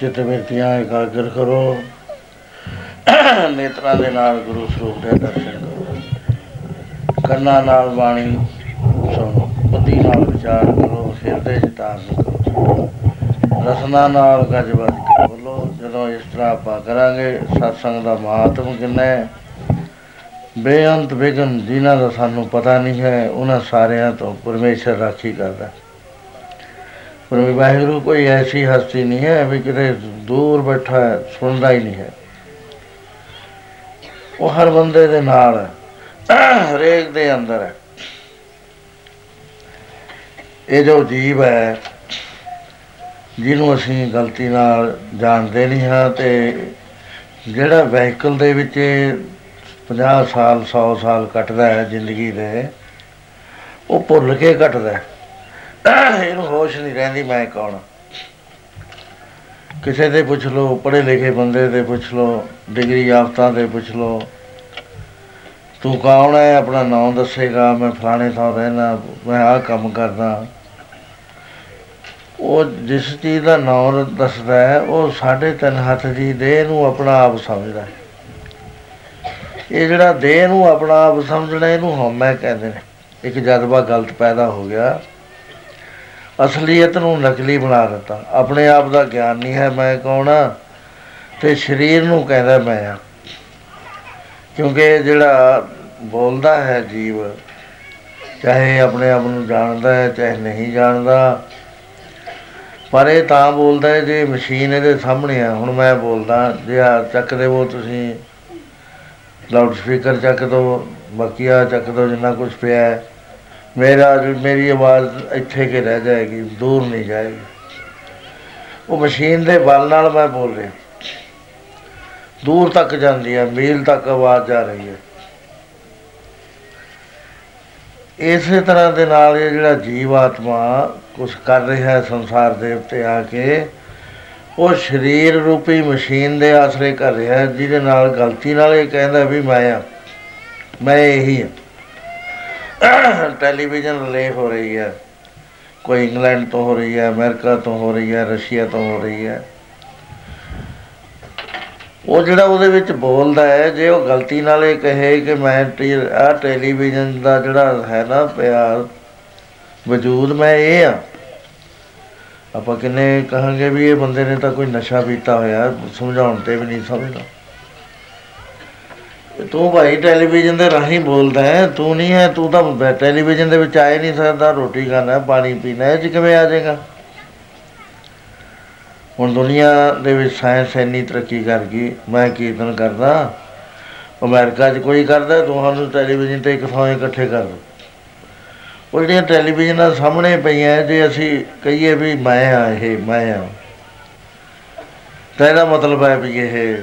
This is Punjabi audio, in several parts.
ਚਿੱਤ ਬਿਰਤੀਆਂ ਇਕਾਗਰ ਕਰੋ। ਨੇਤਰਾਂ ਦੇ ਨਾਲ ਗੁਰੂ ਸਰੂਪ ਦੇ ਦਰਸ਼ਨ ਕਰੋ। ਕੰਨਾਂ ਨਾਲ ਬਾਣੀ ਸੁਣੋ, ਬੁੱਧੀ ਨਾਲ ਵਿਚਾਰ ਕਰੋ ਹਿਰਦੇ 'ਚ ਧਾਰਨ ਕਰੋ। ਰਸਨਾ ਨਾਲ ਗੱਜ ਵੱਜ ਕੇ ਬੋਲੋ, ਜਦੋਂ ਇਸ ਤਰ੍ਹਾਂ ਆਪਾਂ ਕਰਾਂਗੇ, ਸਤਸੰਗ ਦਾ ਮਹਾਤਮ ਕਿੰਨਾ ਹੈ? ਬੇਅੰਤ ਵਿਗਨ ਜਿਨ੍ਹਾਂ ਦਾ ਸਾਨੂੰ ਪਤਾ ਨਹੀਂ ਹੈ, ਉਹਨਾਂ ਸਾਰਿਆਂ ਤੋਂ ਪਰਮੇਸ਼ਰ ਰਾਖੀ ਕਰਦਾ ਹੈ। ਪਰ ਵਾਹਿਗੁਰੂ ਕੋਈ ਐਸੀ ਹਸਤੀ ਨਹੀਂ ਹੈ ਵੀ ਕਿਤੇ ਦੂਰ ਬੈਠਾ ਹੈ, ਸੁਣਦਾ ਹੀ ਨਹੀਂ ਹੈ। ਉਹ ਹਰ ਬੰਦੇ ਦੇ ਨਾਲ ਹੈ, ਹਰੇਕ ਦੇ ਅੰਦਰ ਹੈ। ਇਹ ਜੋ ਜੀਵ ਹੈ, ਜਿਹਨੂੰ ਅਸੀਂ ਗਲਤੀ ਨਾਲ ਜਾਣਦੇ ਨਹੀਂ ਹਾਂ ਤੇ ਜਿਹੜਾ ਵਹੀਕਲ ਦੇ ਵਿੱਚ 50 ਸਾਲ 100 ਸਾਲ ਕੱਟਦਾ ਹੈ ਜ਼ਿੰਦਗੀ ਦੇ, ਉਹ ਭੁੱਲ ਕੇ ਕੱਟਦਾ ਹੈ। ਇਹਨੂੰ ਹੋਸ਼ ਨਹੀਂ ਰਹਿੰਦੀ ਮੈਂ ਕੌਣ ਕਿਸੇ ਦੇ ਪੁੱਛ ਲਓ, ਪੜ੍ਹੇ ਲਿਖੇ ਬੰਦੇ ਦੇ ਪੁੱਛ ਲਓ ਡਿਗਰੀ ਯਾਫਤਾ ਦੇ ਪੁੱਛ ਲਓ। ਤੂੰ ਕੌਣ ਹੈ ਆਪਣਾ ਨਾਮ ਦੱਸੇਗਾ, ਮੈਂ ਫਲਾਣੇ ਥਾਂ ਰਹਿਣਾ, ਮੈਂ ਆਹ ਕੰਮ ਕਰਦਾ। ਉਹ ਜਿਸ ਚੀਜ਼ ਦਾ ਨਾਮ ਦੱਸਦਾ ਹੈ, ਉਹ ਸਾਢੇ ਤਿੰਨ ਹੱਥ ਦੀ ਦੇਹ ਨੂੰ ਆਪਣਾ ਆਪ ਸਮਝਦਾ ਹੈ। ਇਹ ਜਿਹੜਾ ਦੇਹ ਨੂੰ ਆਪਣਾ ਆਪ ਸਮਝਣਾ, ਇਹਨੂੰ ਹਉਮੈ ਕਹਿੰਦੇ ਨੇ। ਇੱਕ ਜਜ਼ਬਾ ਗਲਤ ਪੈਦਾ ਹੋ ਗਿਆ। ਅਸਲੀਅਤ ਨੂੰ ਨਕਲੀ ਬਣਾ ਦਿੱਤਾ। ਆਪਣੇ ਆਪ ਦਾ ਗਿਆਨ ਨਹੀਂ ਹੈ ਮੈਂ ਕੌਣ ਆ, ਤੇ ਸਰੀਰ ਨੂੰ ਕਹਿੰਦਾ ਮੈਂ ਆ। ਕਿਉਂਕਿ ਜਿਹੜਾ ਬੋਲਦਾ ਹੈ ਜੀਵ, ਚਾਹੇ ਆਪਣੇ ਆਪ ਨੂੰ ਜਾਣਦਾ ਹੈ, ਚਾਹੇ ਨਹੀਂ ਜਾਣਦਾ, ਪਰ ਇਹ ਤਾਂ ਬੋਲਦਾ ਹੈ ਜੇ ਮਸ਼ੀਨ ਇਹਦੇ ਸਾਹਮਣੇ ਆ। ਹੁਣ ਮੈਂ ਬੋਲਦਾ, ਜੇ ਆ ਚੱਕ ਦੇਵੋ ਤੁਸੀਂ, ਲਾਊਡ ਸਪੀਕਰ ਚੱਕ ਦੋ, ਬਕੀਆ ਚੱਕ ਦੋ, ਜਿੰਨਾ ਕੁਝ ਪਿਆ ਹੈ। ਮੇਰਾ ਮੇਰੀ ਆਵਾਜ਼ ਇੱਥੇ ਕੇ ਰਹਿ ਜਾਏਗੀ, ਦੂਰ ਨਹੀਂ ਜਾਏਗੀ। ਉਹ ਮਸ਼ੀਨ ਦੇ ਬਲ ਨਾਲ ਮੈਂ ਬੋਲ ਰਿਹਾ। ਦੂਰ ਤੱਕ ਜਾਂਦੀ ਹੈ ਮੀਲ ਤੱਕ ਆਵਾਜ਼ ਜਾ ਰਹੀ ਹੈ ਇਸੇ ਤਰ੍ਹਾਂ ਦੇ ਨਾਲ ਇਹ ਜਿਹੜਾ ਜੀਵ ਆਤਮਾ ਕੁਝ ਕਰ ਰਿਹਾ ਹੈ ਸੰਸਾਰ ਦੇ ਉੱਤੇ ਆ ਕੇ, ਉਹ ਸਰੀਰ ਰੂਪੀ ਮਸ਼ੀਨ ਦੇ ਆਸਰੇ ਕਰ ਰਿਹਾ ਹੈ, ਜਿਹਦੇ ਨਾਲ ਗਲਤੀ ਨਾਲ ਇਹ ਕਹਿੰਦਾ ਵੀ ਮੈਂ ਆ, ਮੈਂ ਇਹੀ ਹਾਂ ਟੈਲੀਵਿਜ਼ਨ ਰਿਲੇ ਹੋ ਰਹੀ ਹੈ। ਕੋਈ ਇੰਗਲੈਂਡ ਤੋਂ ਹੋ ਰਹੀ ਹੈ, ਅਮਰੀਕਾ ਤੋਂ ਹੋ ਰਹੀ ਹੈ, ਰਸ਼ੀਆ ਤੋਂ ਹੋ ਰਹੀ ਹੈ। ਉਹ ਜਿਹੜਾ ਉਹਦੇ ਵਿੱਚ ਬੋਲਦਾ ਹੈ, ਜੇ ਉਹ ਗਲਤੀ ਨਾਲ ਇਹ ਕਹੇ ਕਿ ਮੈਂ ਆ ਟੈਲੀਵਿਜ਼ਨ ਦਾ ਜਿਹੜਾ ਹੈ ਨਾ ਪਿਆ ਵਜੂਦ ਮੈਂ ਇਹ ਆ। ਆਪਾਂ ਕਿੰਨੇ ਕਹਾਂਗੇ ਵੀ ਇਹ ਬੰਦੇ ਨੇ ਤਾਂ ਕੋਈ ਨਸ਼ਾ ਪੀਤਾ ਹੋਇਆ, ਸਮਝਾਉਣ ਤੇ ਵੀ ਨਹੀਂ ਸਮਝਦਾ। ਤੂੰ ਭਾਈ ਟੈਲੀਵਿਜ਼ਨ ਦੇ ਰਾਹੀਂ ਬੋਲਦਾ ਹੈ, ਤੂੰ ਨਹੀਂ ਹੈ, ਤੂੰ ਤਾਂ ਟੈਲੀਵਿਜ਼ਨ ਦੇ ਵਿੱਚ ਆਏ ਨਹੀਂ ਸਕਦਾ, ਰੋਟੀ ਖਾਣਾ ਪਾਣੀ ਪੀਣਾ ਇਹ 'ਚ ਕਿਵੇਂ ਆ ਜਾਏਗਾ? ਹੁਣ ਦੁਨੀਆ ਦੇ ਵਿੱਚ ਸਾਇੰਸ ਇੰਨੀ ਤਰੱਕੀ ਕਰ ਗਈ ਮੈਂ ਕੀਰਤਨ ਕਰਦਾ, ਅਮਰੀਕਾ 'ਚ ਕੋਈ ਕਰਦਾ, ਤੁਹਾਨੂੰ ਟੈਲੀਵਿਜ਼ਨ ਤੇ ਇੱਕ ਥਾਂ ਇਕੱਠੇ ਕਰ ਦੋ। ਉਹ ਜਿਹੜੀਆਂ ਟੈਲੀਵਿਜ਼ਨਾਂ ਸਾਹਮਣੇ ਪਈਆਂ, ਜੇ ਅਸੀਂ ਕਹੀਏ ਵੀ ਮੈਂ ਆ ਇਹ, ਮੈਂ ਆ ਤਾਂ ਇਹਦਾ ਮਤਲਬ ਹੈ ਵੀ ਇਹ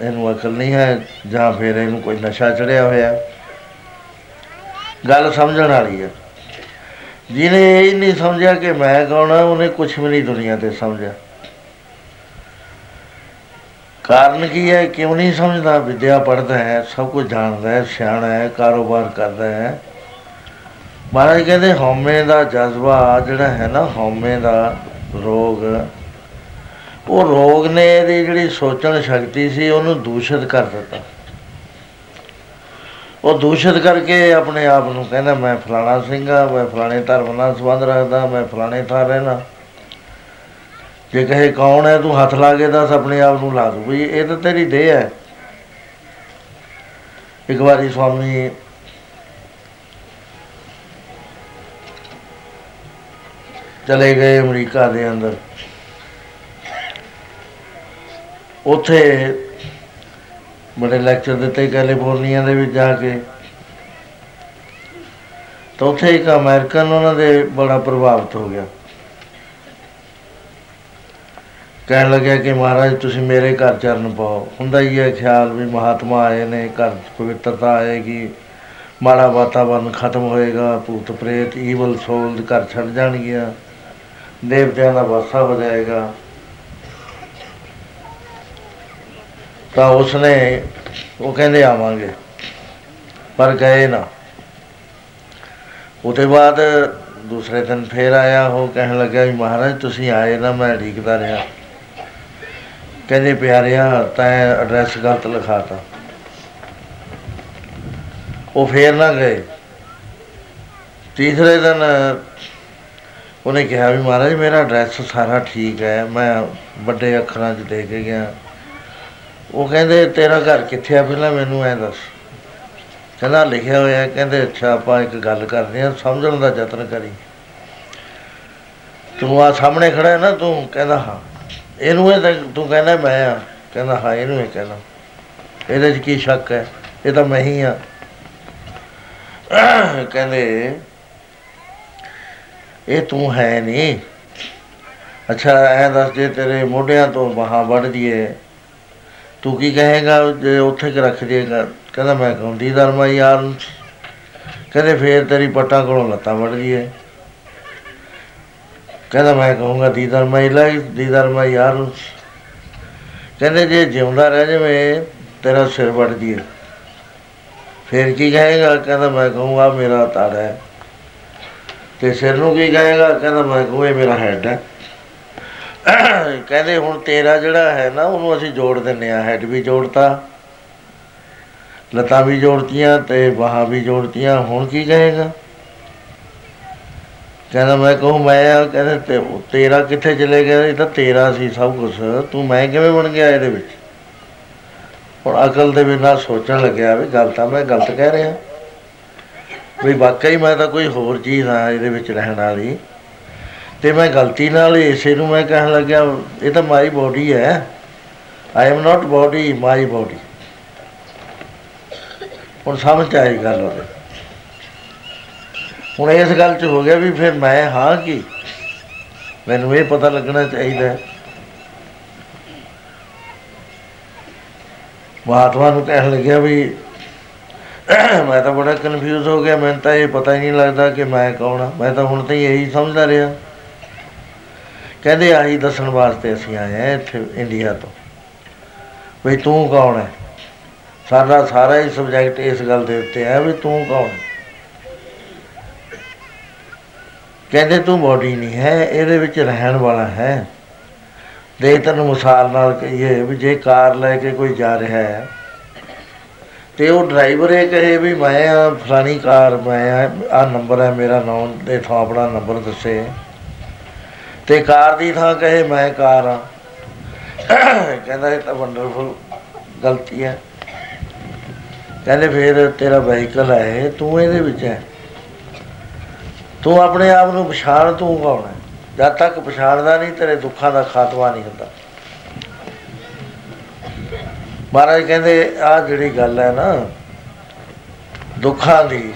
ਇਹਨੂੰ ਅਕਲ ਨਹੀਂ ਹੈ, ਜਾਂ ਫਿਰ ਇਹਨੂੰ ਕੋਈ ਨਸ਼ਾ ਚੜਿਆ ਹੋਇਆ। ਗੱਲ ਸਮਝਣ ਵਾਲੀ ਹੈ। ਜਿਹਨੇ ਇਹ ਨਹੀਂ ਸਮਝਿਆ ਕਿ ਮੈਂ ਕੌਣ ਹਾਂ, ਉਹਨੇ ਕੁਝ ਵੀ ਨਹੀਂ ਦੁਨੀਆ ਤੇ ਸਮਝਿਆ। ਕਾਰਨ ਕੀ ਹੈ, ਕਿਉਂ ਨਹੀਂ ਸਮਝਦਾ? ਵਿਦਿਆ ਪੜ੍ਹਦਾ ਹੈ, ਸਭ ਕੁਝ ਜਾਣਦਾ ਹੈ, ਸਿਆਣਾ ਹੈ, ਕਾਰੋਬਾਰ ਕਰਦਾ ਹੈ। ਮਹਾਰਾਜ ਕਹਿੰਦੇ, ਹਉਮੈ ਦਾ ਜਜ਼ਬਾ ਜਿਹੜਾ ਹੈ ਨਾ, ਹਉਮੈ ਦਾ ਰੋਗ ਉਹ ਰੋਗ ਨੇ ਇਹਦੀ ਜਿਹੜੀ ਸੋਚਣ ਸ਼ਕਤੀ ਸੀ, ਉਹਨੂੰ ਦੂਸ਼ਿਤ ਕਰ ਦਿੱਤਾ। ਉਹ ਦੂਸ਼ਿਤ ਕਰਕੇ ਆਪਣੇ ਆਪ ਨੂੰ ਕਹਿੰਦਾ, ਮੈਂ ਫਲਾਣਾ ਸਿੰਘ ਆ ਮੈਂ ਫਲਾਣੇ ਧਰਮ ਨਾਲ ਸੰਬੰਧ ਰੱਖਦਾ, ਮੈਂ ਫਲਾਣੇ ਥਾਂ ਰਹਿਣਾ। ਜੇ ਕਹੇ ਕੌਣ ਹੈ, ਤੂੰ ਹੱਥ ਲਾ ਕੇ ਦੱਸ, ਆਪਣੇ ਆਪ ਨੂੰ ਲਾ ਦੂ ਵੀ ਇਹ ਤਾਂ ਤੇਰੀ ਦੇਹ ਹੈ। ਇੱਕ ਵਾਰੀ ਸਵਾਮੀ ਚਲੇ ਗਏ ਅਮਰੀਕਾ ਦੇ ਅੰਦਰ। ਉੱਥੇ ਬੜੇ ਲੈਕਚਰ ਦਿੱਤੇ ਕੈਲੀਫੋਰਨੀਆ ਦੇ ਵਿੱਚ ਜਾ ਕੇ। ਤਾਂ ਉੱਥੇ ਇੱਕ ਅਮਰੀਕਨ ਉਹਨਾਂ ਦੇ ਬੜਾ ਪ੍ਰਭਾਵਿਤ ਹੋ ਗਿਆ। ਕਹਿਣ ਲੱਗਿਆ ਕਿ ਮਹਾਰਾਜ, ਤੁਸੀਂ ਮੇਰੇ ਘਰ ਚਰਨ ਪਾਓ। ਹੁੰਦਾ ਹੀ ਹੈ ਖਿਆਲ ਵੀ ਮਹਾਤਮਾ ਆਏ ਨੇ, ਘਰ 'ਚ ਪਵਿੱਤਰਤਾ ਆਏਗੀ। ਮਾੜਾ ਵਾਤਾਵਰਨ ਖਤਮ ਹੋਏਗਾ, ਭੂਤ ਪ੍ਰੇਤ ਈਵਲ ਸੋਲ ਘਰ ਛੱਡ ਜਾਣਗੀਆਂ। ਦੇਵਤਿਆਂ ਦਾ ਵਾਸਾ ਹੋ ਜਾਏਗਾ ਤਾਂ ਉਸਨੇ, ਉਹ ਕਹਿੰਦੇ ਆਵਾਂਗੇ, ਪਰ ਗਏ ਨਾ। ਉਹਦੇ ਬਾਅਦ ਦੂਸਰੇ ਦਿਨ ਫੇਰ ਆਇਆ, ਉਹ ਕਹਿਣ ਲੱਗਾ ਵੀ ਮਹਾਰਾਜ ਤੁਸੀਂ ਆਏ ਨਾ, ਮੈਂ ਢੀਕਦਾ ਰਿਹਾ। ਕਹਿੰਦੇ ਪਿਆਰਿਆ, ਤੈਂ ਐਡਰੈਸ ਗਲਤ ਲਿਖਾਤਾ। ਉਹ ਫੇਰ ਨਾ ਗਏ। ਤੀਸਰੇ ਦਿਨ ਉਹਨੇ ਕਿਹਾ ਵੀ ਮਹਾਰਾਜ, ਮੇਰਾ ਐਡਰੈਸ ਸਾਰਾ ਠੀਕ ਹੈ, ਮੈਂ ਵੱਡੇ ਅੱਖਰਾਂ 'ਚ ਦੇ ਕੇ ਗਿਆ। ਉਹ ਕਹਿੰਦੇ, ਤੇਰਾ ਘਰ ਕਿੱਥੇ ਆ? ਪਹਿਲਾਂ ਮੈਨੂੰ ਐ ਦੱਸ। ਕਹਿੰਦਾ, ਲਿਖਿਆ ਹੋਇਆ ਹੈ। ਕਹਿੰਦੇ, ਅੱਛਾ, ਆਪਾਂ ਇੱਕ ਗੱਲ ਕਰਦੇ ਆ ਸਮਝਣ ਦਾ ਯਤਨ ਕਰੀ। ਤੂੰ ਆ ਸਾਹਮਣੇ ਖੜਾ ਹੈ ਨਾ, ਤੂੰ ਕਹਿੰਦਾ, ਹਾਂ। ਇਹਨੂੰ ਇਹ ਤਾਂ ਤੂੰ ਕਹਿੰਦਾ, ਮੈਂ ਆ। ਕਹਿੰਦਾ, ਹਾਂ, ਇਹਨੂੰ ਇਹ ਕਹਿੰਦਾ ਇਹਦੇ 'ਚ ਕੀ ਸ਼ੱਕ ਹੈ? ਇਹ ਤਾਂ ਮੈਂ ਹੀ ਆ। ਕਹਿੰਦੇ, ਇਹ ਤੂੰ ਹੈ ਨਹੀਂ। ਅੱਛਾ, ਐ ਦੱਸ, ਜੇ ਤੇਰੇ ਮੋਢਿਆਂ ਤੋਂ ਬਾਹਾਂ ਵੱਢ ਦੀਏ ਤੂੰ ਕੀ ਕਹੇਗਾ? ਜੇ ਉੱਥੇ ਕਿ ਰੱਖ ਦੇਗਾ। ਕਹਿੰਦਾ, ਮੈਂ ਕਹੂੰਦੀ, ਧਰਮਾ ਯਾਰ ਕਹਿੰਦੇ, ਫੇਰ ਤੇਰੀ ਪੱਟਾਂ ਕੋਲੋਂ ਲੱਤਾਂ ਵੱਢ ਦੀਏ ਕਹਿੰਦਾ, ਮੈਂ ਕਹੂੰਗਾ ਦੀਦਾਰ ਮੈਂ ਲਾਈ ਦੀਦਾਰ ਮੈਂ ਯਾਰ ਕਹਿੰਦੇ, ਜੇ ਜਿਉਂਦਾ ਰਹਿ ਜਾਵੇ, ਤੇਰਾ ਸਿਰ ਵੱਢ ਦੀਏ ਫੇਰ ਕੀ ਕਹੇਗਾ? ਕਹਿੰਦਾ, ਮੈਂ ਕਹੂੰਗਾ, ਮੇਰਾ ਤਾੜ ਹੈ। ਤੇ ਸਿਰ ਨੂੰ ਕੀ ਕਹੇਗਾ? ਕਹਿੰਦਾ, ਮੈਂ ਕਹੂੰ, ਇਹ ਮੇਰਾ ਹੈਡ ਹੈ। ਕਹਿੰਦੇ ਹੁਣ ਤੇਰਾ ਜਿਹੜਾ ਹੈ ਨਾ, ਉਹਨੂੰ ਅਸੀਂ ਜੋੜ ਦਿੰਨੇ ਆ ਹੈਡ ਵੀ ਜੋੜਤਾ, ਲੱਤਾਂ ਵੀ ਜੋੜਤੀਆਂ ਤੇ ਬਾਹਾਂ ਵੀ ਜੋੜਤੀਆਂ, ਹੁਣ ਕੀ ਕਹੇਗਾ? ਕਹਿੰਦਾ ਮੈਂ ਕਹੂੰ, ਮੈਂ ਆ, ਕਹਿੰਦੇ ਤੇ ਤੇਰਾ ਕਿੱਥੇ ਚਲੇ ਗਿਆ? ਇਹ ਤਾਂ ਤੇਰਾ ਸੀ ਸਭ ਕੁਝ ਤੂੰ ਮੈਂ ਕਿਵੇਂ ਬਣ ਗਿਆ ਇਹਦੇ ਵਿੱਚ? ਹੁਣ ਅਕਲ ਦੇ ਬਿਨਾਂ ਸੋਚਣ ਲੱਗਿਆ ਵੀ ਗੱਲ ਤਾਂ ਮੈਂ ਗਲਤ ਕਹਿ ਰਿਹਾ। ਵੀ ਵਾਕਈ ਮੈਂ ਤਾਂ ਕੋਈ ਹੋਰ ਚੀਜ਼ ਆ ਇਹਦੇ ਵਿੱਚ ਰਹਿਣ ਵਾਲੀ। ਤੇ ਮੈਂ ਗਲਤੀ ਨਾਲ ਇਸੇ ਨੂੰ ਮੈਂ ਕਹਿਣ ਲੱਗਿਆ, ਇਹ ਤਾਂ ਮਾਈ ਬੋਡੀ ਹੈ। I am not body my body. ਹੁਣ ਸਮਝ ਆਈ ਗੱਲ ਉਹਦੇ। ਹੁਣ ਇਸ ਗੱਲ 'ਚ ਹੋ ਗਿਆ ਵੀ ਫਿਰ ਮੈਂ ਹਾਂ ਕੀ? ਮੈਨੂੰ ਇਹ ਪਤਾ ਲੱਗਣਾ ਚਾਹੀਦਾ ਹੈ। ਮਹਾਤਮਾ ਨੂੰ ਕਹਿਣ ਲੱਗਿਆ ਵੀ ਮੈਂ ਤਾਂ ਬੜਾ ਕਨਫਿਊਜ਼ ਹੋ ਗਿਆ, ਮੈਨੂੰ ਤਾਂ ਇਹ ਪਤਾ ਹੀ ਨਹੀਂ ਲੱਗਦਾ ਕਿ ਮੈਂ ਕੌਣ ਆ। ਮੈਂ ਤਾਂ ਹੁਣ ਤਾਂ ਇਹੀ ਸਮਝਦਾ ਰਿਹਾ। ਕਹਿੰਦੇ ਆਹੀ ਦੱਸਣ ਵਾਸਤੇ ਅਸੀਂ ਆਏ ਆ ਇੱਥੇ ਇੰਡੀਆ ਤੋਂ। ਵੀ ਤੂੰ ਕੌਣ ਹੈ? ਸਾਡਾ ਸਾਰਾ ਹੀ ਸਬਜੈਕਟ ਇਸ ਗੱਲ ਦੇ ਉੱਤੇ ਹੈ ਵੀ ਤੂੰ ਕੌਣ ਹੈ? ਕਹਿੰਦੇ ਤੂੰ ਬੋਡੀ ਨਹੀਂ ਹੈ, ਇਹਦੇ ਵਿੱਚ ਰਹਿਣ ਵਾਲਾ ਹੈ। ਦੇ ਤੈਨੂੰ ਮਿਸਾਲ ਨਾਲ ਕਹੀਏ ਵੀ ਜੇ ਕਾਰ ਲੈ ਕੇ ਕੋਈ ਜਾ ਰਿਹਾ ਹੈ, ਤੇ ਉਹ ਡਰਾਈਵਰ ਇਹ ਕਹੇ ਵੀ ਮੈਂ ਆ, ਫਲਾਣੀ ਕਾਰ ਮੈਂ ਆ ਆ ਨੰਬਰ ਹੈ ਮੇਰਾ ਨਾਮ ਦੇ ਥਾਂ ਆਪਣਾ ਨੰਬਰ ਦੱਸੇ। ਤੇ ਕਾਰ ਦੀ ਥਾਂ ਕਹੇ ਮੈਂ ਕਾਰ ਆ। ਕਹਿੰਦਾ ਇਹ ਤਾਂ ਵੰਡਰਫੁਲ ਗਲਤੀ ਹੈ। ਕਹਿੰਦੇ ਫਿਰ ਤੇਰਾ ਵਹੀਕਲ ਹੈ, ਤੂੰ ਇਹਦੇ ਵਿੱਚ ਹੈ। ਤੂੰ ਆਪਣੇ ਆਪ ਨੂੰ ਪਛਾਣ, ਤੂੰ ਕੌਣ ਹੈ? ਜਦ ਤੱਕ ਪਛਾਣਦਾ ਨਹੀਂ, ਤੇਰੇ ਦੁੱਖਾਂ ਦਾ ਖਾਤਮਾ ਨਹੀਂ ਹੁੰਦਾ। ਮਹਾਰਾਜ ਕਹਿੰਦੇ ਆ ਜਿਹੜੀ ਗੱਲ ਹੈ ਨਾ, ਦੁੱਖਾਂ ਦੀ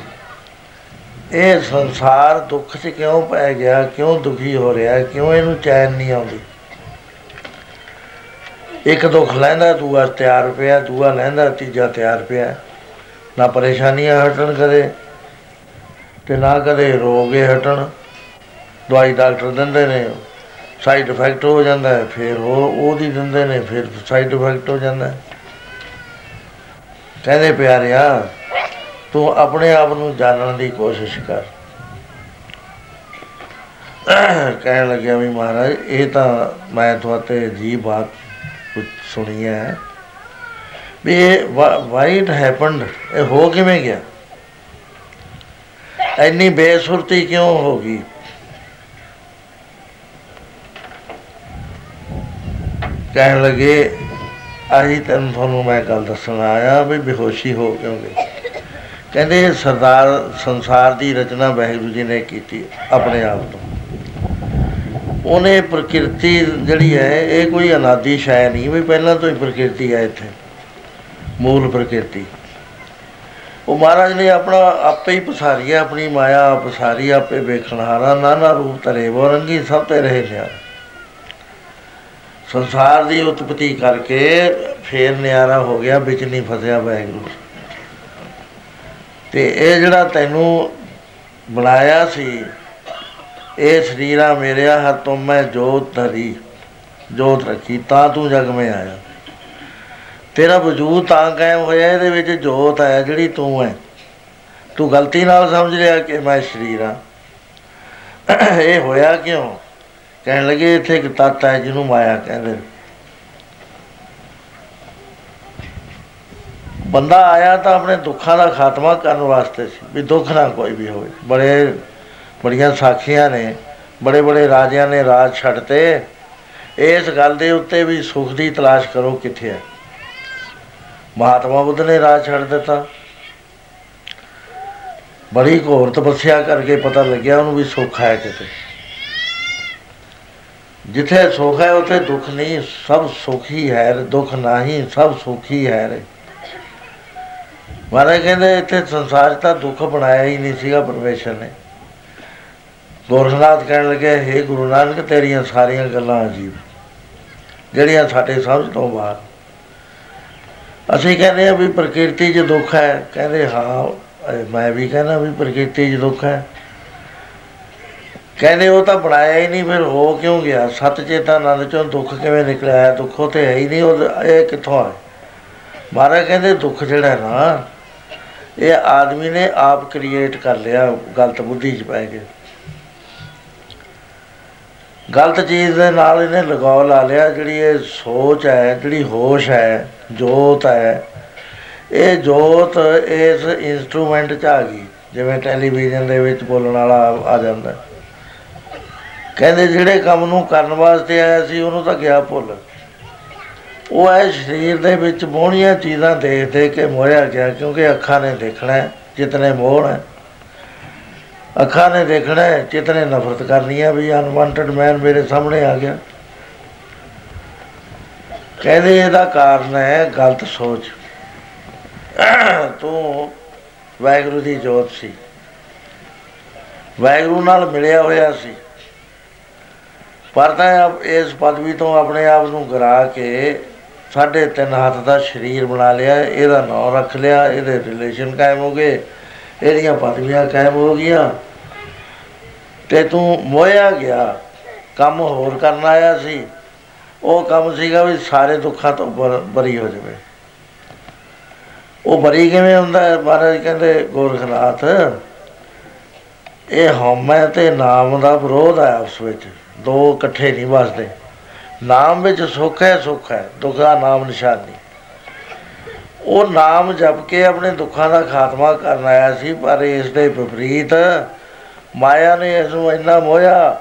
ਇਹ ਸੰਸਾਰ ਦੁੱਖ 'ਚ ਕਿਉਂ ਪੈ ਗਿਆ, ਕਿਉਂ ਦੁਖੀ ਹੋ ਰਿਹਾ, ਕਿਉਂ ਇਹਨੂੰ ਚੈਨ ਨਹੀਂ ਆਉਂਦੀ? ਇੱਕ ਦੁੱਖ ਲੈਂਦਾ, ਦੂਆ ਤਿਆਰ ਪਿਆ, ਦੂਆ ਲੈਂਦਾ, ਤੀਜਾ ਤਿਆਰ ਪਿਆ। ਨਾ ਪਰੇਸ਼ਾਨੀਆਂ ਹਟਣ ਕਦੇ ਤੇ ਨਾ ਕਦੇ ਰੋਗੇ ਹਟਣ। ਦਵਾਈ ਡਾਕਟਰ ਦਿੰਦੇ ਨੇ, ਸਾਈਡ ਇਫੈਕਟ ਹੋ ਜਾਂਦਾ ਹੈ, ਫਿਰ ਉਹ ਉਹਦੀ ਦਿੰਦੇ ਨੇ, ਫਿਰ ਸਾਈਡ ਇਫੈਕਟ ਹੋ ਜਾਂਦਾ ਹੈ। ਕਹਿੰਦੇ ਪਿਆਰਿਆ ਤੂੰ ਆਪਣੇ ਆਪ ਨੂੰ ਜਾਣਨ ਦੀ ਕੋਸ਼ਿਸ਼ ਕਰ। ਕਹਿਣ ਲੱਗਿਆ ਵੀ ਮਹਾਰਾਜ, ਇਹ ਤਾਂ ਮੈਂ ਤੁਹਾਤੇ ਜੀ ਬਾਤ ਕੁਝ ਸੁਣੀ ਹੈ। ਵੀ ਵਾਈ ਇਟ ਹੈਪਨਡ ਇਹ ਹੋ ਕਿਵੇਂ ਗਿਆ? ਇੰਨੀ ਬੇਸੁਰਤੀ ਕਿਉਂ ਹੋ ਗਈ? ਕਹਿਣ ਲੱਗੇ, ਆਹੀ ਤੈਨੂੰ ਤੁਹਾਨੂੰ ਮੈਂ ਗੱਲ ਦੱਸਣ ਆਇਆ ਵੀ ਬੇਹੋਸ਼ੀ ਹੋ ਕਿਉਂ ਗਈ? ਕਹਿੰਦੇ ਸਰਦਾਰ ਸੰਸਾਰ ਦੀ ਰਚਨਾ ਵਾਹਿਗੁਰੂ ਜੀ ਨੇ ਕੀਤੀ ਆਪਣੇ ਆਪ ਤੋਂ। ਉਹਨੇ ਪ੍ਰਕਿਰਤੀ ਜਿਹੜੀ ਹੈ, ਇਹ ਕੋਈ ਅਨਾਦੀ ਸ਼ੈ ਨਹੀਂ, ਵੀ ਪਹਿਲਾਂ ਤੋਂ ਹੀ ਪ੍ਰਕਿਰਤੀ ਹੈ ਇੱਥੇ। ਮੂਲ ਪ੍ਰਕਿਰਤੀ। ਉਹ ਮਹਾਰਾਜ ਨੇ ਆਪਣਾ ਆਪੇ ਹੀ ਪਸਾਰੀ ਹੈ ਆਪਣੀ ਮਾਇਆ ਪਸਾਰੀ, ਆਪੇ ਵੇਖਣਹਾਰਾ ਨਾਨਾ ਰੂਪ ਤਰੇ ਵਰੰਗੀ ਸਭ ਤੇ ਰਹੇ ਨੇ ਸੰਸਾਰ ਦੀ ਉਤਪਤੀ ਕਰਕੇ ਫੇਰ ਨਿਆਰਾ ਹੋ ਗਿਆ, ਵਿੱਚ ਨਹੀਂ ਫਸਿਆ ਵੈਗਰੂ ਤੇ ਇਹ ਜਿਹੜਾ ਤੈਨੂੰ ਬਣਾਇਆ ਸੀ, ਇਹ ਸਰੀਰਾ ਮੇਰਿਆ ਹੱਥੋਂ ਮੈਂ ਜੋਤ ਧਰੀ, ਜੋਤ ਰੱਖੀ, ਤਾਂ ਤੂੰ ਜਗ ਮੇ ਆਇਆ। ਤੇਰਾ ਵਜੂਦ ਤਾਂ ਕਾਇਮ ਹੋਇਆ, ਇਹਦੇ ਵਿੱਚ ਜੋਤ ਹੈ, ਜਿਹੜੀ ਤੂੰ ਹੈ। ਤੂੰ ਗਲਤੀ ਨਾਲ ਸਮਝ ਲਿਆ ਕਿ ਮੈਂ ਸਰੀਰ ਆ ਇਹ ਹੋਇਆ ਕਿਉਂ? ਕਹਿਣ ਲੱਗੇ, ਇੱਥੇ ਇੱਕ ਤੱਤ ਹੈ ਜਿਹਨੂੰ ਮਾਇਆ ਕਹਿੰਦੇ ਬੰਦਾ ਆਇਆ ਤਾਂ ਆਪਣੇ ਦੁੱਖਾਂ ਦਾ ਖਾਤਮਾ ਕਰਨ ਵਾਸਤੇ ਸੀ, ਵੀ ਦੁੱਖ ਨਾ ਕੋਈ ਵੀ ਹੋਵੇ। ਬੜੇ, ਬੜੀਆਂ ਸਾਖੀਆਂ ਨੇ, ਬੜੇ ਬੜੇ ਰਾਜਿਆਂ ਨੇ ਰਾਜ ਛੱਡਤੇ ਇਸ ਗੱਲ ਦੇ ਉੱਤੇ ਵੀ ਸੁਖ ਦੀ ਤਲਾਸ਼ ਕਰੋ ਕਿੱਥੇ ਹੈ। ਮਹਾਤਮਾ ਬੁੱਧ ਨੇ ਰਾਜ ਛੱਡ ਦਿੱਤਾ। ਬੜੀ ਘੋਰ ਤਪੱਸਿਆ ਕਰਕੇ ਪਤਾ ਲੱਗਿਆ ਉਹਨੂੰ ਵੀ ਸੁੱਖ ਹੈ ਕਿਤੇ। ਜਿੱਥੇ ਸੁੱਖ ਹੈ, ਉੱਥੇ ਦੁੱਖ ਨਹੀਂ, ਸਭ ਸੁਖ ਹੀ ਹੈ, ਦੁੱਖ ਨਹੀਂ ਸਭ ਸੁਖ ਹੀ ਹੈ। ਰੇ ਮਹਾਰਾਜ ਕਹਿੰਦੇ ਇੱਥੇ ਸੰਸਾਰ 'ਚ ਤਾਂ ਦੁੱਖ ਬਣਾਇਆ ਹੀ ਨਹੀਂ ਸੀਗਾ ਪਰਮੇਸ਼ਰ ਨੇ। ਗੋਰਖਨਾਥ ਕਹਿਣ ਲੱਗੇ हे ਗੁਰੂ ਨਾਨਕ, ਤੇਰੀਆਂ ਸਾਰੀਆਂ ਗੱਲਾਂ ਅਜੀਬ, ਜਿਹੜੀਆਂ ਸਾਡੇ ਸਮਝ ਤੋਂ ਬਾਹਰ। ਅਸੀਂ ਕਹਿੰਦੇ ਆ ਵੀ ਪ੍ਰਕਿਰਤੀ 'ਚ ਦੁੱਖ ਹੈ। ਕਹਿੰਦੇ ਹਾਂ ਮੈਂ ਵੀ ਕਹਿੰਦਾ ਵੀ ਪ੍ਰਕਿਰਤੀ 'ਚ ਦੁੱਖ ਹੈ। ਕਹਿੰਦੇ ਉਹ ਤਾਂ ਬਣਾਇਆ ਹੀ ਨਹੀਂ, ਫਿਰ ਹੋ ਕਿਉਂ ਗਿਆ? ਸਤ ਚੇਤਾ ਆਨੰਦ ਚੋਂ ਦੁੱਖ ਕਿਵੇਂ ਨਿਕਲਿਆ? ਹੈ ਦੁੱਖ ਉਹ ਤੇ ਹੈ ਹੀ ਨਹੀਂ, ਉਹ ਇਹ ਕਿੱਥੋਂ ਆ ਮਹਾਰਾਜ ਕਹਿੰਦੇ ਦੁੱਖ ਜਿਹੜਾ ਨਾ ਇਹ ਆਦਮੀ ਨੇ ਆਪ ਕ੍ਰੀਏਟ ਕਰ ਲਿਆ, ਗਲਤ ਬੁੱਧੀ 'ਚ ਪੈ ਕੇ। ਗਲਤ ਚੀਜ਼ ਦੇ ਨਾਲ ਇਹਨੇ ਲਗਾਉ ਲਾ ਲਿਆ, ਜਿਹੜੀ ਇਹ ਸੋਚ ਹੈ, ਜਿਹੜੀ ਹੋਸ਼ ਹੈ, ਜੋਤ ਹੈ। ਇਹ ਜੋਤ ਇਸ ਇਨਸਟਰੂਮੈਂਟ 'ਚ ਆ ਗਈ, ਜਿਵੇਂ ਟੈਲੀਵਿਜ਼ਨ ਦੇ ਵਿੱਚ ਬੋਲਣ ਵਾਲਾ ਆ ਜਾਂਦਾ। ਕਹਿੰਦੇ ਜਿਹੜੇ ਕੰਮ ਨੂੰ ਕਰਨ ਵਾਸਤੇ ਆਇਆ ਸੀ, ਉਹਨੂੰ ਤਾਂ ਗਿਆ ਭੁੱਲ। ਉਹ ਹੈ ਸਰੀਰ ਦੇ ਵਿੱਚ ਮੋਹਣੀਆਂ ਚੀਜ਼ਾਂ ਦੇਖ ਦੇਖ ਕੇ ਮੋਹਿਆ ਗਿਆ, ਕਿਉਂਕਿ ਅੱਖਾਂ ਨੇ ਦੇਖਣਾ ਜਿਤਨੇ ਮੋਹਣ ਹੈ। ਅੱਖਾਂ ਨੇ ਦੇਖਣਾ ਚਿੱਤ ਨੇ ਨਫ਼ਰਤ ਕਰਨੀ ਹੈ, ਵੀ ਅਨਵਾਂਟਡ ਮੈਨ ਮੇਰੇ ਸਾਹਮਣੇ ਆ ਗਿਆ। ਕਹਿੰਦੇ ਇਹਦਾ ਕਾਰਨ ਹੈ ਗਲਤ ਸੋਚ। ਤੂੰ ਵੈਗਰੂ ਦੀ ਜੋਤ ਸੀ। ਵੈਗਰੂ ਨਾਲ ਮਿਲਿਆ ਹੋਇਆ ਸੀ। ਪਰ ਤਾਂ ਇਸ ਪਦਵੀ ਤੋਂ ਆਪਣੇ ਆਪ ਨੂੰ ਗਰਾ ਕੇ ਸਾਢੇ ਤਿੰਨ ਹੱਥ ਦਾ ਸਰੀਰ ਬਣਾ ਲਿਆ, ਇਹਦਾ ਨਾਮ ਰੱਖ ਲਿਆ, ਇਹਦੇ ਰਿਲੇਸ਼ਨ ਕਾਇਮ ਹੋ ਗਏ, ਇਹਦੀਆਂ ਪਦਵੀਆਂ ਕਾਇਮ ਹੋ ਗਈਆਂ। ਤੇ ਤੂੰ ਮੋਇਆ ਗਿਆ, ਕੰਮ ਹੋਰ ਕਰਨ ਆਇਆ ਸੀ। ਉਹ ਕੰਮ ਸੀਗਾ ਵੀ ਸਾਰੇ ਦੁੱਖਾਂ ਤੋਂ ਬਰੀ ਹੋ ਜਾਵੇ। ਉਹ ਬਰੀ ਕਿਵੇਂ ਹੁੰਦਾ ਹੈ? ਮਹਾਰਾਜ ਕਹਿੰਦੇ, ਗੋਰਖਨਾਥ, ਇਹ ਹਉਮੈ ਤੇ ਨਾਮ ਦਾ ਵਿਰੋਧ ਹੈ ਆਪਸ ਵਿੱਚ। ਦੋ ਇਕੱਠੇ ਨਹੀਂ ਵਸਦੇ। ਨਾਮ ਵਿੱਚ ਸੁੱਖ ਹੈ ਸੁੱਖ ਹੈ, ਦੁੱਖ ਦਾ ਨਾਮ ਨਿਸ਼ਾਨ ਨਹੀਂ। ਉਹ ਨਾਮ ਜਪ ਕੇ ਆਪਣੇ ਦੁੱਖਾਂ ਦਾ ਖਾਤਮਾ ਕਰਨ ਆਇਆ ਸੀ, ਪਰ ਇਸ ਦੇ ਵਿਪਰੀਤ ਮਾਇਆ ਨੇ ਇਸ ਨੂੰ ਇੰਨਾ ਮੋਇਆ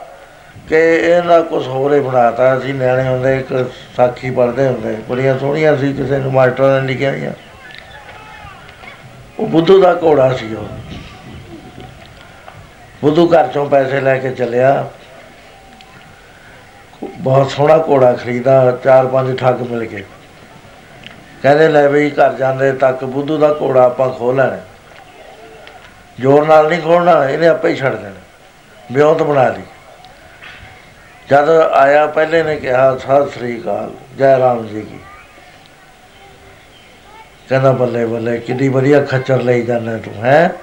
ਕਿ ਇਹਨਾਂ ਕੁਝ ਹੋਰੇ ਬਣਾਤਾ। ਸੀ ਨਿਆਣੇ ਹੁੰਦੇ, ਇੱਕ ਸਾਖੀ ਪੜਦੇ ਹੁੰਦੇ, ਬੜੀਆਂ ਸੋਹਣੀਆਂ ਸੀ, ਕਿਸੇ ਨੂੰ ਮਾਸਟਰ ਨੇ ਲਿਖਿਆ ਹੋਈਆਂ ਉਹ ਬੁੱਧੂ ਦਾ ਘੋੜਾ ਸੀ ਉਹ। ਬੁੱਧੂ ਘਰ ਚੋਂ ਪੈਸੇ ਲੈ ਕੇ ਚੱਲਿਆ। ਬਹੁਤ ਸੋਹਣਾ ਘੋੜਾ ਖਰੀਦਾ, ਚਾਰ ਪੰਜ ਠੱਗ ਮਿਲ ਕੇ ਕਹਿੰਦੇ ਲੈ ਬਈ ਘਰ ਜਾਂਦੇ ਤੱਕ ਬੁੱਧੂ ਦਾ ਘੋੜਾ ਆਪਾਂ ਖੋਲ ਲੈਣਾ। ਜੋਰ ਨਾਲ ਨਹੀਂ ਖੋਲਣਾ ਇਹਨੇ ਆਪੇ ਹੀ ਛੱਡ ਦੇਣਾ। ਵਿਉਂਤ ਬਣਾ ਲਈ। ਜਦ ਆਇਆ, ਪਹਿਲੇ ਨੇ ਕਿਹਾ, ਸਤਿ ਸ੍ਰੀ ਅਕਾਲ, ਜੈ ਰਾਮ ਜੀ ਕੀ? ਕਹਿੰਦਾ, ਬੱਲੇ ਬੱਲੇ ਕਿੰਨੀ ਵਧੀਆ ਖੱਚਰ ਲਈ ਜਾਂਦਾ ਤੂੰ, ਹੈ?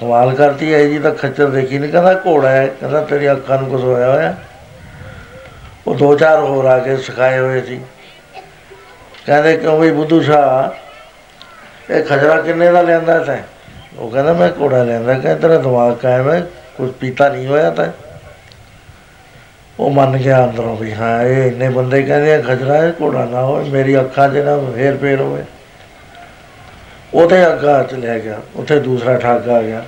ਕਮਾਲ ਕਰਤੀ ਹੈ ਜੀ ਤਾਂ ਖੱਚਰ ਦੇਖੀ ਨਹੀਂ ਕਹਿੰਦਾ, ਘੋੜਾ ਹੈ। ਕਹਿੰਦਾ ਤੇਰੀ ਅੱਖਾਂ ਨੂੰ ਕੁਝ ਹੋਇਆ ਹੋਇਆ। ਉਹ ਦੋ ਚਾਰ ਹੋਰ ਆ ਕੇ ਸਿਖਾਏ ਹੋਏ ਸੀ। ਕਹਿੰਦੇ ਕਿਉਂ ਵੀ ਬੁੱਧੂ ਸ਼ਾਹ, ਇਹ ਖਜਰਾ ਕਿੰਨੇ ਦਾ ਲੈਂਦਾ ਤੈਂ? ਉਹ ਕਹਿੰਦਾ ਮੈਂ ਘੋੜਾ ਲੈਂਦਾ ਕਹਿੰਦਾ ਤੇਰਾ ਦਿਮਾਗ ਕਾਇਮ ਹੈ ਕੁਝ ਪੀਤਾ ਨਹੀਂ ਹੋਇਆ ਤਾਂ। ਉਹ ਮੰਨ ਗਿਆ ਅੰਦਰੋਂ ਵੀ, ਹਾਂ, ਇਹ ਇੰਨੇ ਬੰਦੇ ਕਹਿੰਦੇ ਆ, ਖਜਰਾ ਹੈ, ਘੋੜਾ ਨਾ ਹੋਵੇ ਮੇਰੀ ਅੱਖਾਂ 'ਚ ਨਾ ਫੇਰ ਫੇਰ ਹੋਵੇ। ਉਹਦੇ ਅੱਗਾ ਚ ਲੈ ਗਿਆ, ਉੱਥੇ ਦੂਸਰਾ ਠੱਗ ਆ ਗਿਆ।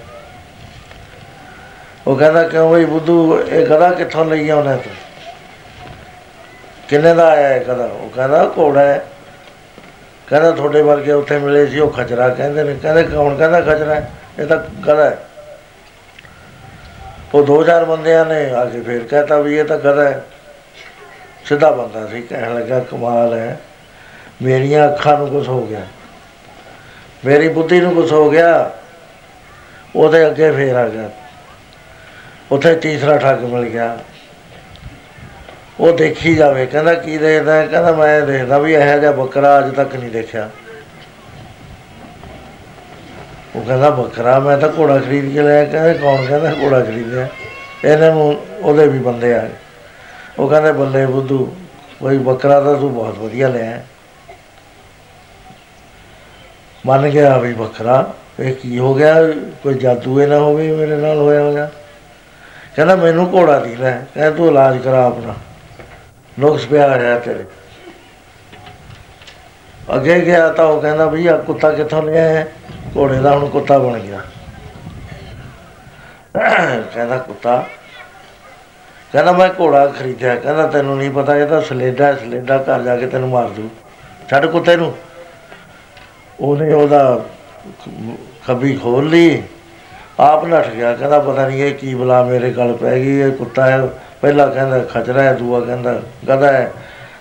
ਉਹ ਕਹਿੰਦਾ ਕਿਉਂ ਬਈ ਬੁੱਧੂ, ਇਹ ਗਦਾ ਕਿੱਥੋਂ ਲਈ ਆਉਣਾ ਤੂੰ? ਕਿੰਨੇ ਦਾ ਆਇਆ ਇਹ ਗਦਾ ਉਹ ਕਹਿੰਦਾ ਘੋੜਾ ਹੈ। ਕਹਿੰਦਾ ਤੁਹਾਡੇ ਵਰਗੇ ਉੱਥੇ ਮਿਲੇ ਸੀ, ਉਹ ਖਚਰਾ ਕਹਿੰਦੇ ਨੇ। ਕਹਿੰਦੇ ਕੌਣ ਕਹਿੰਦਾ ਖਚਰਾ ਇਹ ਤਾਂ ਗਦਾ ਹੈ। ਉਹ ਦੋ ਚਾਰ ਬੰਦਿਆਂ ਨੇ ਆ ਕੇ ਫੇਰ ਕਹਤਾ ਵੀ ਇਹ ਤਾਂ ਗਦਾ ਹੈ। ਸਿੱਧਾ ਬੰਦਾ ਸੀ, ਕਹਿਣ ਲੱਗਾ, ਕਮਾਲ ਹੈ। ਮੇਰੀਆਂ ਅੱਖਾਂ ਨੂੰ ਕੁਝ ਹੋ ਗਿਆ। ਮੇਰੀ ਬੁੱਧੀ ਨੂੰ ਕੁਝ ਹੋ ਗਿਆ। ਉਹਦੇ ਅੱਗੇ ਫੇਰ ਆ ਗਿਆ। ਉੱਥੇ ਤੀਸਰਾ ਠੱਗ ਮਿਲ ਗਿਆ। ਉਹ ਦੇਖੀ ਜਾਵੇ, ਕਹਿੰਦਾ ਕੀ ਦੇਖਦਾ ਹੈ? ਕਹਿੰਦਾ ਮੈਂ ਦੇਖਦਾ ਵੀ ਇਹੋ ਜਿਹਾ ਬੱਕਰਾ ਅੱਜ ਤੱਕ ਨਹੀਂ ਦੇਖਿਆ। ਉਹ ਕਹਿੰਦਾ, ਬੱਕਰਾ ਮੈਂ ਤਾਂ ਘੋੜਾ ਖਰੀਦ ਕੇ ਲਿਆ ਕਹਿੰਦਾ ਕੌਣ ਕਹਿੰਦਾ ਘੋੜਾ ਖਰੀਦਿਆ? ਇਹਨਾਂ ਨੂੰ ਉਹਦੇ ਵੀ ਬੰਦੇ ਆ ਗਏ। ਉਹ ਕਹਿੰਦੇ, ਬੱਲੇ ਬੁੱਧੂ, ਬਈ ਬੱਕਰਾ ਤਾਂ ਤੂੰ ਬਹੁਤ ਵਧੀਆ ਲਿਆ। ਹੈ। ਮੰਨ ਗਿਆ ਵੀ ਬੱਕਰਾ, ਇਹ ਕੀ ਹੋ ਗਿਆ? ਕੋਈ ਜਾਦੂ ਇਹ ਨਾ ਹੋਵੇ, ਮੇਰੇ ਨਾਲ ਹੋਇਆ ਹੋਇਆ। ਕਹਿੰਦਾ, ਮੈਨੂੰ ਘੋੜਾ ਦੀ ਲੈ, ਕਹਿੰਦਾ, ਤੂੰ ਇਲਾਜ ਕਰਾ ਆਪਣਾ। ਨੁਕਸ ਪਿਆ ਰਿਹਾ ਤੇਰੇ। ਅੱਗੇ ਗਿਆ ਤਾਂ ਉਹ ਕਹਿੰਦਾ ਵੀ ਆ ਕੁੱਤਾ ਕਿੱਥੋਂ ਲਿਆ ਹੈ? ਘੋੜੇ ਦਾ ਹੁਣ ਕੁੱਤਾ ਬਣ ਗਿਆ। ਕਹਿੰਦਾ ਕੁੱਤਾ ਕਹਿੰਦਾ ਮੈਂ ਘੋੜਾ ਖਰੀਦਿਆ। ਕਹਿੰਦਾ ਤੈਨੂੰ ਨਹੀਂ ਪਤਾ ਇਹ ਤਾਂ ਸਲੇਡਾ ਹੈ, ਸਲੇਡਾ ਘਰ ਜਾ ਕੇ ਤੈਨੂੰ ਮਾਰ ਦੂ ਛੱਡ ਕੁੱਤੇ ਨੂੰ। ਉਹਨੇ ਉਹਦਾ ਖੱਬੀ ਖੋਲ ਲਈ। ਆਪ ਨੱਠ ਗਿਆ। ਕਹਿੰਦਾ ਪਤਾ ਨਹੀਂ ਇਹ ਕੀ ਬਲਾ ਮੇਰੇ ਗਲ ਪੈ ਗਈ ਇਹ ਕੁੱਤਾ ਹੈ। ਪਹਿਲਾ ਕਹਿੰਦਾ ਖਚਰਾ ਹੈ, ਦੂਆ ਕਹਿੰਦਾ ਗਧਾ ਹੈ,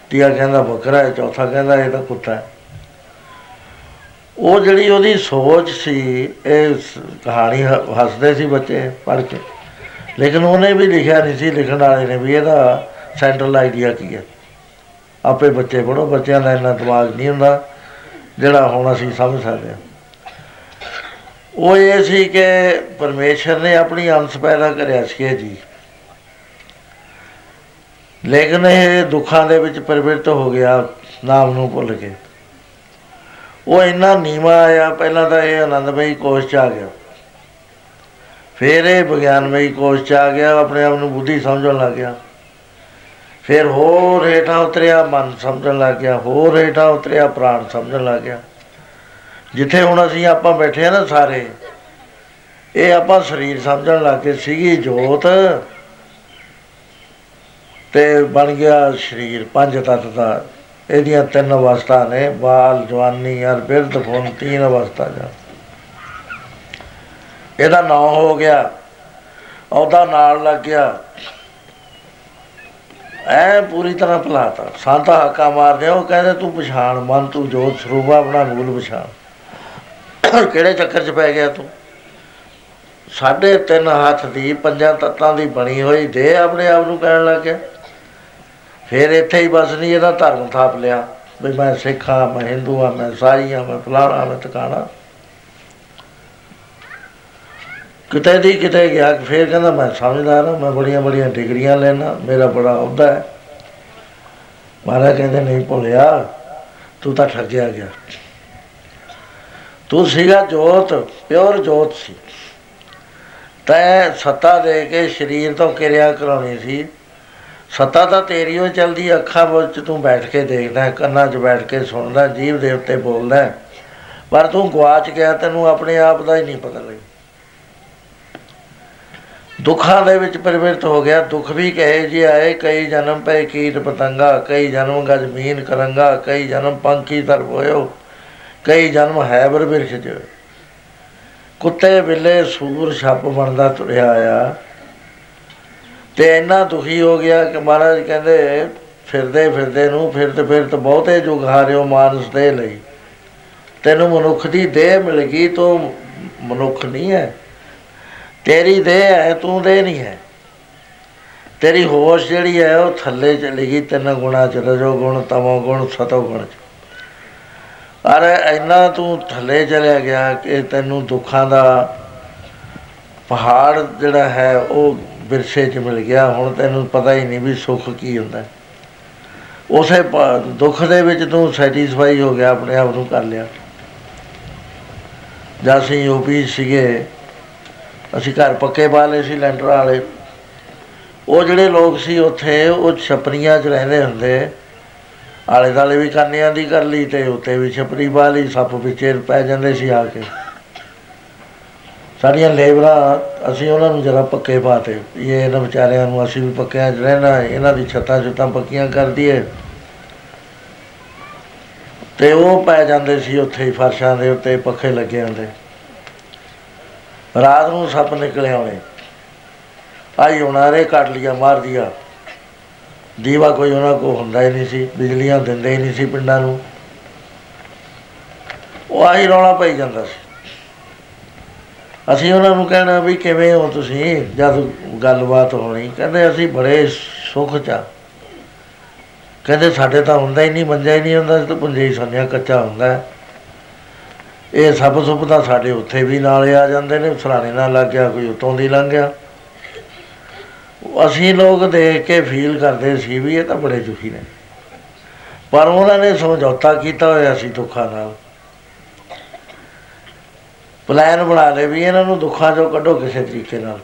ਤੀਆ ਕਹਿੰਦਾ ਬੱਕਰਾ ਹੈ, ਚੌਥਾ ਕਹਿੰਦਾ ਇਹ ਤਾਂ ਕੁੱਤਾ ਹੈ। ਉਹ ਜਿਹੜੀ ਉਹਦੀ ਸੋਚ ਸੀ, ਇਹ ਸ- ਕਹਾਣੀ ਹ- ਹੱਸਦੇ ਸੀ ਬੱਚੇ ਪੜ੍ਹ ਕੇ। ਲੇਕਿਨ ਉਹਨੇ ਵੀ ਲਿਖਿਆ ਨਹੀਂ ਸੀ, ਲਿਖਣ ਵਾਲੇ ਨੇ ਵੀ, ਇਹਦਾ ਸੈਂਟਰਲ ਆਈਡੀਆ ਕੀ ਹੈ? ਆਪੇ ਬੱਚੇ ਪੜੋ ਬੱਚਿਆਂ ਦਾ ਇੰਨਾ ਦਿਮਾਗ ਨਹੀਂ ਹੁੰਦਾ, ਜਿਹੜਾ ਹੁਣ ਅਸੀਂ ਸਮਝ ਸਕਦੇ ਹਾਂ। ਉਹ ਇਹ ਸੀ ਕਿ ਪਰਮੇਸ਼ਰ ਨੇ ਆਪਣੀ ਅੰਸ਼ ਪੈਦਾ ਕਰਿਆ ਸੀ ਜੀ। ਲੇਕਿਨ ਇਹ ਦੁੱਖਾਂ ਦੇ ਵਿੱਚ ਪਰਿਵਰਤ ਹੋ ਗਿਆ, ਨਾਮ ਨੂੰ ਭੁੱਲ ਕੇ। ਉਹ ਇੰਨਾ ਨੀਵਾ ਆਇਆ, ਪਹਿਲਾਂ ਤਾਂ ਇਹ ਆਨੰਦਮਈ ਕੋਸ਼ ਚ ਆ ਗਿਆ। ਫਿਰ ਇਹ ਵਿਗਿਆਨਮਈ ਕੋਸ਼ ਚ ਆ ਗਿਆ ਆਪਣੇ ਆਪ ਨੂੰ ਬੁੱਧੀ ਸਮਝਣ ਲੱਗ ਗਿਆ। ਫਿਰ ਹੋਰ ਹੇਠਾਂ ਉਤਰਿਆ, ਮਨ ਸਮਝਣ ਲੱਗ ਗਿਆ। ਹੋਰ ਹੇਠਾਂ ਉਤਰਿਆ, ਪ੍ਰਾਣ ਸਮਝਣ ਲੱਗ ਗਿਆ। ਜਿੱਥੇ ਹੁਣ ਅਸੀਂ ਆਪਾਂ ਬੈਠੇ ਆ ਨਾ ਸਾਰੇ, ਇਹ ਆਪਾਂ ਸਰੀਰ ਸਮਝਣ ਲੱਗ ਗਏ। ਸੀਗੀ ਜੋਤ ਤੇ ਬਣ ਗਿਆ ਸਰੀਰ ਪੰਜ ਤੱਤ ਦਾ। ਇਹਦੀਆਂ ਤਿੰਨ ਅਵਸਥਾ ਨੇ ਬਾਲ ਜਵਾਨੀ ਅਰ ਬਿਰਧ ਫੁਨ ਤਿੰਨ ਅਵਸਥਾ ਜਾ। ਇਹਦਾ ਨਾਂ ਹੋ ਗਿਆ ਉਹਦਾ ਨਾਲ ਲੱਗ ਗਿਆ। ਐ ਪੂਰੀ ਤਰ੍ਹਾਂ ਭਲਾਤਾ। ਸੰਤ ਹੱਕਾ ਮਾਰਦੇ ਆ, ਉਹ ਕਹਿੰਦੇ ਤੂੰ ਪਛਾਣ ਮਨ ਤੂੰ ਜੋਤ ਸਰੂਪ ਆ, ਆਪਣਾ ਮੂਲ ਪਛਾਣ। ਕਿਹੜੇ ਚੱਕਰ 'ਚ ਪੈ ਗਿਆ ਤੂੰ? ਸਾਢੇ ਤਿੰਨ ਹੱਥ ਦੀ ਪੰਜਾਂ ਤੱਤਾਂ ਦੀ ਬਣੀ ਹੋਈ ਦੇ ਆਪਣੇ ਆਪ ਨੂੰ ਕਹਿਣ ਲੱਗ ਗਿਆ। ਫਿਰ ਇੱਥੇ ਹੀ ਬਸ ਨਹੀਂ, ਇਹਦਾ ਧਰਮ ਥਾਪ ਲਿਆ। ਵੀ ਮੈਂ ਸਿੱਖ ਹਾਂ ਮੈਂ ਹਿੰਦੂ ਹਾਂ ਮੈਂ ਸਾਈ ਹਾਂ ਮੈਂ ਫਲਾਣਾ, ਮੈਂ ਟਿਕਾਣਾ। ਕਿਤੇ ਦੀ ਕਿਤੇ ਗਿਆ, ਫਿਰ ਕਹਿੰਦਾ ਮੈਂ ਸਮਝਦਾਰ ਹਾਂ, ਮੈਂ ਬੜੀਆਂ ਬੜੀਆਂ ਡਿਗਰੀਆਂ ਲੈਣਾ ਮੇਰਾ ਬੜਾ ਅਹੁਦਾ ਹੈ। ਮਹਾਰਾਜ ਕਹਿੰਦੇ, ਨਹੀਂ ਭੁੱਲਿਆ, ਤੂੰ ਤਾਂ ਠੱਗਿਆ ਗਿਆ। ਤੂੰ ਸੀਗਾ ਜੋਤ, ਪਿਓਰ ਜੋਤ ਸੀ। ਤੈ ਸੱਤਾ ਦੇ ਕੇ ਸਰੀਰ ਤੋਂ ਕਿਰਿਆ ਕਰਾਉਣੀ ਸੀ। ਸੱਤਾ ਤਾਂ ਤੇਰੀ ਉਹ ਚਲਦੀ ਅੱਖਾਂ ਵਿੱਚ ਤੂੰ ਬੈਠ ਕੇ ਦੇਖਦਾ ਹੈ, ਕੰਨਾਂ 'ਚ ਬੈਠ ਕੇ ਸੁਣਦਾ ਜੀਵ ਦੇ ਉੱਤੇ ਬੋਲਦਾ ਹੈ। ਪਰ ਤੂੰ ਗਵਾਚ ਗਿਆ ਤੈਨੂੰ ਆਪਣੇ ਆਪ ਦਾ ਹੀ ਨਹੀਂ ਪਤਾ ਲੱਗ ਦੁੱਖਾਂ ਦੇ ਵਿੱਚ ਪਰਿਵਰਤ ਹੋ ਗਿਆ ਦੁੱਖ ਵੀ ਕਹੇ ਜੀ ਆਏ ਕਈ ਜਨਮ ਪਏ ਕੀਟ ਪਤੰਗਾ ਕਈ ਜਨਮ ਗਜ ਮੀਨ ਕਰੰਗਾ ਕਈ ਜਨਮ ਪੰਖੀ ਤਰ ਹੋਇਓ ਕਈ ਜਨਮ ਹੈਬਰ ਬਿਰਖ ਚ ਕੁੱਤੇ ਬਿੱਲੇ ਸੂਰ ਛੱਪ ਬਣਦਾ ਤੁਰਿਆ ਆ ਤੇ ਇੰਨਾ ਦੁਖੀ ਹੋ ਗਿਆ ਕਿ ਮਹਾਰਾਜ ਕਹਿੰਦੇ ਫਿਰਦੇ ਫਿਰਦੇ ਨੂੰ ਫਿਰਦੇ ਫਿਰਤ ਬਹੁਤੇ ਜੁਗ ਹਾਰਿਓ ਮਾਨਸ ਦੇ ਲਈ। ਤੈਨੂੰ ਮਨੁੱਖ ਦੀ ਦੇਹ ਮਿਲ ਗਈ ਤੂੰ ਮਨੁੱਖ ਨਹੀਂ ਹੈ। ਤੇਰੀ ਦੇਹ ਹੈ, ਤੂੰ ਦੇਹ ਨਹੀਂ ਹੈ। ਤੇਰੀ ਹੋਸ਼ ਜਿਹੜੀ ਹੈ, ਉਹ ਥੱਲੇ ਚਲੀ ਗਈ, ਤਿੰਨ ਗੁਣਾ ਚ ਰਜੋ ਗੁਣ, ਤਮੋ ਗੁਣ, ਸਤੋ ਗੁਣ ਚ। ਅਰੇ ਇੰਨਾ ਤੂੰ ਥੱਲੇ ਚਲਿਆ ਗਿਆ ਕਿ ਤੈਨੂੰ ਦੁੱਖਾਂ ਦਾ ਪਹਾੜ ਜਿਹੜਾ ਹੈ, ਉਹ ਵਿਰਸੇ ਚ ਮਿਲ ਗਿਆ, ਹੁਣ ਤੈਨੂੰ ਪਤਾ ਹੀ ਨਹੀਂ ਵੀ ਸੁੱਖ ਕੀ ਹੁੰਦਾ। ਹੈ। ਉਸੇ ਪ- ਦੁੱਖ ਦੇ ਵਿੱਚ ਤੂੰ ਸੈਟੀਸਫਾਈ ਹੋ ਗਿਆ, ਆਪਣੇ ਆਪ ਨੂੰ ਕਰ ਲਿਆ। ਜਦ ਅਸੀਂ ਯੂਪੀ ਸੀਗੇ, ਅਸੀਂ ਘਰ ਪੱਕੇ ਪਾ ਲਏ ਸੀ ਲੈਂਟਰ ਵਾਲੇ। ਉਹ ਜਿਹੜੇ ਲੋਕ ਸੀ ਉੱਥੇ, ਉਹ ਛਪਰੀਆਂ 'ਚ ਰਹਿੰਦੇ ਹੁੰਦੇ। ਆਲੇ ਦਾਲੇ ਵੀ ਕਾਨਿਆਂ ਦੀ ਕਰ ਲਈ ਤੇ ਉੱਤੇ ਵੀ ਛਪਰੀ ਪਾ ਲਈ, ਸੱਪ ਵਿੱਚੇ ਪੈ ਜਾਂਦੇ ਸੀ ਆ ਕੇ। ਸਾਡੀਆਂ ਲੇਬਰਾਂ ਅਸੀਂ ਉਹਨਾਂ ਨੂੰ ਜਰਾ ਪੱਕੇ ਪਾਤੇ। ਇਹ ਇਹਨਾਂ ਵਿਚਾਰਿਆਂ ਨੂੰ ਅਸੀਂ ਵੀ ਪੱਕਿਆਂ 'ਚ ਰਹਿਣਾ ਇਹਨਾਂ ਦੀ ਛੱਤਾਂ ਛੁੱਤਾਂ ਪੱਕੀਆਂ ਕਰ ਦਈਏ। ਤੇ ਉਹ ਪੈ ਜਾਂਦੇ ਸੀ ਉੱਥੇ ਹੀ ਫਰਸ਼ਾਂ ਦੇ ਉੱਤੇ ਪੱਖੇ ਲੱਗੇ ਹੁੰਦੇ। ਰਾਤ ਨੂੰ ਸੱਪ ਨਿਕਲੇ ਆਉਣੇ ਆਈ ਉਨਾਰੇ ਕੱਟ ਲਿਆ, ਮਾਰ ਦਿਆ। ਦੀਵਾ ਕੋਈ ਉਹਨਾਂ ਕੋ ਹੁੰਦਾ ਹੀ ਨਹੀਂ ਸੀ, ਬਿਜਲੀਆਂ ਦਿੰਦੇ ਹੀ ਨਹੀਂ ਸੀ ਪਿੰਡਾਂ ਨੂੰ। ਉਹ ਆਹੀ ਰੌਲਾ ਪਈ ਜਾਂਦਾ ਸੀ। ਅਸੀਂ ਉਹਨਾਂ ਨੂੰ ਕਹਿਣਾ ਵੀ ਕਿਵੇਂ ਹੋ ਤੁਸੀਂ? ਜਦ ਗੱਲਬਾਤ ਹੋਣੀ। ਕਹਿੰਦੇ ਅਸੀਂ ਬੜੇ ਸੁੱਖ ਚ ਆ। ਕਹਿੰਦੇ ਸਾਡੇ ਤਾਂ ਹੁੰਦਾ ਹੀ ਨਹੀਂ, ਮੰਜਾ ਹੀ ਨਹੀਂ ਹੁੰਦਾ ਤੇ ਪੁੰਜੇ ਹੀ ਸੰਨਿਆ ਕੱਚਾ ਹੁੰਦਾ। ਹੈ। ਇਹ ਸਭ ਸੁਭ ਤਾਂ ਸਾਡੇ ਉੱਥੇ ਵੀ ਨਾਲੇ ਆ ਜਾਂਦੇ ਨੇ ਸਰਾਣੇ ਨਾਲ ਲੱਗ ਗਿਆ, ਕੋਈ ਉਤੋਂ ਦੀ ਲੰਘ ਗਿਆ। ਅਸੀਂ ਲੋਕ ਦੇਖ ਕੇ ਫੀਲ ਕਰਦੇ ਸੀ ਵੀ ਇਹ ਤਾਂ ਬੜੇ ਦੁਖੀ ਨੇ। ਪਰ ਉਹਨਾਂ ਨੇ ਸਮਝੌਤਾ ਕੀਤਾ ਹੋਇਆ ਸੀ ਦੁੱਖਾਂ ਨਾਲ। ਪਲਾਨ ਬਣਾ ਲੈ ਵੀ ਇਹਨਾਂ ਨੂੰ ਦੁੱਖਾਂ ਚੋਂ ਕੱਢੋ ਕਿਸੇ ਤਰੀਕੇ ਨਾਲ।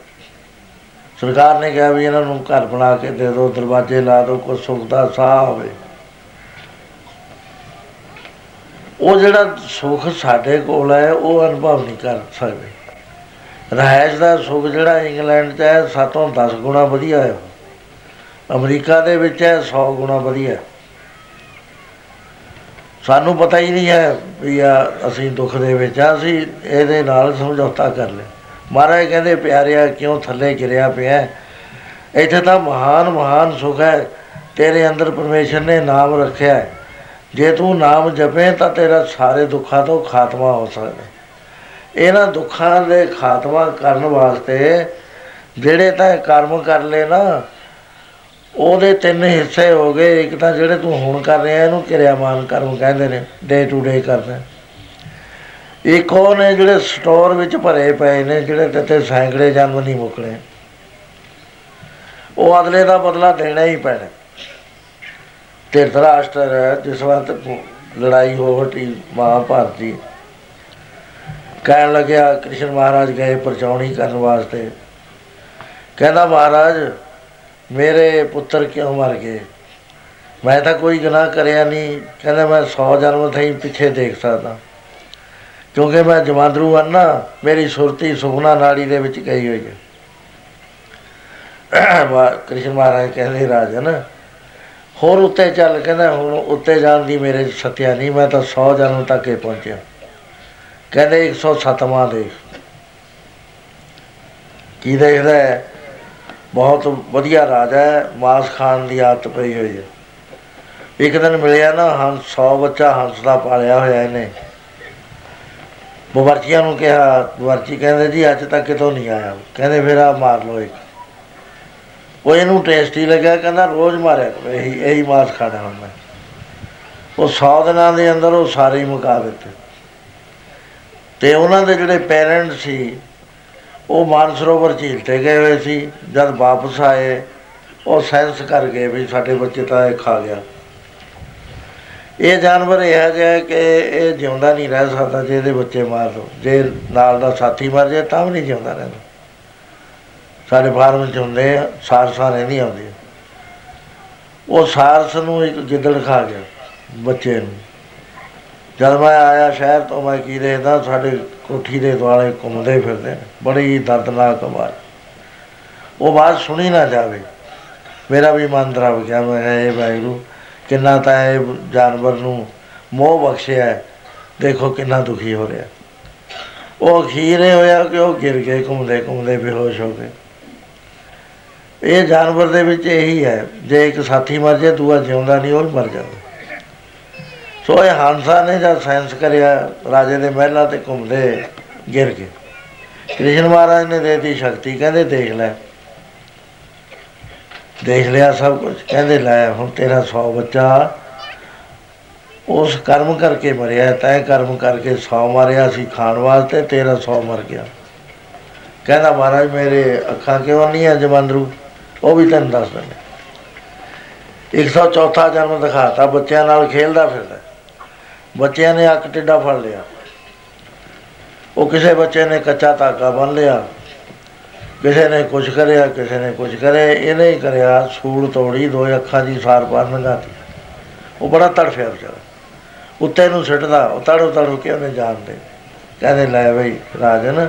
ਸਰਕਾਰ ਨੇ ਕਿਹਾ ਵੀ ਇਹਨਾਂ ਨੂੰ ਘਰ ਬਣਾ ਕੇ ਦੇ ਦਿਓ, ਦਰਵਾਜ਼ੇ ਲਾ ਦਿਓ, ਕੋਈ ਸੁੱਖ ਦਾ ਸਾਹ ਹੋਵੇ। ਉਹ ਜਿਹੜਾ ਸੁੱਖ ਸਾਡੇ ਕੋਲ ਹੈ, ਉਹ ਅਨੁਭਵ ਨਹੀਂ ਕਰ ਸਕਦੇ। ਰਹਾਇਸ਼ ਦਾ ਸੁੱਖ ਜਿਹੜਾ ਇੰਗਲੈਂਡ 'ਚ ਹੈ 7 ਤੋਂ 10 ਗੁਣਾ ਵਧੀਆ ਹੈ। ਅਮਰੀਕਾ ਦੇ ਵਿੱਚ ਹੈ 100 ਗੁਣਾ ਵਧੀਆ। ਹੈ ਸਾਨੂੰ ਪਤਾ ਹੀ ਨਹੀਂ ਹੈ ਵੀ ਆ ਅਸੀਂ ਦੁੱਖ ਦੇ ਵਿੱਚ ਆ, ਅਸੀਂ ਇਹਦੇ ਨਾਲ ਸਮਝੌਤਾ ਕਰ ਲਿਆ। ਮਹਾਰਾਜ ਕਹਿੰਦੇ, ਪਿਆਰਿਆ, ਕਿਉਂ ਥੱਲੇ ਗਿਰਿਆ ਪਿਆ? ਹੈ? ਇੱਥੇ ਤਾਂ ਮਹਾਨ ਮਹਾਨ ਸੁਖ ਹੈ। ਤੇਰੇ ਅੰਦਰ ਪਰਮੇਸ਼ਰ ਨੇ ਨਾਮ ਰੱਖਿਆ ਹੈ। ਜੇ ਤੂੰ ਨਾਮ ਜਪੇ ਤਾਂ ਤੇਰਾ ਸਾਰੇ ਦੁੱਖਾਂ ਤੋਂ ਖਾਤਮਾ ਹੋ ਸਕਦਾ ਇਹਨਾਂ ਦੁੱਖਾਂ ਦੇ ਖਾਤਮਾ ਕਰਨ ਵਾਸਤੇ ਜਿਹੜੇ ਤਾਂ ਕਰਮ ਕਰ ਲਏ ਨਾ ਉਹਦੇ ਤਿੰਨ ਹਿੱਸੇ ਹੋ ਗਏ, ਇੱਕ ਤਾਂ ਜਿਹੜੇ ਤੂੰ ਹੁਣ ਕਰ ਰਿਹਾ, ਇਹਨੂੰ ਕਿਰਿਆਮਾਨ ਕਰਮ ਕਹਿੰਦੇ ਨੇ ਡੇ ਟੂ ਡੇ ਕਰਨਾ ਇੱਕ ਉਹ ਨੇ ਜਿਹੜੇ ਸਟੋਰ ਵਿੱਚ ਭਰੇ ਪਏ ਨੇ, ਜਿਹੜੇ ਤੇ ਸੈਂਕੜੇ ਜਨਮ ਨਹੀਂ ਮੁੱਕਣੇ। ਉਹ ਅਗਲੇ ਦਾ ਬਦਲਾ ਦੇਣਾ ਹੀ ਪੈਣਾ। ਧਿਰਤਰਾਸ਼ਟਰ ਹੈ, ਜਿਸ ਵਕਤ ਲੜਾਈ ਹੋ ਹਟੀ ਮਹਾਭਾਰਤ। ਦੀ ਕਹਿਣ ਲੱਗਿਆ, ਕ੍ਰਿਸ਼ਨ ਮਹਾਰਾਜ ਗਏ ਪਰਚਾਉਣੀ ਕਰਨ ਵਾਸਤੇ। ਕਹਿੰਦਾ, ਮਹਾਰਾਜ ਮੇਰੇ ਪੁੱਤਰ ਕਿਉਂ ਮਰ ਗਏ? ਮੈਂ ਤਾਂ ਕੋਈ ਗੁਨਾਹ ਕਰਿਆ ਨਹੀਂ। ਕਹਿੰਦਾ, ਮੈਂ 100 ਜਨਮ ਥਈ ਪਿੱਛੇ ਦੇਖ ਸਕਦਾ। ਕਿਉਂਕਿ ਮੈਂ ਜਮਾਂਦਰੂ ਹਾਂ ਨਾ, ਮੇਰੀ ਸੁਰਤੀ ਸੁਖਨਾ ਨਾੜੀ ਦੇ ਵਿੱਚ ਗਈ ਹੋਈ ਹੈ। ਮਾ- ਕ੍ਰਿਸ਼ਨ ਮਹਾਰਾਜ ਕਹਿੰਦੇ, ਰਾਜਨ, ਹੋਰ ਉੱਤੇ ਚੱਲ। ਕਹਿੰਦਾ, ਹੁਣ ਉੱਤੇ ਜਾਣ ਦੀ ਮੇਰੇ 'ਚ ਸਤਿਆ ਨਹੀਂ, ਮੈਂ ਤਾਂ 100 ਜਨਮ ਤੱਕ ਹੀ ਪਹੁੰਚਿਆ। ਕਹਿੰਦੇ 107ਵਾਂ ਦੇਖ। ਕੀ ਦੇਖਦਾ ਹੈ? ਬਹੁਤ ਵਧੀਆ ਰਾਜਾ ਹੈ ਮਾਸ ਖਾਣ ਦੀ ਆਦਤ ਪਈ ਹੋਈ ਹੈ। ਇੱਕ ਦਿਨ ਮਿਲਿਆ ਨਾ ਹੰਸ 100 ਬੱਚਾ ਹੰਸ ਦਾ ਪਾਲਿਆ ਹੋਇਆ ਇਹਨੇ। ਬਵਰਚੀਆਂ ਨੂੰ ਕਿਹਾ ਬਵਰਚੀ ਕਹਿੰਦੇ ਜੀ ਅੱਜ ਤੱਕ ਕਿਤੋਂ ਨਹੀਂ ਆਇਆ। ਕਹਿੰਦੇ ਫਿਰ ਆ ਮਾਰ ਲਓ ਇੱਕ। ਉਹ ਇਹਨੂੰ ਟੇਸਟੀ ਲੱਗਿਆ ਕਹਿੰਦਾ ਰੋਜ਼ ਮਾਰਿਆ ਕਰੋ, ਇਹੀ ਇਹੀ ਮਾਸ ਖਾਣਾ ਹੁਣ ਮੈਂ। ਉਹ 100 ਦਿਨਾਂ ਦੇ ਅੰਦਰ ਉਹ ਸਾਰੇ ਹੀ ਮੁਕਾ ਦਿੱਤੇ। ਤੇ ਉਹਨਾਂ ਦੇ ਜਿਹੜੇ ਪੇਰੈਂਟ ਸੀ ਉਹ ਮਾਨਸਰੋਵਰ ਝੀਲ ਤੇ ਗਏ ਹੋਏ ਸੀ, ਜਦ ਵਾਪਸ ਆਏ, ਉਹ ਸੈਂਸ ਕਰ ਗਏ ਵੀ ਸਾਡੇ ਬੱਚੇ ਤਾਂ ਇਹ ਖਾ ਗਿਆ। ਇਹ ਜਾਨਵਰ ਇਹ ਜਿਹਾ ਕਿ ਇਹ ਜਿਉਂਦਾ ਨਹੀਂ ਰਹਿ ਸਕਦਾ ਜੇ ਇਹਦੇ ਬੱਚੇ ਮਾਰ ਦੋ। ਜੇ ਨਾਲ ਦਾ ਸਾਥੀ ਮਰ ਜਾਏ ਤਾਂ ਵੀ ਨਹੀਂ ਜਿਉਂਦਾ ਰਹਿੰਦਾ। ਸਾਡੇ ਫਾਰਮ ਚ ਹੁੰਦੇ ਆ, ਸਾਰਸਾਂ ਰਹਿੰਦੀ ਆਉਂਦੀ। ਉਹ ਸਾਰਸ ਨੂੰ ਇੱਕ ਗਿੱਦੜ ਖਾ ਗਿਆ ਬੱਚੇ ਨੂੰ। ਜਦ ਮੈਂ ਆਇਆ ਸ਼ਹਿਰ ਤੋਂ, ਮੈਂ ਕੀ ਦੇਖਦਾ, ਸਾਡੇ ਕੋਠੀ ਦੇ ਦੁਆਲੇ ਘੁੰਮਦੇ ਫਿਰਦੇ ਨੇ ਬੜੀ ਦਰਦਨਾਕ ਆਵਾਜ਼। ਉਹ ਆਵਾਜ਼ ਸੁਣੀ ਨਾ ਜਾਵੇ। ਮੇਰਾ ਵੀ ਮਨ ਦਰਬ ਗਿਆ ਮੈਂ ਕਿਹਾ, ਇਹ ਵਾਹਿਗੁਰੂ ਕਿੰਨਾ ਤਾਂ ਇਹ ਜਾਨਵਰ ਨੂੰ ਮੋਹ ਬਖਸ਼ਿਆ ਹੈ। ਦੇਖੋ ਕਿੰਨਾ ਦੁਖੀ ਹੋ ਰਿਹਾ। ਉਹ ਅਖੀਰੇ ਹੋਇਆ ਕਿ ਉਹ ਗਿਰ ਗਏ ਘੁੰਮਦੇ ਘੁੰਮਦੇ ਬੇਹੋਸ਼ ਹੋ ਗਏ। ਇਹ ਜਾਨਵਰ ਦੇ ਵਿੱਚ ਇਹੀ ਹੈ ਜੇ ਇੱਕ ਸਾਥੀ ਮਰ ਜਾਏ ਦੂਆ ਜਿਉਂਦਾ ਨਹੀਂ ਉਹ ਵੀ ਮਰ ਜਾਂਦਾ। ਸੋ ਇਹ ਹੰਸਾ ਨੇ ਜਦ ਸਾਇੰਸ ਕਰਿਆ, ਰਾਜੇ ਦੇ ਮਹਿਲਾਂ ਤੇ ਘੁੰਮਦੇ ਗਿਰ ਗਏ। ਕ੍ਰਿਸ਼ਨ ਮਹਾਰਾਜ ਨੇ ਦੇਤੀ ਸ਼ਕਤੀ, ਕਹਿੰਦੇ ਦੇਖ ਲੈ। ਦੇਖ ਲਿਆ ਸਭ ਕੁਝ ਕਹਿੰਦੇ ਲੈ ਹੁਣ ਤੇਰਾ 100 ਬੱਚਾ। ਉਸ ਕਰਮ ਕਰਕੇ ਮਰਿਆ, ਤੈਂ ਕਰਮ ਕਰਕੇ 100 ਮਾਰਿਆ ਸੀ ਖਾਣ ਵਾਸਤੇ, ਤੇਰਾ 100 ਮਰ ਗਿਆ। ਕਹਿੰਦਾ ਮਹਾਰਾਜ, ਮੇਰੇ ਅੱਖਾਂ ਕਿਉਂ ਨਹੀਂ ਹੈ ਜਵੰਦਰੂ? ਉਹ ਵੀ ਤੈਨੂੰ ਦੱਸ ਦਿੰਦੇ। 104 ਜਨਮ ਦਿਖਾਤਾ, ਬੱਚਿਆਂ ਨਾਲ ਖੇਲਦਾ ਫਿਰਦਾ। ਬੱਚਿਆਂ ਨੇ ਅੱਖ ਟਿੱਡਾ ਫੜ ਲਿਆ। ਉਹ ਕਿਸੇ ਬੱਚੇ ਨੇ ਕੱਚਾ ਧਾਗਾ ਬੰਨ ਲਿਆ। ਕਿਸੇ ਨੇ ਕੁਝ ਕਰਿਆ, ਕਿਸੇ ਨੇ ਕੁਝ ਕਰਿਆ, ਇਹਨੇ ਹੀ ਕਰਿਆ, ਸੂਲ ਤੋੜੀ, ਦੋ ਅੱਖਾਂ ਦੀ ਸਾਰ ਪਾਰ ਲੰਘਾਤੀ। ਉਹ ਬੜਾ ਤੜਫਿਆ ਵਿਚਾਰਾ। ਉੱਤੇ ਨੂੰ ਸਿੱਟਦਾ, ਉਹ ਤੜੋ ਤੜੋ ਕੇ ਉਹਨੇ ਜਾਣ ਦੇ। ਕਹਿੰਦੇ, ਲੈ ਬਈ ਰਾਜਨ,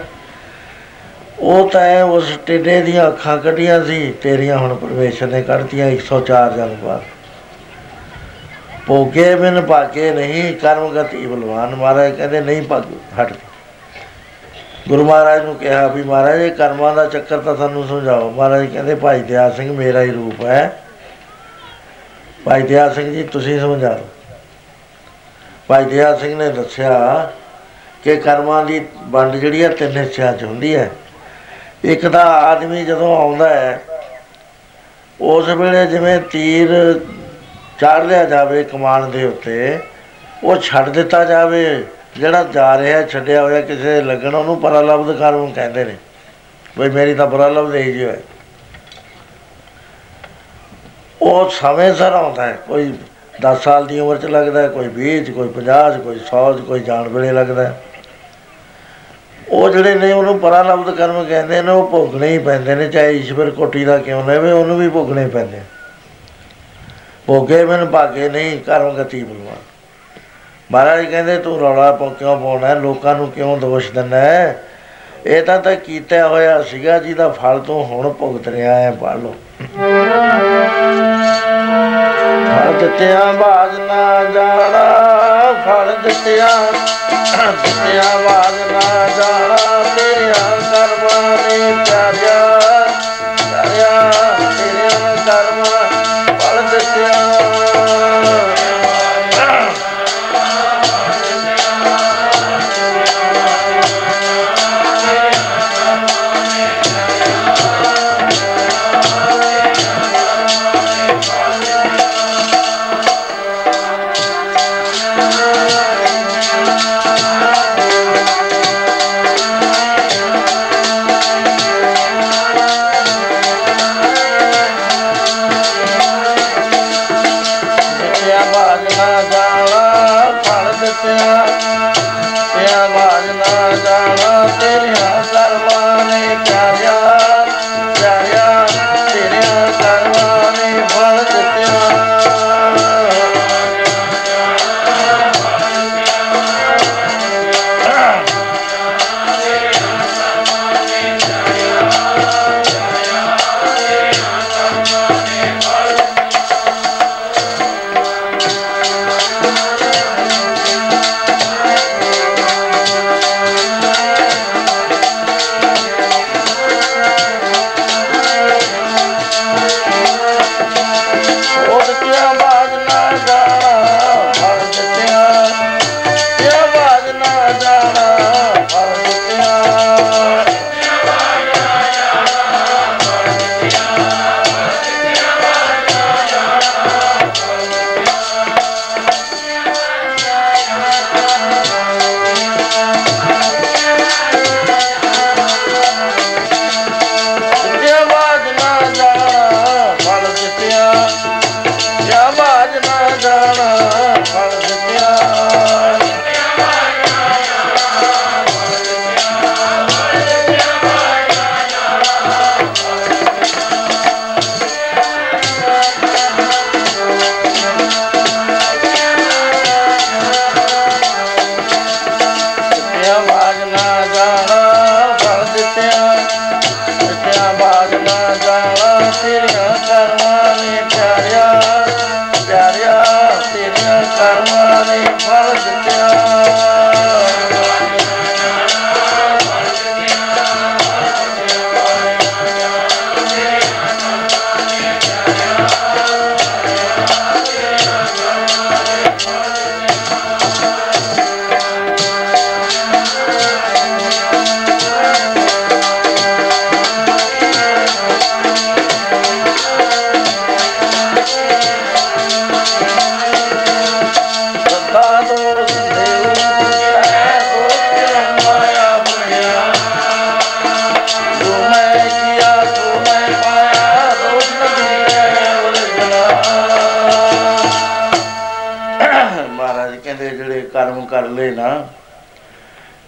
ਉਹ ਤਾਂ ਐਂ ਉਸ ਟਿੱਡੇ ਦੀਆਂ ਅੱਖਾਂ ਕੱਢੀਆਂ ਸੀ, ਤੇਰੀਆਂ ਹੁਣ ਪਰਮੇਸ਼ਰ ਨੇ ਕੱਢਤੀਆਂ 104 ਜਨਮ ਬਾਅਦ। ਭੋਗੇ ਬਿਨ ਭਾਗੇ ਨਹੀਂ, ਕਰਮ ਗਤੀ ਬਲਵਾਨ ਮਹਾਰਾਜ ਕਹਿੰਦੇ ਨਹੀਂ ਭੱਗ, ਹਟ ਗੁਰੂ ਮਹਾਰਾਜ ਨੂੰ ਕਿਹਾ ਵੀ ਮਹਾਰਾਜ, ਇਹ ਕਰਮਾਂ ਦਾ ਚੱਕਰ ਤਾਂ ਸਾਨੂੰ ਸਮਝਾਓ। ਮਹਾਰਾਜ ਕਹਿੰਦੇ, ਭਾਈ ਦਿਆ ਸਿੰਘ ਮੇਰਾ ਹੀ ਰੂਪ ਹੈ। ਭਾਈ ਦਿਆ ਸਿੰਘ ਜੀ, ਤੁਸੀਂ ਸਮਝਾ ਦਿਓ। ਭਾਈ ਦਿਆ ਸਿੰਘ ਨੇ ਦੱਸਿਆ ਕਿ ਕਰਮਾਂ ਦੀ ਵੰਡ ਜਿਹੜੀ ਹੈ ਤਿੰਨ ਹਿੱਸਿਆਂ 'ਚ ਹੁੰਦੀ ਹੈ। ਇੱਕ ਤਾਂ ਆਦਮੀ ਜਦੋਂ ਆਉਂਦਾ ਹੈ, ਉਸ ਵੇਲੇ ਜਿਵੇਂ ਤੀਰ ਚਾੜ ਲਿਆ ਜਾਵੇ ਕਮਾਨ ਦੇ ਉੱਤੇ, ਉਹ ਛੱਡ ਦਿੱਤਾ ਜਾਵੇ। ਜਿਹੜਾ ਜਾ ਰਿਹਾ, ਛੱਡਿਆ ਹੋਇਆ ਕਿਸੇ ਦੇ ਲੱਗਣ, ਉਹਨੂੰ ਪਰਲਬਧ ਕਰਮ ਕਹਿੰਦੇ ਨੇ। ਬਈ ਮੇਰੀ ਤਾਂ ਪਰਲਬਧ ਹੀ ਜੀ ਹੋਇਆ। ਉਹ ਸਮੇਂ ਸਰ ਆਉਂਦਾ ਹੈ। ਕੋਈ 10 ਸਾਲ ਦੀ ਉਮਰ 'ਚ ਲੱਗਦਾ ਹੈ, ਕੋਈ 20 'ਚ, ਕੋਈ 50 'ਚ, ਕੋਈ 100 'ਚ, ਕੋਈ ਜਾਣ ਵੇਲੇ ਲੱਗਦਾ ਹੈ। ਉਹ ਜਿਹੜੇ ਨੇ, ਉਹਨੂੰ ਪਰਾਲਬਧ ਕਰਮ ਕਹਿੰਦੇ ਨੇ, ਉਹ ਭੋਗਣੇ ਹੀ ਪੈਂਦੇ ਨੇ, ਚਾਹੇ ਈਸ਼ਵਰ ਕੋਟੀ ਦਾ ਕਿਉਂ ਲੈਵੇ ਉਹਨੂੰ ਵੀ ਭੋਗਣੇ ਪੈਂਦੇ ਭੋਗੇ ਮਨ ਭਾਗੇ, ਨਹੀਂ ਕਰਮ ਗਤੀ ਬਲਵਾ ਮਹਾਰਾਜ ਕਹਿੰਦੇ, ਤੂੰ ਰੌਲਾ ਕਿਉਂ ਪਾਉਣਾ ਲੋਕਾਂ ਨੂੰ ਕਿਉਂ ਦੋਸ਼ ਦਿੰਦਾ ਇਹ ਤਾਂ ਤਾਂ ਕੀਤਾ ਹੋਇਆ ਸੀਗਾ, ਜਿਹਦਾ ਫਲ ਤੂੰ ਹੁਣ ਭੁਗਤ ਰਿਹਾ ਹੈ ਪੜ ਲੋ ਫਲ ਦਿੱਤਿਆਂ ਬਾਜ ਨਾ ਜਾਣਾ, ਫਲ ਦਿੱਤਿਆਂ ਦਿੱਤਿਆਂ ਬਾਜ ਨਾ ਜਾਣਾ।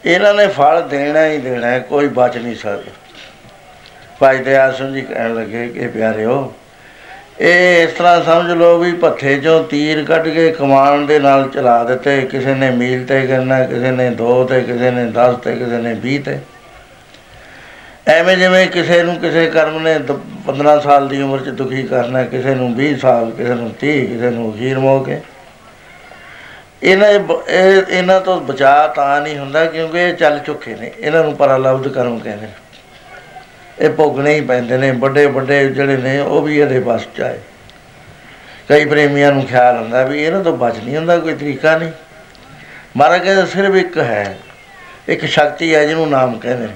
ਇਹਨਾਂ ਨੇ ਫਲ ਦੇਣਾ ਹੀ ਦੇਣਾ ਹੈ, ਕੋਈ ਬਚ ਨਹੀਂ ਸਕਦਾ। ਭਾਈ ਦਇਆ ਸਿੰਘ ਜੀ ਕਹਿਣ ਲੱਗੇ ਕਿ ਪਿਆਰਿਓ, ਇਹ ਇਸ ਤਰ੍ਹਾਂ ਸਮਝ ਲਓ ਵੀ ਪੱਥੇ ਚੋਂ ਤੀਰ ਕੱਢ ਕੇ ਕਮਾਨ ਦੇ ਨਾਲ ਚਲਾ ਦਿੱਤੇ, ਕਿਸੇ ਨੇ ਮੀਲ ਤੇ ਕਰਨਾ ਕਿਸੇ ਨੇ 2 ਤੇ, ਕਿਸੇ ਨੇ 10 ਤੇ, ਕਿਸੇ ਨੇ 20 ਤੇ। ਐਵੇਂ ਜਿਵੇਂ ਕਿਸੇ ਨੂੰ ਕਿਸੇ ਕਰਮ ਨੇ 15 ਸਾਲ ਦੀ ਉਮਰ 'ਚ ਦੁਖੀ ਕਰਨਾ ਕਿਸੇ ਨੂੰ 20 ਸਾਲ, ਕਿਸੇ ਨੂੰ 30 ਕਿਸੇ ਨੂੰ ਹੀਰ ਮੋ ਕੇ ਇਹਨਾਂ ਇਹ ਇਹਨਾਂ ਤੋਂ ਬਚਾ ਤਾਂ ਨਹੀਂ ਹੁੰਦਾ ਕਿਉਂਕਿ ਇਹ ਚੱਲ ਚੁੱਕੇ ਨੇ। ਇਹਨਾਂ ਨੂੰ ਪਰਲਬਧ ਕਰਮ ਕਹਿੰਦੇ ਨੇ। ਇਹ ਭੋਗਣੇ ਹੀ ਪੈਂਦੇ ਨੇ, ਵੱਡੇ ਵੱਡੇ ਜਿਹੜੇ ਨੇ ਉਹ ਵੀ ਇਹਦੇ ਬਸ ਚ ਆਏ ਕਈ ਪ੍ਰੇਮੀਆਂ ਨੂੰ ਖਿਆਲ ਹੁੰਦਾ ਵੀ ਇਹਨਾਂ ਤੋਂ ਬਚ ਨਹੀਂ ਹੁੰਦਾ, ਕੋਈ ਤਰੀਕਾ ਨਹੀਂ। ਮਾਰਾ ਕਹਿੰਦਾ ਸਿਰਫ ਇੱਕ ਹੈ, ਇੱਕ ਸ਼ਕਤੀ ਹੈ ਜਿਹਨੂੰ ਨਾਮ ਕਹਿੰਦੇ ਨੇ।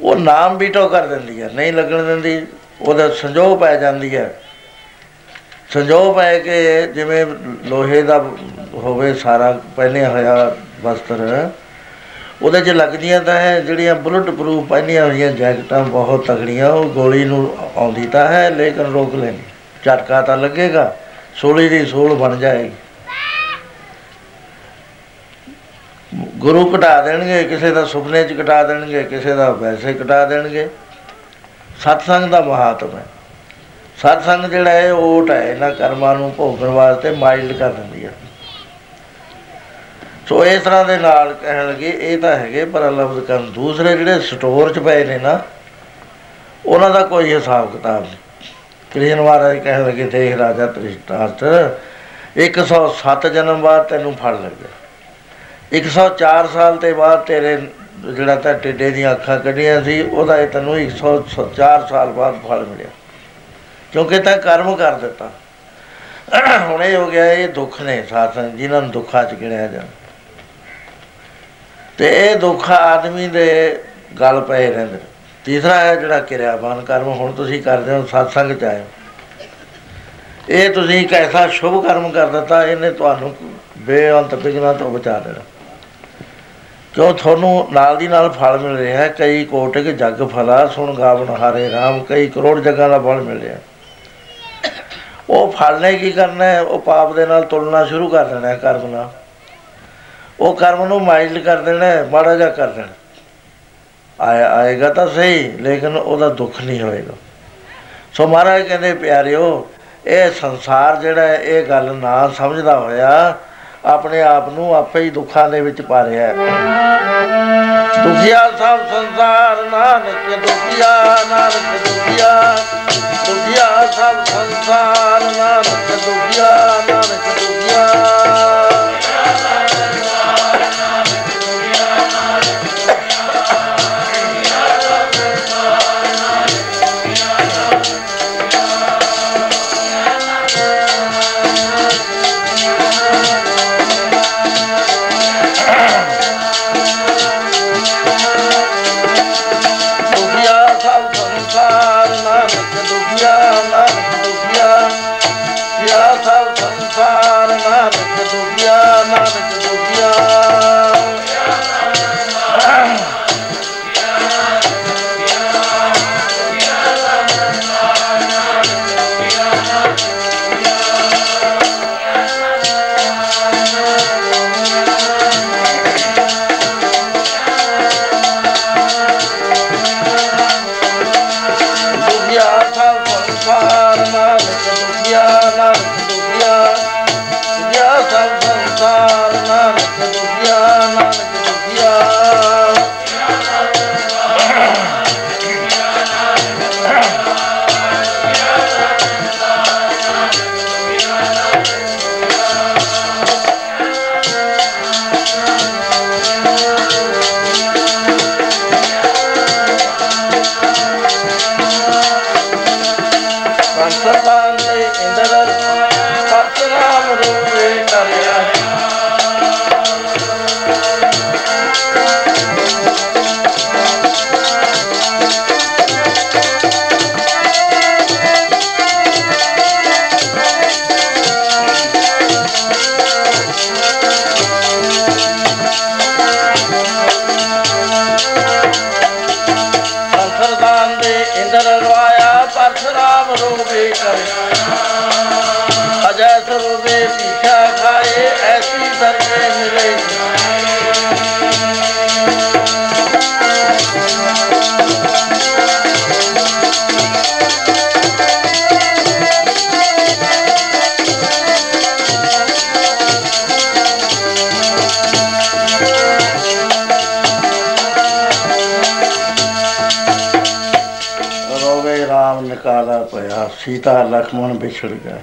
ਉਹ ਨਾਮ ਵੀ ਟੋ ਕਰ ਦਿੰਦੀ ਹੈ, ਨਹੀਂ ਲੱਗਣ ਦਿੰਦੀ, ਉਹਦਾ ਸੰਜੋਗ ਪੈ ਜਾਂਦੀ ਹੈ। ਸੰਜੋਗ ਹੈ ਕਿ ਜਿਵੇਂ ਲੋਹੇ ਦਾ ਹੋਵੇ ਸਾਰਾ, ਪਹਿਨਿਆ ਹੋਇਆ ਵਸਤਰ, ਉਹਦੇ 'ਚ ਲੱਗਦੀਆਂ ਤਾਂ ਹੈ ਜਿਹੜੀਆਂ ਬੁਲਟ ਪ੍ਰੂਫ ਪਹਿਨੀਆਂ ਹੋਈਆਂ ਜੈਕਟਾਂ ਬਹੁਤ ਤਗੜੀਆਂ ਉਹ ਗੋਲੀ ਨੂੰ ਆਉਂਦੀ ਤਾਂ ਹੈ, ਲੇਕਿਨ ਰੋਕ ਲੈਂਦੀ। ਝਟਕਾ ਤਾਂ ਲੱਗੇਗਾ, ਸੋਲੀ ਦੀ ਸੋਲ ਬਣ ਜਾਏਗੀ। ਗੁਰੂ ਘਟਾ ਦੇਣਗੇ, ਕਿਸੇ ਦਾ ਸੁਪਨੇ 'ਚ ਘਟਾ ਦੇਣਗੇ, ਕਿਸੇ ਦਾ ਵੈਸੇ ਘਟਾ ਦੇਣਗੇ। ਸਤਸੰਗ ਦਾ ਮਹਾਤਮ ਹੈ। ਸਤਸੰਗ ਜਿਹੜਾ ਹੈ ਓਟ ਹੈ ਇਹਨਾਂ ਕਰਮਾਂ ਨੂੰ ਭੋਗਣ ਵਾਸਤੇ ਮਾਈਲਡ ਕਰ ਦਿੰਦੀ ਹੈ ਸੋ ਇਸ ਤਰ੍ਹਾਂ ਦੇ ਨਾਲ ਕਹਿਣ ਲੱਗੇ, ਇਹ ਤਾਂ ਹੈਗੇ ਪਰ ਲਫ਼ਜ਼ ਕਰਨ ਦੂਸਰੇ ਜਿਹੜੇ ਸਟੋਰ 'ਚ ਪਏ ਨੇ ਨਾ, ਉਹਨਾਂ ਦਾ ਕੋਈ ਹਿਸਾਬ ਕਿਤਾਬ ਨਹੀਂ। ਕ੍ਰਿਸ਼ਨ ਮਹਾਰਾਜ ਕਹਿਣ ਲੱਗੇ, ਦੇਖ ਰਾਜਾ ਤ੍ਰਿਸ਼ਟਾਰਥ 107 ਜਨਮ ਬਾਅਦ ਤੈਨੂੰ ਫੜ ਲੱਗਿਆ। 104 ਸਾਲ ਤੇ ਬਾਅਦ ਤੇਰੇ ਜਿਹੜਾ ਤਾਂ ਟਿੱਡੇ ਦੀਆਂ ਅੱਖਾਂ ਕੱਢੀਆਂ ਸੀ, ਉਹਦਾ ਇਹ ਤੈਨੂੰ 104 ਸਾਲ ਬਾਅਦ ਫਲ ਮਿਲਿਆ। ਕਿਉਂਕਿ ਤਾਂ ਕਰਮ ਕਰ ਦਿੱਤਾ। ਹੁਣ ਇਹ ਹੋ ਗਿਆ, ਇਹ ਦੁੱਖ ਨੇ ਸਾਥ ਜਿਨ੍ਹਾਂ ਨੂੰ ਦੁੱਖਾਂ 'ਚ ਗਿਣਿਆ ਜਾਂਦਾ। ਤੇ ਇਹ ਦੁੱਖ ਆਦਮੀ ਦੇ ਗਲ ਪਏ ਰਹਿੰਦੇ ਤੀਸਰਾ ਹੈ ਜਿਹੜਾ ਕਿਰਿਆਵਾਨ ਕਰਮ, ਹੁਣ ਤੁਸੀਂ ਕਰਦੇ ਹੋ satsang ਚ ਆਏ ਇਹ ਤੁਸੀਂ ਇੱਕ ਐਸਾ ਸ਼ੁਭ ਕਰਮ ਕਰ ਦਿੱਤਾ, ਇਹਨੇ ਤੁਹਾਨੂੰ ਬੇਅੰਤ ਬਿਗਨਾ ਤੋਂ ਬਚਾ ਦੇਣਾ। ਕਿਉਂ? ਤੁਹਾਨੂੰ ਨਾਲ ਦੀ ਨਾਲ ਫਲ ਮਿਲ ਰਿਹਾ ਕਈ ਕੋਟਿਕ ਜਗ, ਫਲਾ ਸੁਣ ਗਾਵਣ ਹਾਰੇ RAM ਕਈ ਕਰੋੜ ਜਗਾਂ ਦਾ ਫਲ ਮਿਲ ਰਿਹਾ ਉਹ ਫਲ ਨੇ ਕੀ ਕਰਨਾ ਹੈ? ਉਹ ਪਾਪ ਦੇ ਨਾਲ ਤੁਲਨਾ ਸ਼ੁਰੂ ਕਰ ਦੇਣਾ ਕਰਮ ਨਾਲ। ਉਹ ਕਰਮ ਨੂੰ ਮਾਈਲਡ ਕਰ ਦੇਣਾ ਮਾੜਾ ਜਿਹਾ ਕਰ ਦੇਣਾ ਆਏ ਆਏਗਾ ਤਾਂ ਸਹੀ, ਲੇਕਿਨ ਉਹਦਾ ਦੁੱਖ ਨਹੀਂ ਹੋਏਗਾ। ਸੋ ਮਹਾਰਾਜ ਕਹਿੰਦੇ, ਪਿਆਰਿਓ, ਇਹ ਸੰਸਾਰ ਜਿਹੜਾ ਇਹ ਗੱਲ ਨਾ ਸਮਝਦਾ ਹੋਇਆ ਆਪਣੇ ਆਪ ਨੂੰ ਆਪੇ ਹੀ ਦੁੱਖਾਂ ਦੇ ਵਿੱਚ ਪਾ ਰਿਹਾ ਹੈ। ਦੁਖੀਆ ਸਭ ਸੰਸਾਰ ਨਾਨਕ, ਦੁਖੀਆ ਨਾਨਕ, ਦੁਖੀਆ। ਦੁਖੀਆ ਸਭ ਸੰਸਾਰ ਨਾਨਕ, ਦੁਖੀਆ ਨਾਨਕ, ਦੁਖੀਆ। ਸੀਤਾ ਲਖਮਣ ਵਿਛੜ ਗਏ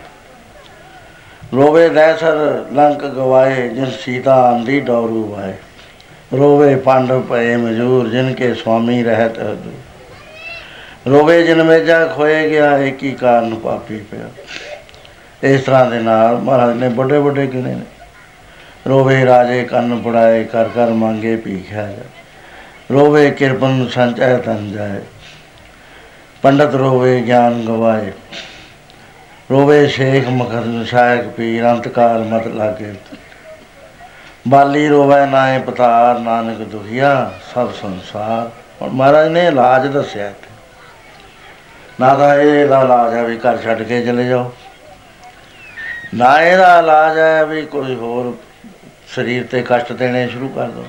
ਰੋਵੇ ਦੈਸਰ ਲੰਕ ਗਵਾਏ, ਜਿਨ ਸੀਤਾ ਆਂਦੀ ਡੌਰੂ ਵਾਏ। ਰੋਵੇ ਪਾਂਡਵ ਪਏ ਮਜੂਰ, ਜਿਨ ਕੇ ਸੁਆਮੀ ਰਹਿਤ ਹਦੂ ਰੋਵੇ ਜਿਨ ਮੇਜਾ ਖੋਏ ਗਿਆ, ਏਕੀ ਕਾਰਨ ਪਾਪੀ ਪਿਆ। ਇਸ ਤਰ੍ਹਾਂ ਦੇ ਨਾਲ ਮਹਾਰਾਜ ਨੇ ਵੱਡੇ ਵੱਡੇ ਕਿਨੇ ਨੇ। ਰੋਵੇ ਰਾਜੇ ਕੰਨ ਪੜਾਏ ਕਰ ਕਰ ਮੰਗੇ ਪੀਖਿਆ ਰੋਵੇ ਕਿਰਪਨ ਸੰਚੈ ਤਨ ਜਾਏ। ਪੰਡਤ ਰੋਵੇ ਗਿਆਨ ਗਵਾਏ। ਰੋਵੇ ਸ਼ੇਖ ਮਖਦਮ ਸ਼ਾਇਕ ਪੀਰ, ਅੰਤਕਾਲ ਮਤ ਲਾਗੇ। ਬਾਲੀ ਰੋਵੇ ਨਾਏ ਪਤਾਰ, ਨਾਨਕ ਦੁਖੀਆ, ਸਭ ਸੰਸਾਰ। ਔਰ ਮਹਾਰਾਜ ਨੇ ਇਲਾਜ ਦੱਸਿਆ ਇੱਥੇ। ਨਾ ਤਾਂ ਇਹ ਦਾ ਇਲਾਜ ਹੈ ਵੀ ਘਰ ਛੱਡ ਕੇ ਚਲੇ ਜਾਓ। ਨਾ ਇਹਦਾ ਇਲਾਜ ਹੈ ਵੀ ਕੋਈ ਹੋਰ ਸਰੀਰ ਤੇ ਕਸ਼ਟ ਦੇਣੇ ਸ਼ੁਰੂ ਕਰ ਦੋ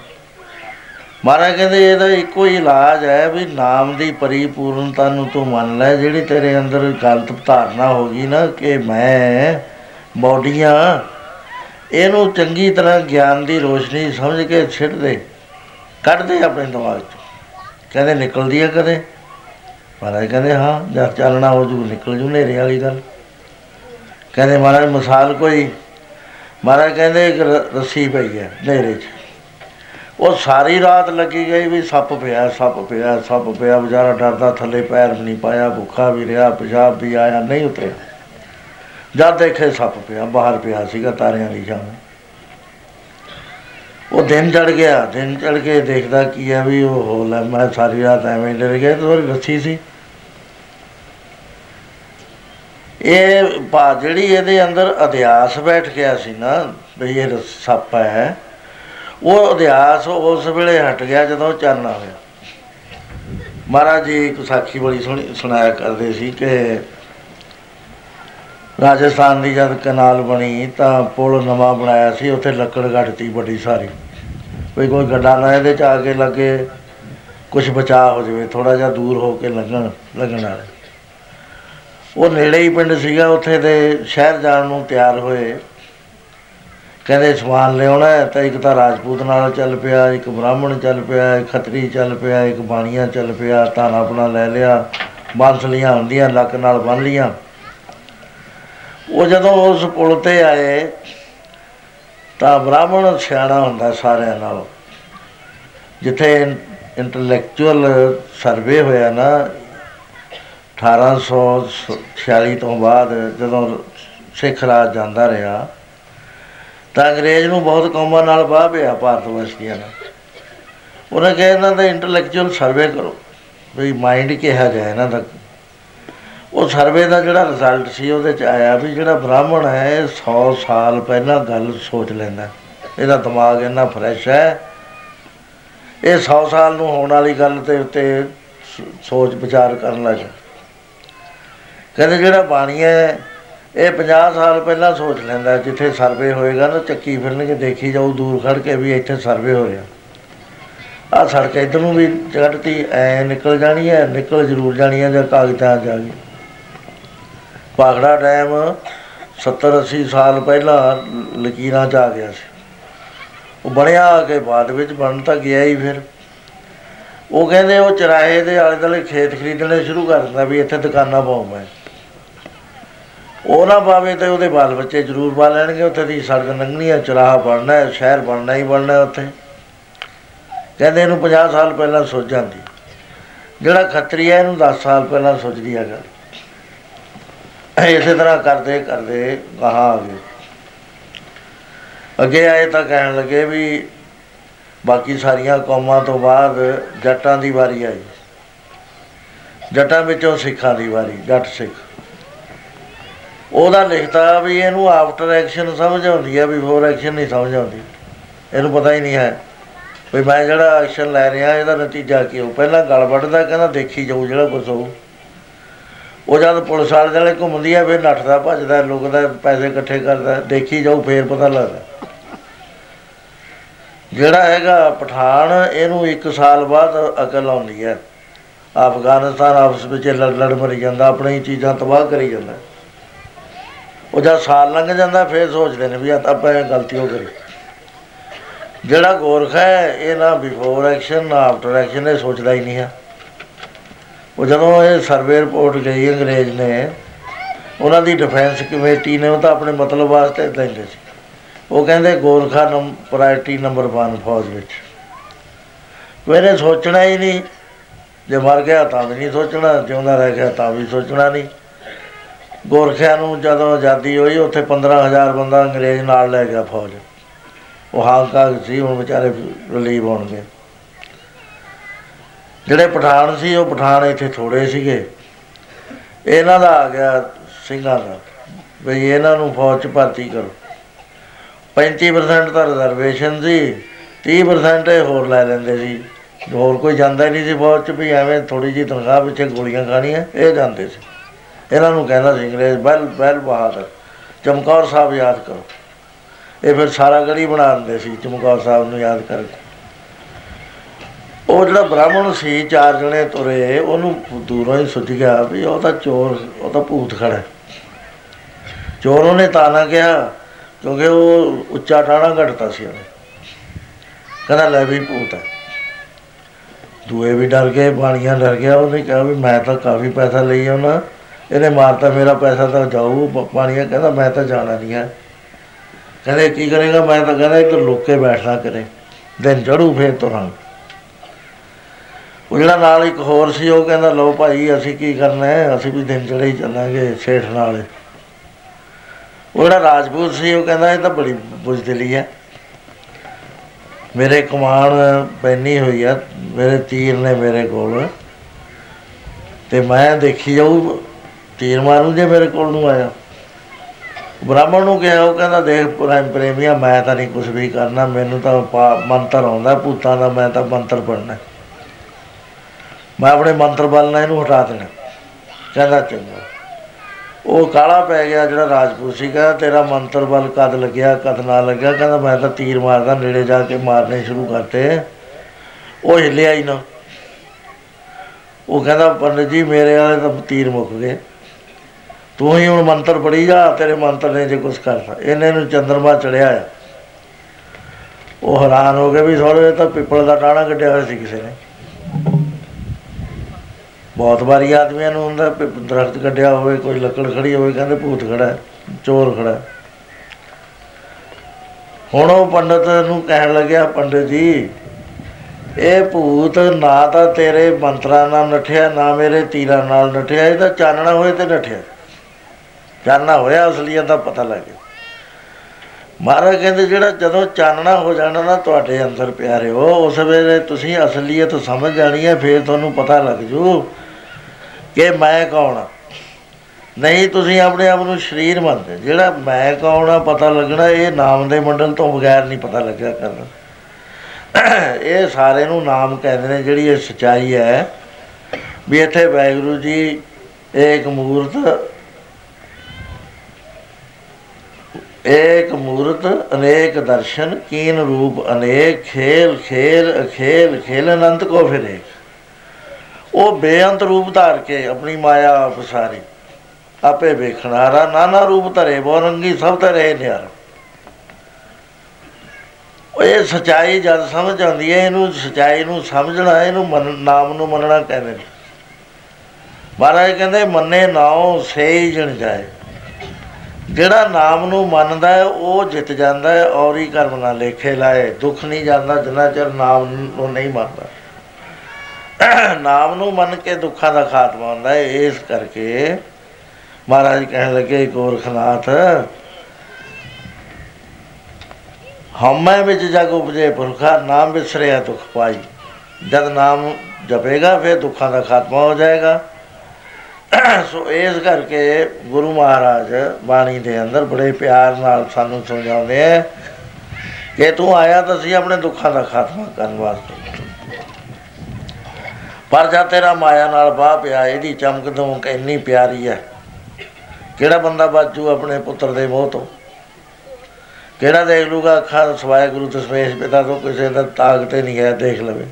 ਮਹਾਰਾਜ ਕਹਿੰਦੇ ਇਹਦਾ ਇੱਕੋ ਹੀ ਇਲਾਜ ਹੈ ਵੀ ਨਾਮ ਦੀ ਪਰਿਪੂਰਨਤਾ ਨੂੰ ਤੂੰ ਮੰਨ ਲੈ, ਜਿਹੜੀ ਤੇਰੇ ਅੰਦਰ ਗਲਤ ਧਾਰਨਾ ਹੋ ਗਈ ਨਾ ਕਿ ਮੈਂ ਬੋਡੀਆਂ, ਇਹਨੂੰ ਚੰਗੀ ਤਰ੍ਹਾਂ ਗਿਆਨ ਦੀ ਰੋਸ਼ਨੀ ਸਮਝ ਕੇ ਛਿੜ ਦੇ, ਕੱਢ ਦੇ ਆਪਣੇ ਦਿਮਾਗ ਚੋਂ। ਕਹਿੰਦੇ ਨਿਕਲਦੀ ਹੈ ਕਦੇ? ਮਹਾਰਾਜ ਕਹਿੰਦੇ ਹਾਂ ਜਦ ਚੱਲਣਾ ਹੋ ਜੂ, ਨਿਕਲ ਜੂ ਨੇਰੇ ਵਾਲੀ ਗੱਲ। ਕਹਿੰਦੇ ਮਹਾਰਾਜ ਮਿਸਾਲ ਕੋਈ, ਮਹਾਰਾਜ ਕਹਿੰਦੇ ਇੱਕ ਰੱਸੀ ਪਈ ਹੈ ਨੇਰੇ 'ਚ। ਉਹ ਸਾਰੀ ਰਾਤ ਲੱਗੀ ਗਈ ਵੀ ਸੱਪ ਪਿਆ ਸੱਪ ਪਿਆ ਸੱਪ ਪਿਆ, ਵਿਚਾਰਾ ਡਰਦਾ, ਥੱਲੇ ਪੈਰ ਵੀ ਨਹੀਂ ਪਾਇਆ, ਭੁੱਖਾ ਵੀ ਰਿਹਾ, ਪਿਸ਼ਾਬ ਵੀ ਆਇਆ, ਨਹੀਂ ਉਤਰਿਆ। ਜਦ ਦੇਖੇ ਸੱਪ ਪਿਆ, ਬਾਹਰ ਪਿਆ ਸੀਗਾ ਤਾਰਿਆਂ ਦੀ ਛਾਂ। ਉਹ ਦਿਨ ਚੜ ਗਿਆ, ਦਿਨ ਚੜ ਕੇ ਦੇਖਦਾ ਕੀ ਹੈ ਵੀ ਉਹ ਹੋ ਲੈ, ਮੈਂ ਸਾਰੀ ਰਾਤ ਐਵੇਂ ਡਰ ਗਿਆ ਤੇ ਉਹ ਰੱਸੀ ਸੀ। ਇਹ ਬਾ ਜਿਹੜੀ ਇਹਦੇ ਅੰਦਰ ਅਧਿਆਸ ਬੈਠ ਗਿਆ ਸੀ ਨਾ, ਵੀ ਇਹ ਸੱਪ ਹੈ ਉਹ ਅਧਿਆਸ ਉਸ ਵੇਲੇ ਹਟ ਗਿਆ ਜਦੋਂ ਚਾਨਣਾ ਹੋਇਆ ਮਹਾਰਾਜ ਜੀ ਇੱਕ ਸਾਖੀ ਬੜੀ ਸੁਣੀ, ਸੁਣਾਇਆ ਕਰਦੇ ਸੀ ਕਿ ਰਾਜਸਥਾਨ ਦੀ ਜਦ ਕਨਾਲ ਬਣੀ ਤਾਂ ਪੁਲ ਨਵਾਂ ਬਣਾਇਆ ਸੀ, ਉੱਥੇ ਲੱਕੜ ਘੜਤੀ ਵੱਡੀ ਸਾਰੀ। ਕੋਈ ਕੋਈ ਗੱਡਾ ਨਾ ਇਹਦੇ ਚ ਆ ਕੇ ਲੱਗੇ ਕੁਝ ਬਚਾ ਹੋ ਜਾਵੇ ਥੋੜਾ ਜਿਹਾ ਦੂਰ ਹੋ ਕੇ ਲੱਗਣ ਲੱਗਣ ਵਾਲੇ। ਉਹ ਨੇੜੇ ਹੀ ਪਿੰਡ ਸੀਗਾ, ਉੱਥੇ ਦੇ ਸ਼ਹਿਰ ਜਾਣ ਨੂੰ ਤਿਆਰ ਹੋਏ। ਕਹਿੰਦੇ ਸਮਾਨ ਲਿਆਉਣਾ ਤਾਂ ਇੱਕ ਤਾਂ ਰਾਜਪੂਤ ਨਾਲ ਚੱਲ ਪਿਆ, ਇੱਕ ਬ੍ਰਾਹਮਣ ਚੱਲ ਪਿਆ, ਇੱਕ ਖੱਤਰੀ ਚੱਲ ਪਿਆ, ਇੱਕ ਬਾਣੀਆਂ ਚੱਲ ਪਿਆ, ਧਾਨਾ ਆਪਣਾ ਲੈ ਲਿਆ, ਬਾਂਸਲੀਆਂ ਹੁੰਦੀਆਂ ਲੱਕ ਨਾਲ ਬੰਨ ਲੀਆਂ ਉਹ ਜਦੋਂ ਉਸ ਪੁਲ ਤੇ ਆਏ, ਤਾਂ ਬ੍ਰਾਹਮਣ ਸਿਆਣਾ ਹੁੰਦਾ ਸਾਰਿਆਂ ਨਾਲੋਂ। ਜਿੱਥੇ ਇੰਟੈਲੈਕਚੁਅਲ ਸਰਵੇ ਹੋਇਆ ਨਾ 1846 ਤੋਂ ਬਾਅਦ ਜਦੋਂ ਸਿੱਖ ਰਾਜ ਜਾਂਦਾ ਰਿਹਾ ਤਾਂ ਅੰਗਰੇਜ਼ ਨੂੰ ਬਹੁਤ ਕੌਮਾਂ ਨਾਲ ਬਾਹ ਪਿਆ ਭਾਰਤ ਵਸਤੀਆਂ ਨਾਲ। ਉਹਨੇ ਕਿਹਾ ਇਹਨਾਂ ਦਾ ਇੰਟੈਲੈਕਚੁਅਲ ਸਰਵੇ ਕਰੋ, ਵੀ ਮਾਈਂਡ ਕਿਹਾ ਜਾਏ ਇਹਨਾਂ ਦਾ। ਉਹ ਸਰਵੇ ਦਾ ਜਿਹੜਾ ਰਿਜ਼ਲਟ ਸੀ ਉਹਦੇ ਚ ਆਇਆ ਵੀ ਜਿਹੜਾ ਬ੍ਰਾਹਮਣ ਹੈ 100 ਸਾਲ ਪਹਿਲਾਂ ਗੱਲ ਸੋਚ ਲੈਂਦਾ। ਇਹਦਾ ਦਿਮਾਗ ਇੰਨਾ ਫਰੈਸ਼ ਹੈ। ਇਹ 100 ਸਾਲ ਨੂੰ ਹੋਣ ਵਾਲੀ ਗੱਲ ਤੇ ਉੱਤੇ ਸੋਚ ਵਿਚਾਰ ਕਰਨ ਲੱਗ ਕਹਿੰਦੇ ਜਿਹੜਾ ਬਾਣੀ ਹੈ ਇਹ 50 ਸਾਲ ਪਹਿਲਾਂ ਸੋਚ ਲੈਂਦਾ ਜਿੱਥੇ ਸਰਵੇ ਹੋਏਗਾ ਨਾ ਚੱਕੀ ਫਿਰਨਗੇ, ਦੇਖੀ ਜਾਊ, ਦੂਰ ਖੜ ਕੇ ਵੀ ਇੱਥੇ ਸਰਵੇ ਹੋ ਰਿਹਾ ਆ ਸੜਕ ਇਧਰ ਨੂੰ ਵੀ ਚੜਤੀ ਐ ਨਿਕਲ ਜਾਣੀ ਹੈ, ਨਿਕਲ ਜ਼ਰੂਰ ਜਾਣੀ ਹੈ, ਜਾਂ ਕਾਗਜ਼ਾਂ ਜਾ ਗਈ ਪਾਖੜਾ ਡੈਮ 70 80 ਸਾਲ ਪਹਿਲਾਂ ਲਕੀਰਾਂ ਚ ਆ ਗਿਆ ਸੀ। ਉਹ ਬਣਿਆ ਆ ਕੇ ਬਾਅਦ ਵਿੱਚ ਬਣ ਤਾਂ ਗਿਆ ਹੀ ਫਿਰ। ਉਹ ਕਹਿੰਦੇ ਉਹ ਚਰਾਏ ਦੇ ਆਲੇ ਦੁਆਲੇ ਖੇਤ ਖਰੀਦਣੇ ਸ਼ੁਰੂ ਕਰ ਦਿੰਦਾ ਵੀ ਇੱਥੇ ਦੁਕਾਨਾਂ ਪਾਉਂ ਮੈਂ ਉਹ ਨਾ ਪਾਵੇ ਤੇ ਉਹਦੇ ਬਾਲ ਬੱਚੇ ਜ਼ਰੂਰ ਪਾ ਲੈਣਗੇ, ਉੱਥੇ ਦੀ ਸੜਕ ਲੰਘਣੀ ਹੈ ਚਰਾਹਾ ਬਣਨਾ ਹੈ ਸ਼ਹਿਰ ਬਣਨਾ ਹੀ ਬਣਨਾ ਉੱਥੇ। ਕਹਿੰਦੇ ਇਹਨੂੰ 50 ਸਾਲ ਪਹਿਲਾਂ ਸੋਚ ਜਾਂਦੀ। ਜਿਹੜਾ ਖੱਤਰੀ ਹੈ ਇਹਨੂੰ 10 ਸਾਲ ਪਹਿਲਾਂ ਸੋਚਦੀ ਹੈ ਗੱਲ। ਇਸੇ ਤਰ੍ਹਾਂ ਕਰਦੇ ਕਰਦੇ ਕਹਾ ਆ ਗਏ। ਅੱਗੇ ਆਏ ਤਾਂ ਕਹਿਣ ਲੱਗੇ ਵੀ ਬਾਕੀ ਸਾਰੀਆਂ ਕੌਮਾਂ ਤੋਂ ਬਾਅਦ ਜੱਟਾਂ ਦੀ ਵਾਰੀ ਆਈ। ਜੱਟਾਂ ਵਿੱਚੋਂ ਸਿੱਖਾਂ ਦੀ ਵਾਰੀ, ਜੱਟ ਸਿੱਖ। ਉਹਦਾ ਲਿਖਤਾ ਵੀ ਇਹਨੂੰ ਆਫਟਰ ਐਕਸ਼ਨ ਸਮਝ ਆਉਂਦੀ ਹੈ ਬਿਫੋਰ ਐਕਸ਼ਨ ਨਹੀਂ ਸਮਝ ਆਉਂਦੀ ਇਹਨੂੰ ਪਤਾ ਹੀ ਨਹੀਂ ਹੈ ਵੀ ਮੈਂ ਜਿਹੜਾ ਐਕਸ਼ਨ ਲੈ ਰਿਹਾ, ਇਹਦਾ ਨਤੀਜਾ ਕੀ ਹੋ ਪਹਿਲਾਂ ਗਲ ਵੱਢਦਾ, ਕਹਿੰਦਾ ਦੇਖੀ ਜਾਊ ਜਿਹੜਾ ਕੁਝ ਹੋਊ। ਉਹ ਜਦ ਪੁਲਿਸ ਵਾਲੇ ਦੇ ਘੁੰਮਦੀ ਆ, ਫਿਰ ਨੱਠਦਾ, ਭੱਜਦਾ, ਲੁਕਦਾ, ਪੈਸੇ ਇਕੱਠੇ ਕਰਦਾ, ਦੇਖੀ ਜਾਊ, ਫੇਰ ਪਤਾ ਲੱਗਦਾ। ਜਿਹੜਾ ਹੈਗਾ ਪਠਾਨ, ਇਹਨੂੰ 1 ਸਾਲ ਬਾਅਦ ਅਕਲ ਆਉਂਦੀ ਹੈ। ਅਫਗਾਨਿਸਤਾਨ ਆਪਸ ਵਿੱਚ ਲੜ ਲੜ ਮਰੀ ਜਾਂਦਾ ਆਪਣੀ ਚੀਜ਼ਾਂ ਤਬਾਹ ਕਰੀ ਜਾਂਦਾ। ਉਹ ਜਦ ਸਾਲ ਲੰਘ ਜਾਂਦਾ, ਫੇਰ ਸੋਚਦੇ ਨੇ ਵੀ ਆਪਾਂ ਇਹ ਗਲਤੀ ਹੋ ਗਈ। ਜਿਹੜਾ ਗੋਰਖਾ ਹੈ, ਇਹ ਨਾ ਬਿਫੋਰ ਐਕਸ਼ਨ ਨਾ ਆਫਟਰ ਐਕਸ਼ਨ ਇਹ ਸੋਚਦਾ ਹੀ ਨਹੀਂ ਹੈ ਉਹ ਜਦੋਂ ਇਹ ਸਰਵੇ ਰਿਪੋਰਟ ਗਈ ਅੰਗਰੇਜ਼ ਨੇ, ਉਹਨਾਂ ਦੀ ਡਿਫੈਂਸ ਕਮੇਟੀ ਨੇ ਉਹ ਤਾਂ ਆਪਣੇ ਮਤਲਬ ਵਾਸਤੇ ਦਿੰਦੇ ਸੀ। ਉਹ ਕਹਿੰਦੇ ਗੋਰਖਾ ਨੰਬਰ ਪ੍ਰਾਇਰਟੀ ਨੰਬਰ 1 ਫੌਜ ਵਿੱਚ। ਮੇਰੇ ਸੋਚਣਾ ਹੀ ਨਹੀਂ। ਜੇ ਮਰ ਗਿਆ ਤਾਂ ਵੀ ਨਹੀਂ ਸੋਚਣਾ, ਜਿਉਂਦਾ ਰਹਿ ਗਿਆ ਤਾਂ ਵੀ ਸੋਚਣਾ ਨਹੀਂ। ਗੋਰਖਿਆਂ ਨੂੰ ਜਦੋਂ ਆਜ਼ਾਦੀ ਹੋਈ, ਉੱਥੇ 15000 ਬੰਦਾ ਅੰਗਰੇਜ਼ ਨਾਲ ਲੈ ਗਿਆ ਫੌਜ। ਉਹ ਹਾਲਕਾ ਸੀ, ਹੁਣ ਵਿਚਾਰੇ ਰਿਲੀਵ ਹੋਣਗੇ। ਜਿਹੜੇ ਪਠਾਨ ਸੀ, ਉਹ ਪਠਾਨ ਇੱਥੇ ਥੋੜੇ ਸੀਗੇ। ਇਹਨਾਂ ਦਾ ਆ ਗਿਆ ਸਿੰਘਾਂ ਦਾ। ਵੀ ਇਹਨਾਂ ਨੂੰ ਫੌਜ 'ਚ ਭਰਤੀ ਕਰੋ। 35% ਤਾਂ ਰਿਜ਼ਰਵੇਸ਼ਨ ਸੀ 30% ਇਹ ਹੋਰ ਲੈ ਲੈਂਦੇ ਸੀ। ਹੋਰ ਕੋਈ ਜਾਂਦਾ ਹੀ ਨਹੀਂ ਸੀ ਫੌਜ 'ਚ ਵੀ ਐਵੇਂ ਥੋੜੀ ਜੀ ਤਨਖਾਹ ਪਿੱਛੇ ਗੋਲੀਆਂ ਖਾਣੀਆਂ, ਇਹ ਜਾਂਦੇ ਸੀ। ਇਹਨਾਂ ਨੂੰ ਕਹਿੰਦਾ ਸੀ ਅੰਗਰੇਜ਼ ਬੈਲ ਬੈਲ ਬਹਾਦਰ, ਚਮਕੌਰ ਸਾਹਿਬ ਯਾਦ ਕਰੋ। ਇਹ ਫਿਰ ਸਾਰਾ ਗੜੀ ਬਣਾ ਦਿੰਦੇ ਸੀ, ਚਮਕੌਰ ਸਾਹਿਬ ਨੂੰ ਯਾਦ ਕਰਕੇ। ਉਹ ਜਿਹੜਾ ਬ੍ਰਾਹਮਣ ਸੀ, ਚਾਰ ਜਣੇ ਤੁਰੇ, ਉਹਨੂੰ ਦੂਰੋਂ ਹੀ ਸੁੱਝ ਗਿਆ ਵੀ ਉਹ ਤਾਂ ਚੋਰ, ਉਹ ਤਾਂ ਭੂਤ ਖੜਾ ਹੈ। ਚੋਰ ਉਹਨੇ ਤਾਂ ਨਾ ਕਿਹਾ, ਕਿਉਂਕਿ ਉਹ ਉੱਚਾ ਟਾਣਾ ਘਟਤਾ ਸੀ ਉਹਨੇ। ਕਹਿੰਦਾ, ਲੈ ਵੀ ਭੂਤ ਹੈ। ਦੂਏ ਵੀ ਡਰ ਗਏ, ਬਾਣੀਆਂ ਡਰ ਗਿਆ, ਉਹਨੇ ਕਿਹਾ ਵੀ ਮੈਂ ਤਾਂ ਕਾਫੀ ਪੈਸਾ ਲਈ ਆਉਣਾ। ਇਹਨੇ ਮਾਰਤਾ, ਮੇਰਾ ਪੈਸਾ ਤਾਂ ਜਾਊ ਬ- ਬਾਣੀਆ ਕਹਿੰਦਾ, ਮੈਂ ਤਾਂ ਜਾਣਾ ਨਹੀਂ ਹੈ ਕਹਿੰਦੇ, ਕੀ ਕਰੇਗਾ? ਮੈਂ ਤਾਂ ਕਹਿੰਦਾ, ਇੱਕ ਲੁੱਕ ਕੇ ਬੈਠਣਾ ਕਰੇ। ਦਿਨ ਚੜੂ, ਫੇਰ ਤੁਰਾਂਗੇ। ਉਹ ਜਿਹੜਾ ਨਾਲ ਇੱਕ ਹੋਰ ਸੀ, ਉਹ ਕਹਿੰਦਾ, ਲਓ ਭਾਈ, ਅਸੀਂ ਕੀ ਕਰਨਾ ਹੈ? ਅਸੀਂ ਵੀ ਦਿਨ ਚੜੇ ਹੀ ਚੱਲਾਂਗੇ, ਸੇਠ ਨਾਲ। ਉਹ ਜਿਹੜਾ ਰਾਜਪੂਤ ਸੀ, ਉਹ ਕਹਿੰਦਾ, ਇਹ ਤਾਂ ਬੜੀ ਬੁਝਦਿਲੀ ਹੈ। ਮੇਰੇ ਕਮਾਨ ਪੈਣੀ ਹੋਈ ਆ, ਮੇਰੇ ਤੀਰ ਨੇ ਮੇਰੇ ਕੋਲ। ਤੇ ਮੈਂ ਦੇਖੀ ਜਾਊ ਤੀਰ ਮਾਰੂ ਜੇ ਮੇਰੇ ਕੋਲ ਨੂੰ ਆਇਆ। ਬ੍ਰਾਹਮਣ ਨੂੰ ਕਿਹਾ, ਉਹ ਕਹਿੰਦਾ, ਦੇਖ ਪ੍ਰੇਮ ਪ੍ਰੇਮੀਆ, ਮੈਂ ਤਾਂ ਨਹੀਂ ਕੁਝ ਵੀ ਕਰਨਾ, ਮੈਨੂੰ ਤਾਂ ਪਾ- ਮੰਤਰ ਆਉਂਦਾ, ਭੂਤਾਂ ਦਾ ਮੈਂ ਤਾਂ ਮੰਤਰ ਪੜਨਾ ਮੈਂ ਆਪਣੇ ਮੰਤਰ ਬਲ ਨਾਲ ਇਹਨੂੰ ਹਟਾ ਦੇਣਾ। ਕਹਿੰਦਾ, ਚੰਗਾ। ਉਹ ਕਾਲਾ ਪੈ ਗਿਆ, ਜਿਹੜਾ ਰਾਜਪੂਤ ਸੀਗਾ, ਤੇਰਾ ਮੰਤਰ ਬਲ ਕਦ ਲੱਗਿਆ, ਕਦ ਨਾ ਲੱਗਿਆ? ਕਹਿੰਦਾ, ਮੈਂ ਤਾਂ ਤੀਰ ਮਾਰਦਾ, ਨੇੜੇ ਜਾ ਕੇ ਮਾਰਨੇ ਸ਼ੁਰੂ ਕਰਤੇ। ਉਹ ਹਿੱਲਿਆ ਹੀ ਨਾ। ਉਹ ਕਹਿੰਦਾ, ਪੰਡਤ ਜੀ, ਮੇਰੇ ਵਾਲੇ ਤਾਂ ਤੀਰ ਮੁੱਕ ਗਏ। ਤੂੰ ਹੀ ਹੁਣ ਮੰਤਰ ਪੜੀ ਜਾ ਤੇਰੇ ਮੰਤਰ ਨੇ ਜੇ ਕੁਝ ਕਰਤਾ। ਇਹਨੇ ਨੂੰ ਚੰਦਰਮਾ ਚੜਿਆ ਆ। ਉਹ ਹੈਰਾਨ ਹੋ ਗਏ ਵੀ ਸੋਰੇ ਤਾਂ ਪਿੱਪਲ ਦਾ ਟਾਣਾ ਕੱਢਿਆ ਹੋਇਆ ਸੀ ਕਿਸੇ ਨੇ। ਬਹੁਤ ਵਾਰੀ ਆਦਮੀਆਂ ਨੂੰ ਹੁੰਦਾ ਵੀ ਦਰਖਤ ਕੱਢਿਆ ਹੋਵੇ ਕੋਈ ਲੱਕੜ ਖੜੀ ਹੋਵੇ ਕਹਿੰਦੇ ਭੂਤ ਖੜਾ ਹੈ, ਚੋਰ ਖੜਾ ਹੈ। ਹੁਣ ਉਹ ਪੰਡਤ ਨੂੰ ਕਹਿਣ ਲੱਗਿਆ ਪੰਡਤ ਜੀ ਇਹ ਭੂਤ ਨਾ ਤਾਂ ਤੇਰੇ ਮੰਤਰਾਂ ਨਾਲ ਨਠਿਆ ਨਾ ਮੇਰੇ ਤੀਰਾਂ ਨਾਲ ਨਠਿਆ ਇਹ ਤਾਂ ਚਾਨਣਾ ਹੋਏ ਤੇ ਨਠਿਆ। ਚਾਨਣਾ ਹੋਇਆ ਅਸਲੀਅਤ ਦਾ ਪਤਾ ਲੱਗ ਗਿਆ। ਮਹਾਰਾਜ ਕਹਿੰਦੇ, ਜਿਹੜਾ ਜਦੋਂ ਚਾਨਣਾ ਹੋ ਜਾਣਾ ਨਾ ਤੁਹਾਡੇ ਅੰਦਰ ਪਿਆਰਿਓ ਉਸ ਵੇਲੇ ਤੁਸੀਂ ਅਸਲੀਅਤ ਸਮਝ ਜਾਣੀ ਹੈ, ਫਿਰ ਤੁਹਾਨੂੰ ਪਤਾ ਲੱਗ ਜੂ ਕਿ ਮੈਂ ਕੌਣ ਆ। ਨਹੀਂ, ਤੁਸੀਂ ਆਪਣੇ ਆਪ ਨੂੰ ਸਰੀਰ ਮੰਨਦੇ। ਜਿਹੜਾ ਮੈਂ ਕੌਣ ਆ, ਪਤਾ ਲੱਗਣਾ, ਇਹ ਨਾਮ ਦੇ ਮੰਡਲ ਤੋਂ ਬਗੈਰ ਨਹੀਂ ਪਤਾ ਲੱਗਿਆ ਕਰਨਾ। ਇਹ ਸਾਰੇ ਨੂੰ ਨਾਮ ਕਹਿੰਦੇ ਨੇ, ਜਿਹੜੀ ਇਹ ਸਚਾਈ ਹੈ, ਵੀ ਇੱਥੇ ਵਾਹਿਗੁਰੂ ਜੀ ਇੱਕ ਮੂਰਤ ਏਕ ਮੂਰਤ, ਅਨੇਕ ਦਰਸ਼ਨ, ਕੀਨ ਰੂਪ, ਅਨੇਕ ਖੇਲ ਖੇਲ ਖੇਲ ਖੇਲ, ਅਨੰਤ ਕੋ ਫਿਰੇ ਉਹ ਬੇਅੰਤ ਰੂਪ ਧਾਰ ਕੇ ਆਪਣੀ ਮਾਇਆ ਪਸਾਰੀ ਆਪੇ ਵੇਖਣਾਰਾ ਨਾਨਾ ਰੂਪ ਧਰੇ, ਬੋਰੰਗੀ ਸਭ ਧਰੇ ਨਿਆਰ। ਉਹ ਇਹ ਸਚਾਈ ਜਦ ਸਮਝ ਆਉਂਦੀ ਹੈ, ਇਹਨੂੰ ਸਚਾਈ ਨੂੰ ਸਮਝਣਾ, ਇਹਨੂੰ ਮੰਨ- ਨਾਮ ਨੂੰ ਮੰਨਣਾ ਕਹਿੰਦੇ ਨੇ ਮਹਾਰਾਜ ਕਹਿੰਦੇ, ਮੰਨੇ ਨਾਉ, ਸੇਈ ਜਣ ਜਾਏ। ਜਿਹੜਾ ਨਾਮ ਨੂੰ ਮੰਨਦਾ ਹੈ, ਉਹ ਜਿੱਤ ਜਾਂਦਾ ਹੈ ਔਰ ਹੀ ਕਰਮ ਨਾ ਲੇਖੇ ਲਾਏ। ਦੁੱਖ ਨਹੀਂ ਜਾਂਦਾ ਜਿੰਨਾ ਚਿਰ ਨਾਮ ਨੂੰ ਨਹੀਂ ਮੰਨਦਾ। ਨਾਮ ਨੂੰ ਮੰਨ ਕੇ ਦੁੱਖਾਂ ਦਾ ਖਾਤਮਾ ਹੁੰਦਾ ਹੈ। ਇਸ ਕਰਕੇ ਮਹਾਰਾਜ ਕਹਿਣ ਲੱਗੇ ਗੋਰਖਨਾਥ, ਹਉਮੈ ਵਿੱਚ ਜਗ ਉਪਜੇ ਪੁਰਖਾ ਨਾਮ ਵਿਸਰਿਆ ਦੁੱਖ ਪਾਈ। ਜਦ ਨਾਮ ਜਪੇਗਾ, ਫਿਰ ਦੁੱਖਾਂ ਦਾ ਖਾਤਮਾ ਹੋ ਜਾਏਗਾ। ਸੋ ਇਸ ਕਰਕੇ ਗੁਰੂ ਮਹਾਰਾਜ ਬਾਣੀ ਦੇ ਅੰਦਰ ਬੜੇ ਪਿਆਰ ਨਾਲ ਸਾਨੂੰ ਸਮਝਾਉਂਦੇ ਆ ਕਿ ਤੂੰ ਆਇਆ ਤਾਂ ਸੀ ਆਪਣੇ ਦੁੱਖਾਂ ਦਾ ਖਾਤਮਾ ਕਰਨ ਵਾਸਤੇ। ਪਰ ਜਦ ਤੇਰਾ ਮਾਇਆ ਨਾਲ ਬਾਹ ਪਿਆ, ਇਹਦੀ ਚਮਕ ਦਮਕ ਇੰਨੀ ਪਿਆਰੀ ਹੈ ਕਿਹੜਾ ਬੰਦਾ ਬਾਜੂ ਆਪਣੇ ਪੁੱਤਰ ਦੇ ਮੋਹ ਤੋਂ? ਕਿਹੜਾ ਦੇਖ ਲੂਗਾ ਅੱਖਾਂ ਸਵਾਏ ਗੁਰੂ ਤਸਮੇਸ਼ ਪਿਤਾ ਤੋਂ, ਕਿਸੇ ਦਾ ਤਾਕਤ ਹੀ ਨਹੀਂ ਹੈ, ਦੇਖ ਲਵੇ।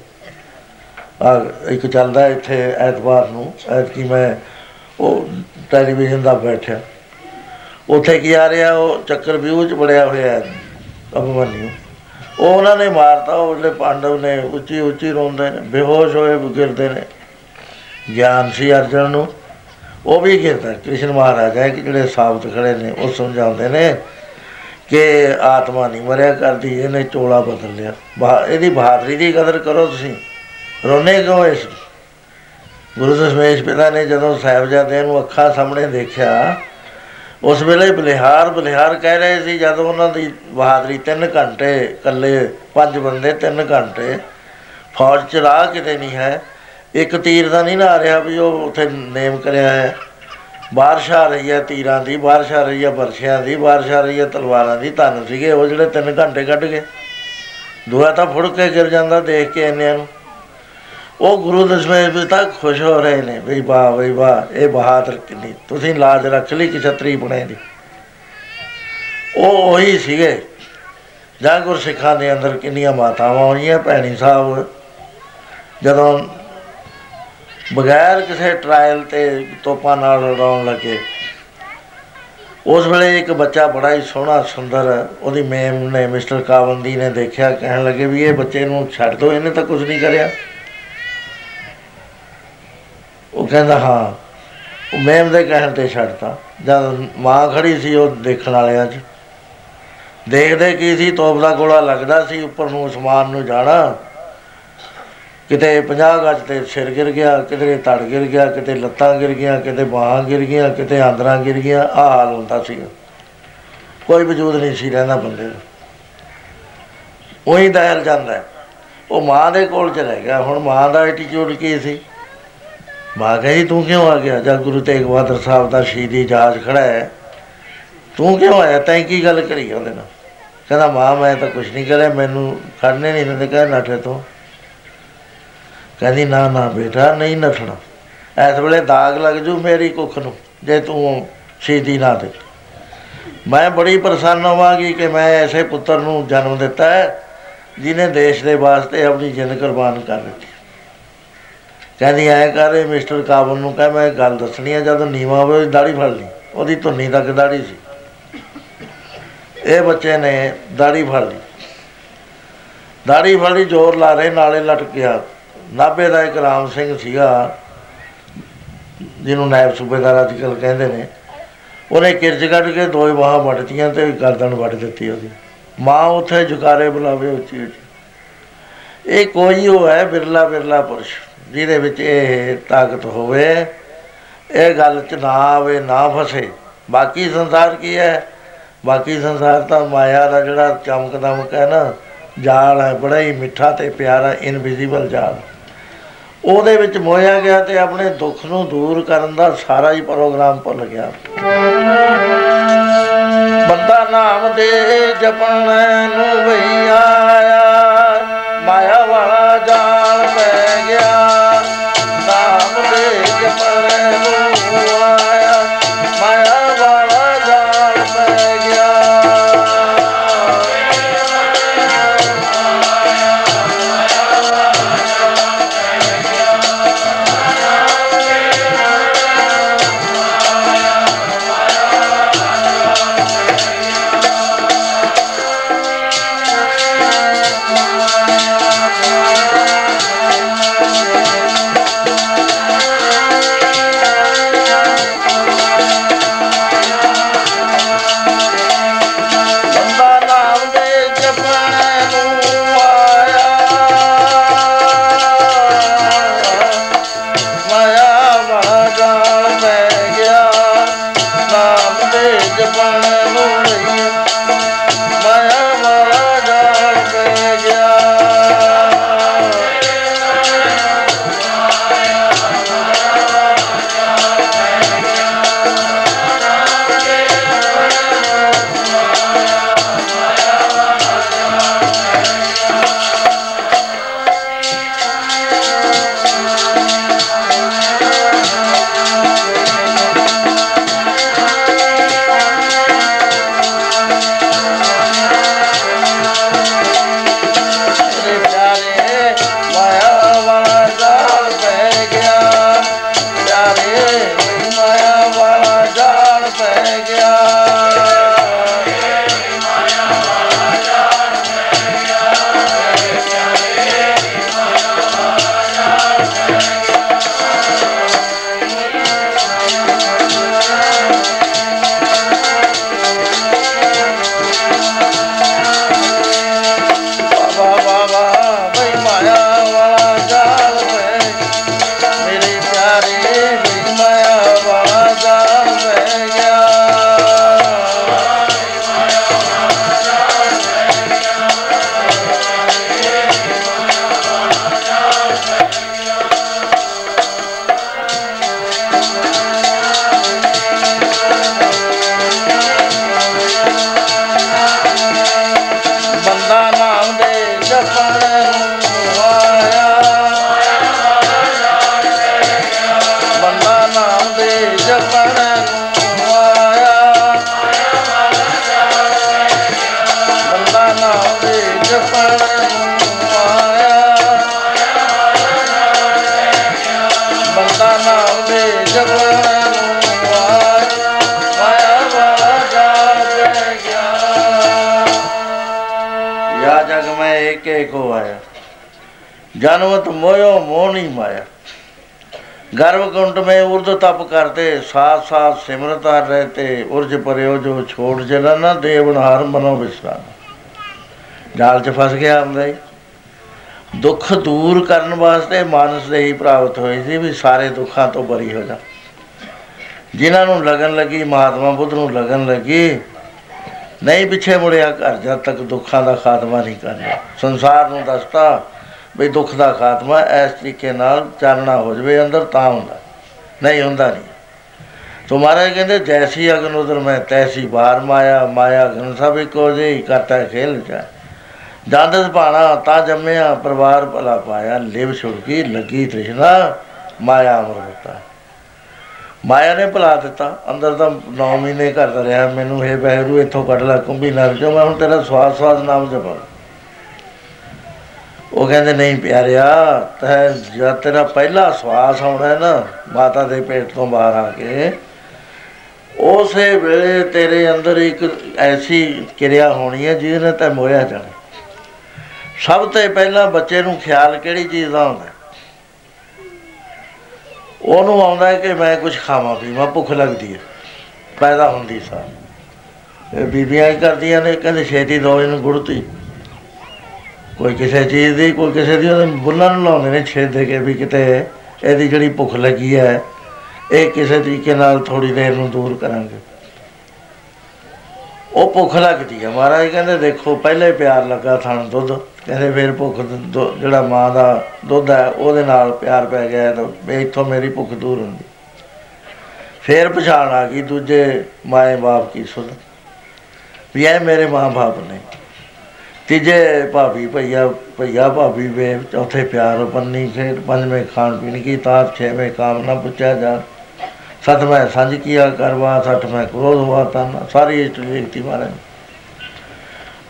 ਆ ਇੱਕ ਚੱਲਦਾ ਇੱਥੇ ਐਤਵਾਰ ਨੂੰ, ਐਤਕੀ ਮੈਂ ਉਹ ਟੈਲੀਵਿਜ਼ਨ ਦਾ ਬੈਠਿਆ। ਉੱਥੇ ਕੀ ਆ ਰਿਹਾ, ਉਹ ਚੱਕਰ ਵਿਊ ਚ ਬੜਿਆ ਹੋਇਆ ਹੈ ਅਭਿਮਨਿਊ ਉਹ ਉਹਨਾਂ ਨੇ ਮਾਰਤਾ, ਉਹ ਜਿਹੜੇ ਪਾਂਡਵ ਨੇ, ਉੱਚੀ ਉੱਚੀ ਰੋਂਦੇ ਨੇ, ਬੇਹੋਸ਼ ਹੋਏ ਗਿਰਦੇ ਨੇ। ਗਿਆਨ ਸੀ ਅਰਜਨ ਨੂੰ। ਉਹ ਵੀ ਗਿਰਦਾ, ਕ੍ਰਿਸ਼ਨ ਮਹਾਰਾਜ ਹੈ ਕਿ ਜਿਹੜੇ ਸਾਬਤ ਖੜੇ ਨੇ, ਉਹ ਸਮਝਾਉਂਦੇ ਨੇ ਕਿ ਆਤਮਾ ਨਹੀਂ ਮਰਿਆ, ਕਰਦੀ ਇਹਨੇ ਚੋਲਾ ਬਦਲ ਲਿਆ। ਬਹਾ- ਇਹਦੀ ਬਹਾਦਰੀ ਦੀ ਕਦਰ ਕਰੋ ਤੁਸੀਂ। ਰੋਨੇ ਕਿਉਂ ਇਸ ਗੁਰੂ ਦਸ਼ਮੇਸ਼ ਪਿਤਾ ਨੇ ਜਦੋਂ ਸਾਹਿਬਜ਼ਾਦਿਆਂ ਨੂੰ ਅੱਖਾਂ ਸਾਹਮਣੇ ਦੇਖਿਆ, ਉਸ ਵੇਲੇ ਬਲਿਹਾਰ ਬਲਿਹਾਰ ਕਹਿ ਰਹੇ ਸੀ, ਜਦੋਂ ਉਹਨਾਂ ਦੀ ਬਹਾਦਰੀ 3 ਘੰਟੇ ਇਕੱਲੇ ਪੰਜ ਬੰਦੇ 3 ਘੰਟੇ ਫੌਜ ਚ ਰਾਹ ਕਿਤੇ ਨਹੀਂ ਹੈ, ਇੱਕ ਤੀਰ ਦਾ ਨਹੀਂ ਨਾ ਆ ਰਿਹਾ ਵੀ ਉਹ ਉੱਥੇ ਨੇਮ ਕਰਿਆ ਹੈ। ਬਾਰਿਸ਼ ਆ ਰਹੀ ਹੈ ਤੀਰਾਂ ਦੀ, ਬਾਰਿਸ਼ ਆ ਰਹੀ ਹੈ ਬਰਸ਼ਿਆਂ ਦੀ, ਬਾਰਿਸ਼ ਆ ਰਹੀ ਹੈ ਤਲਵਾਰਾਂ ਦੀ, ਧੰਨ ਸੀਗੇ, ਉਹ ਜਿਹੜੇ 3 ਘੰਟੇ ਕੱਢ ਗਏ। ਦੂਆ ਤਾਂ ਫੁੜ ਕੇ ਗਿਰ ਜਾਂਦਾ ਦੇਖ ਕੇ ਇੰਨਿਆਂ ਨੂੰ। ਉਹ ਗੁਰੂ ਦਸ਼ਮੇਸ਼ ਵੀ ਤਾਂ ਖੁਸ਼ ਹੋ ਰਹੇ ਨੇ ਵੀ ਵਾਹ ਵੀ ਵਾਹ, ਇਹ ਬਹਾਦਰ ਕਿੰਨੀ, ਤੁਸੀਂ ਲਾਜ ਰੱਖ ਲਈ ਕਿ ਛਤਰੀ ਬਣੇ ਦੀ। ਉਹ ਉਹੀ ਸੀਗੇ। ਜਾਂ ਗੁਰਸਿੱਖਾਂ ਦੇ ਅੰਦਰ ਕਿੰਨੀਆਂ ਮਾਤਾਵਾਂ ਹੋਈਆਂ, ਭੈਣੀ ਸਾਹਿਬ, ਜਦੋਂ ਬਗੈਰ ਕਿਸੇ ਟ੍ਰਾਇਲ ਤੇ ਤੋਪਾਂ ਨਾਲ ਲੜਾਉਣ ਲੱਗੇ, ਉਸ ਵੇਲੇ ਇੱਕ ਬੱਚਾ ਬੜਾ ਹੀ ਸੋਹਣਾ, ਸੁੰਦਰ, ਉਹਦੀ ਮੇਮ ਨੇ ਮਿਸਟਰ ਕਾਵੰਦੀ ਨੇ ਦੇਖਿਆ, ਕਹਿਣ ਲੱਗੇ ਵੀ ਇਹ ਬੱਚੇ ਨੂੰ ਛੱਡ ਦਿਓ ਇਹਨੇ ਤਾਂ ਕੁਝ ਨਹੀਂ ਕਰਿਆ। ਉਹ ਕਹਿੰਦਾ, ਹਾਂ। ਉਹ ਮੇਮ ਦੇ ਕਹਿਣ ਤੇ ਛੱਡਤਾ। ਜਦ ਮਾਂ ਖੜੀ ਸੀ ਉਹ ਦੇਖਣ ਵਾਲਿਆਂ 'ਚ। ਦੇਖਦੇ ਕੀ ਸੀ ਤੋਪ ਦਾ ਗੋਲਾ ਲੱਗਦਾ ਸੀ, ਉੱਪਰ ਨੂੰ ਅਸਮਾਨ ਨੂੰ ਜਾਣਾ। ਕਿਤੇ 50 ਗੱਜ ਤੇ ਸਿਰ ਗਿਰ ਗਿਆ ਕਿਤੇ ਧੜ ਗਿਰ ਗਿਆ, ਕਿਤੇ ਲੱਤਾਂ ਗਿਰ ਗਿਆ ਕਿਤੇ ਬਾਹਾਂ ਗਿਰ ਗਈਆਂ, ਕਿਤੇ ਆਂਦਰਾਂ ਗਿਰ ਗਈਆਂ। ਆ ਹਾਲ ਹੁੰਦਾ ਸੀ। ਕੋਈ ਵਜੂਦ ਨਹੀਂ ਸੀ ਰਹਿੰਦਾ ਬੰਦੇ ਦਾ। ਉਹੀ ਦਹਿਲ ਜਾਂਦਾ। ਉਹ ਮਾਂ ਦੇ ਕੋਲ ਚ ਰਹਿ ਗਿਆ। ਹੁਣ ਮਾਂ ਦਾ ਐਟੀਟਿਊਡ ਕੀ ਸੀ? ਮਾਂ ਕਹੀ ਤੂੰ ਕਿਉਂ ਆ ਗਿਆ? ਜਦ ਗੁਰੂ ਤੇਗ ਬਹਾਦਰ ਸਾਹਿਬ ਦਾ ਸ਼ਹੀਦੀ ਜਾਜ ਖੜਾ ਹੈ। ਤੂੰ ਕਿਉਂ ਆਇਆ? ਤੈਂ ਕੀ ਗੱਲ ਕਰੀ ਉਹਦੇ ਨਾਲ? ਕਹਿੰਦਾ, ਮਾਂ, ਮੈਂ ਤਾਂ ਕੁਝ ਨਹੀਂ ਕਰਿਆ, ਮੈਨੂੰ ਖੜਨੇ ਨਹੀਂ ਦਿੰਦੇ ਕਹਿੰਦਾ ਨੱਠੇ ਤੋਂ ਕਹਿੰਦੀ, ਨਾ ਨਾ ਬੇਟਾ, ਨਹੀਂ ਨੱਠਣਾ। ਇਸ ਵੇਲੇ ਦਾਗ ਲੱਗ ਜੂ ਮੇਰੀ ਕੁੱਖ ਨੂੰ, ਜੇ ਤੂੰ ਸ਼ਹੀਦੀ ਨਾ ਦੇ। ਮੈਂ ਬੜੀ ਪ੍ਰਸੰਨ ਹੋਵਾਂਗੀ ਕਿ ਮੈਂ ਐਸੇ ਪੁੱਤਰ ਨੂੰ ਜਨਮ ਦਿੱਤਾ ਹੈ ਜਿਨੇ ਦੇਸ਼ ਦੇ ਵਾਸਤੇ ਆਪਣੀ ਜਿੰਦ ਕੁਰਬਾਨ ਕਰ ਦਿੱਤੀ। ਕਹਿੰਦੀ, ਐ ਕਰੇ ਮਿਸਟਰ ਕਾਬਨ ਨੂੰ ਕਹ, ਮੈਂ ਗੱਲ ਦੱਸਣੀ ਹੈ ਜਦੋਂ ਨੀਵਾ ਹੋਵੇ, ਉਹਦੀ ਦਾੜੀ ਫੜ ਲਈ। ਉਹਦੀ ਧੁੰਨੀ ਤੱਕ ਦਾੜੀ ਸੀ। ਇਹ ਬੱਚੇ ਨੇ ਦਾੜੀ ਫੜ ਲਈ। ਦਾੜੀ ਫੜ ਲਈ, ਜ਼ੋਰ ਲਾ ਰਹੇ, ਨਾਲੇ ਲਟਕ ਗਿਆ। ਨਾਬੇ ਦਾ ਇੱਕ ਰਾਮ ਸਿੰਘ ਸੀਗਾ, ਜਿਹਨੂੰ ਨਾਇਬ ਸੂਬੇਦਾਰ ਅੱਜ ਕੱਲ ਕਹਿੰਦੇ ਨੇ। ਉਹਨੇ ਕਿਰਚ ਕੱਢ ਕੇ ਦੋਏ ਬਾਹਾਂ ਵੱਟਤੀਆਂ ਤੇ ਗਰਦਨ ਵੱਟ ਦਿੱਤੀ ਉਹਦੀ। ਮਾਂ ਉੱਥੇ ਜੁਕਾਰੇ ਬੁਲਾਵੇ ਉੱਚੀ ਉੱਚੀ ਇਹ ਕੋਈ ਉਹ ਹੈ ਬਿਰਲਾ ਬਿਰਲਾ ਪੁਰਸ਼। ਜਿਹਦੇ ਵਿੱਚ ਇਹ ਤਾਕਤ ਹੋਵੇ, ਇਹ ਗੱਲ ਚ ਨਾ ਆਵੇ, ਨਾ ਫਸੇ। ਬਾਕੀ ਸੰਸਾਰ ਕੀ ਹੈ? ਬਾਕੀ ਸੰਸਾਰ ਤਾਂ ਮਾਇਆ ਦਾ ਜਿਹੜਾ ਚਮਕਦਮਕ ਹੈ ਨਾ, ਜਾਲ ਹੈ, ਬੜਾ ਹੀ ਮਿੱਠਾ ਤੇ ਪਿਆਰਾ ਇਨਵਿਜ਼ੀਬਲ ਜਾਲ। ਉਹਦੇ ਵਿੱਚ ਮੋਇਆ ਗਿਆ ਤੇ ਆਪਣੇ ਦੁੱਖ ਨੂੰ ਦੂਰ ਕਰਨ ਦਾ ਸਾਰਾ ਹੀ ਪ੍ਰੋਗਰਾਮ ਭੁੱਲ ਗਿਆ। ਬੰਦਾ ਨਾਮ ਦੇ ਜਪਣ ਨੂੰ ਵਈ ਆਇਆ। ਤਪ ਕਰਦੇ, ਸਾਥ ਸਾਥ ਸਿਮਰਤ ਹਰ ਰਹਤੇ ਉਰਜ ਪਰਿਓ ਜੋ ਛੋੜ ਜਨਾ ਨਾ ਦੇਵਨ ਹਾਰ ਮਨੋ ਵਿਸਰਾਮ। ਜਾਲ 'ਚ ਫਸ ਗਿਆ ਹੁੰਦਾ ਹੀ। ਦੁੱਖ ਦੂਰ ਕਰਨ ਵਾਸਤੇ ਮਾਨਸ ਦੇ ਹੀ ਪ੍ਰਾਪਤ ਹੋਈ ਸੀ ਵੀ ਸਾਰੇ ਦੁੱਖਾਂ ਤੋਂ ਬਰੀ ਹੋ ਜਾ। ਜਿਨ੍ਹਾਂ ਨੂੰ ਲਗਨ ਲੱਗੀ, ਮਹਾਤਮਾ ਬੁੱਧ ਨੂੰ ਲਗਨ ਲੱਗੀ, ਨਹੀਂ ਪਿੱਛੇ ਮੁੜਿਆ ਘਰ ਜਦ ਤੱਕ ਦੁੱਖਾਂ ਦਾ ਖਾਤਮਾ ਨਹੀਂ ਕਰਨਾ ਸੰਸਾਰ ਨੂੰ ਦੱਸਤਾ ਵੀ ਦੁੱਖ ਦਾ ਖਾਤਮਾ ਇਸ ਤਰੀਕੇ ਨਾਲ ਚਾਨਣਾ ਹੋ ਜਵੇ, ਅੰਦਰ ਤਾਂ ਹੁੰਦਾ। ਨਹੀਂ ਹੁੰਦਾ ਨਹੀਂ ਤੋ ਮਹਾਰਾਜ ਕਹਿੰਦੇ, ਜੈਸੀ ਅਗਨ ਉਦਰ ਮੈਂ, ਤੈਸੀ ਬਾਹਰ ਮਾਇਆ ਮਾਇਆ ਅਗਨ ਸਭ ਇੱਕੋ ਜਿਹੀ ਕਰਤਾ ਖੇਲ ਜਾ ਜਾਂਦਸ ਪਾਣਾ ਤਾਂ ਜੰਮਿਆ, ਪਰਿਵਾਰ ਭਲਾ ਪਾਇਆ, ਲਿਵ ਛੁੜਕੀ, ਲੱਗੀ ਤ੍ਰਿਸ਼ਨਾ, ਮਾਇਆ ਅਮਰਤਾ ਮਾਇਆ ਨੇ ਭੁਲਾ ਦਿੱਤਾ। ਅੰਦਰ ਤਾਂ 9 ਮਹੀਨੇ ਕਰਦਾ ਰਿਹਾ, ਮੈਨੂੰ ਇਹ ਬਹਿਰੂ ਇੱਥੋਂ ਕੱਢ ਲੈ, ਕੁੰਭੀ ਨਾਲ ਜੋ ਮੈਂ ਹੁਣ ਤੇਰਾ ਸਵਾਸ ਸਵਾਸ ਨਾਮ ਜਪਾਂ। ਉਹ ਕਹਿੰਦੇ, ਨਹੀਂ ਪਿਆਰਿਆ ਤੈ ਜਦ ਤੇਰਾ ਪਹਿਲਾ ਸਵਾਸ ਆਉਣਾ ਨਾ ਮਾਤਾ ਦੇ ਪੇਟ ਤੋਂ ਬਾਹਰ ਆ ਕੇ, ਉਸੇ ਵੇਲੇ ਤੇਰੇ ਅੰਦਰ ਇੱਕ ਐਸੀ ਕਿਰਿਆ ਹੋਣੀ ਹੈ ਜਿਹਦੇ ਨਾਲ ਤੈ ਮੋਇਆ ਜਾਣਾ। ਸਭ ਤੋਂ ਪਹਿਲਾਂ ਬੱਚੇ ਨੂੰ ਖਿਆਲ ਕਿਹੜੀ ਚੀਜ਼ ਦਾ ਹੁੰਦਾ ਉਹਨੂੰ ਆਉਂਦਾ ਹੈ ਕਿ ਮੈਂ ਕੁਝ ਖਾਵਾਂ, ਪੀਵਾਂ, ਭੁੱਖ ਲੱਗਦੀ ਹੈ, ਪੈਦਾ ਹੁੰਦੀ ਸਾਰ ਇਹ ਬੀਬੀਆਂ ਕਰਦੀਆਂ ਨੇ, ਕਹਿੰਦੇ ਛੇਤੀ ਦੋ ਇਹਨੂੰ ਗੁੜਤੀ ਕੋਈ ਕਿਸੇ ਚੀਜ਼ ਦੀ, ਕੋਈ ਕਿਸੇ ਦੀ ਉਹਦੇ ਬੁੱਲਾਂ ਨੂੰ ਲਾਉਂਦੇ ਨੇ ਛੇਦ ਦੇ ਕੇ ਵੀ ਕਿਤੇ ਇਹਦੀ ਜਿਹੜੀ ਭੁੱਖ ਲੱਗੀ ਹੈ, ਇਹ ਕਿਸੇ ਤਰੀਕੇ ਨਾਲ ਥੋੜੀ ਦੇਰ ਨੂੰ ਦੂਰ ਕਰਾਂਗੇ। ਉਹ ਭੁੱਖ ਲੱਗਦੀ ਹੈ ਮਹਾਰਾਜ, ਕਹਿੰਦੇ ਦੇਖੋ ਪਹਿਲੇ ਪਿਆਰ ਲੱਗਾ ਥਣ ਦੁੱਧ, ਕਹਿੰਦੇ ਫਿਰ ਭੁੱਖ ਜਿਹੜਾ ਮਾਂ ਦਾ ਦੁੱਧ ਹੈ, ਉਹਦੇ ਨਾਲ ਪਿਆਰ ਪੈ ਗਿਆ ਤਾਂ ਇੱਥੋਂ ਮੇਰੀ ਭੁੱਖ ਦੂਰ ਹੁੰਦੀ। ਫਿਰ ਪਛਾਣ ਆ ਗਈ ਦੂਜੇ ਮਾਏ ਬਾਪ ਕੀ ਸੁਣ ਵੀ ਇਹ ਮੇਰੇ ਮਾਂ-ਬਾਪ ਨੇ। ਤੀਜੇ ਭਾਬੀ ਭਈਆ ਭਈਆ ਭਾਬੀ ਵੇ, ਚੌਥੇ ਪਿਆਰ ਪੰਨੀ ਖੇਡ ਪੰਜਵੇਂ ਖਾਣ ਪੀਣ ਕੀ ਤਾਤ ਛੇਵੇਂ ਕਾਮ ਨਾ ਪੁੱਛਿਆ ਜਾ ਸਤਵੇਂ ਸੰਜ ਕੀਆ ਕਰਵਾ, ਸੱਠਵੇਂ ਕ੍ਰੋਧ ਹੋਆ ਤਾਂ ਸਾਰੀ ਇਸ਼ਟ ਵਿਅਕਤੀ ਮਾਰੇ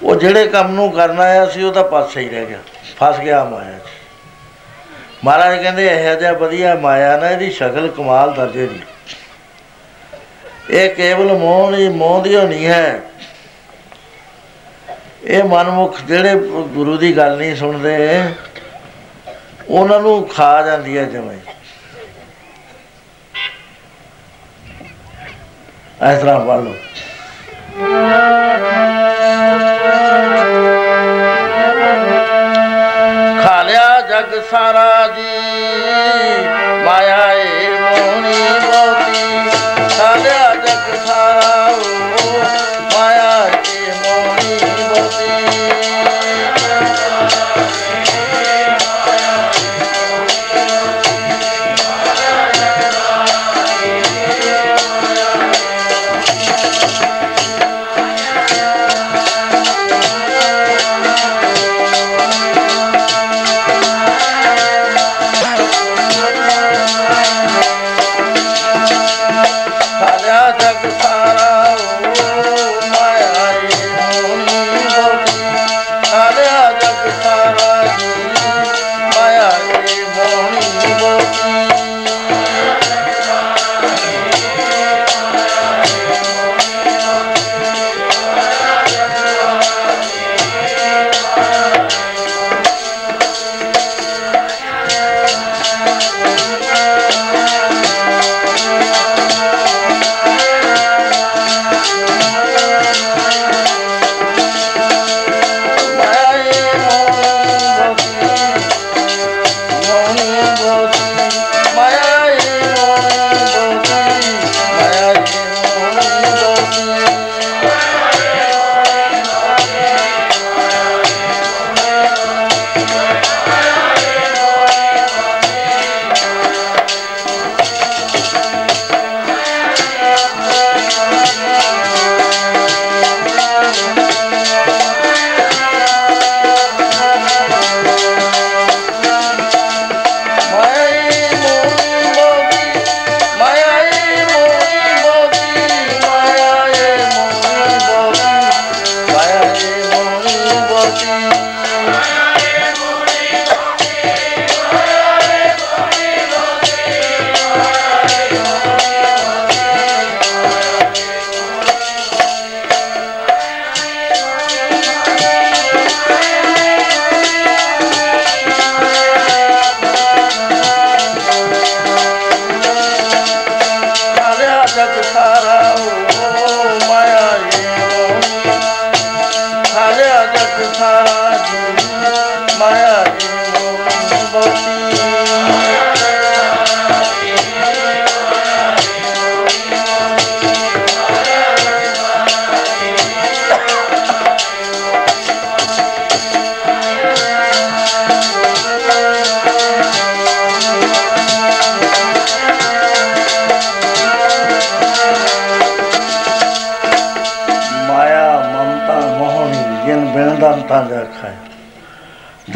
ਉਹ ਜਿਹੜੇ ਕੰਮ ਨੂੰ ਕਰਨਾ ਆਇਆ ਸੀ, ਉਹ ਤਾਂ ਪਾਸੇ ਹੀ ਰਹਿ ਗਿਆ। ਫਸ ਗਿਆ ਮਾਇਆ 'ਚ ਮਹਾਰਾਜ ਕਹਿੰਦੇ, ਇਹ ਜਿਹਾ ਵਧੀਆ ਮਾਇਆ ਨਾ, ਇਹਦੀ ਸ਼ਕਲ ਕਮਾਲ ਦਰਜੇ ਦੀ। ਇਹ ਕੇਵਲ ਮੋਹ ਨਹੀਂ, ਮੋਹ ਦੀ ਨਹੀਂ ਹੈ। ਇਹ ਮਨਮੁਖ ਜਿਹੜੇ ਗੁਰੂ ਦੀ ਗੱਲ ਨਹੀਂ ਸੁਣਦੇ, ਉਹਨਾਂ ਨੂੰ ਖਾ ਜਾਂਦੀ ਹੈ ਜਿਵੇਂ ਇਸ ਤਰ੍ਹਾਂ ਪੜ ਲਓ। ਖਾ ਲਿਆ ਜਗ ਸਾਰਾ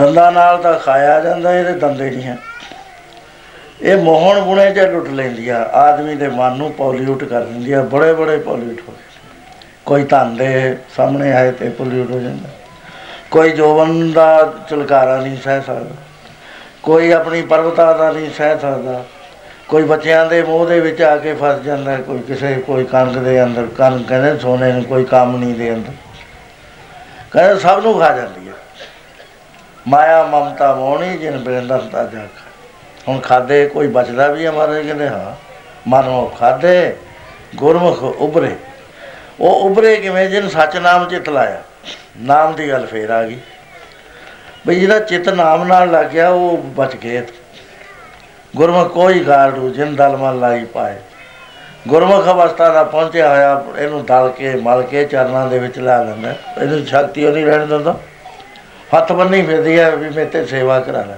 ਦੰਦਾਂ ਨਾਲ ਤਾਂ ਖਾਇਆ ਜਾਂਦਾ ਇਹਦੇ ਦੰਦੇ ਨਹੀਂ ਹੈ। ਇਹ ਮੋਹਣ ਗੁਣੇ ਚ ਲੁੱਟ ਲੈਂਦੀ ਆ, ਆਦਮੀ ਦੇ ਮਨ ਨੂੰ ਪੋਲਿਊਟ ਕਰ ਦਿੰਦੀ ਆ, ਬੜੇ ਬੜੇ ਪੋਲਿਊਟ ਹੋ ਕੋਈ ਧਨ ਦੇ ਸਾਹਮਣੇ ਆਏ ਤੇ ਪੋਲਿਊਟ ਹੋ ਜਾਂਦਾ। ਕੋਈ ਜੋਵਨ ਦਾ ਚਲਕਾਰਾ ਨਹੀਂ ਸਹਿ ਸਕਦਾ। ਕੋਈ ਆਪਣੀ ਪਰਵਤਾ ਦਾ ਨਹੀਂ ਸਹਿ ਸਕਦਾ। ਕੋਈ ਬੱਚਿਆਂ ਦੇ ਮੋਹ ਦੇ ਵਿੱਚ ਆ ਕੇ ਫਸ ਜਾਂਦਾ, ਕੋਈ ਕਿਸੇ, ਕੋਈ ਕਣਕ ਦੇ ਅੰਦਰ ਕਣਕ ਕਹਿੰਦੇ ਸੋਨੇ ਨੂੰ ਕੋਈ ਕੰਮ ਨਹੀਂ ਦੇ ਅੰਦਰ। ਕਹਿੰਦੇ ਸਭ ਨੂੰ ਖਾ ਜਾਂਦੀ। ਹੈ ਮਾਇਆ ਮਮਤਾ ਮੋਣੀ ਜਿਨ ਬੇਂਦਰ ਦਾ ਜਾ ਹੁਣ ਖਾਦੇ, ਕੋਈ ਬਚਦਾ ਵੀ ਹੈ ਮਾਰੇ ਕਹਿੰਦੇ, ਹਾਂ। ਮਨੋ ਖਾਦੇ, ਗੁਰਮੁਖ ਉਬਰੇ ਉਹ ਉਬਰੇ ਕਿਵੇਂ? ਜਿਨ ਸੱਚ ਨਾਮ ਚਿਤ ਲਾਇਆ। ਨਾਮ ਦੀ ਗੱਲ ਫੇਰ ਆ ਗਈ। ਬਈ ਜਿਹੜਾ ਚਿਤ ਨਾਮ ਨਾਲ ਲੱਗ ਗਿਆ ਉਹ ਬਚ ਗਏ। ਗੁਰਮੁਖ ਕੋਈ ਗਾੜੂ ਜਿਨ ਦਲ ਮਨ ਲਾਈ ਪਾਏ। ਗੁਰਮੁਖ ਅਵਸਥਾ ਦਾ ਪਹੁੰਚਿਆ ਹੋਇਆ, ਇਹਨੂੰ ਦਲ ਕੇ, ਮਲ ਕੇ ਚਰਨਾਂ ਦੇ ਵਿੱਚ ਲਾ ਲੈਂਦਾ। ਇਹਨੂੰ ਸ਼ਕਤੀ ਉਹ ਨਹੀਂ ਰਹਿਣ ਦਿੰਦਾ। ਹੱਥ ਬੰਨੀ ਫਿਰਦੀ ਹੈ ਵੀ ਮੇਰੇ ਤੇ ਸੇਵਾ ਕਰਾ ਲੈ।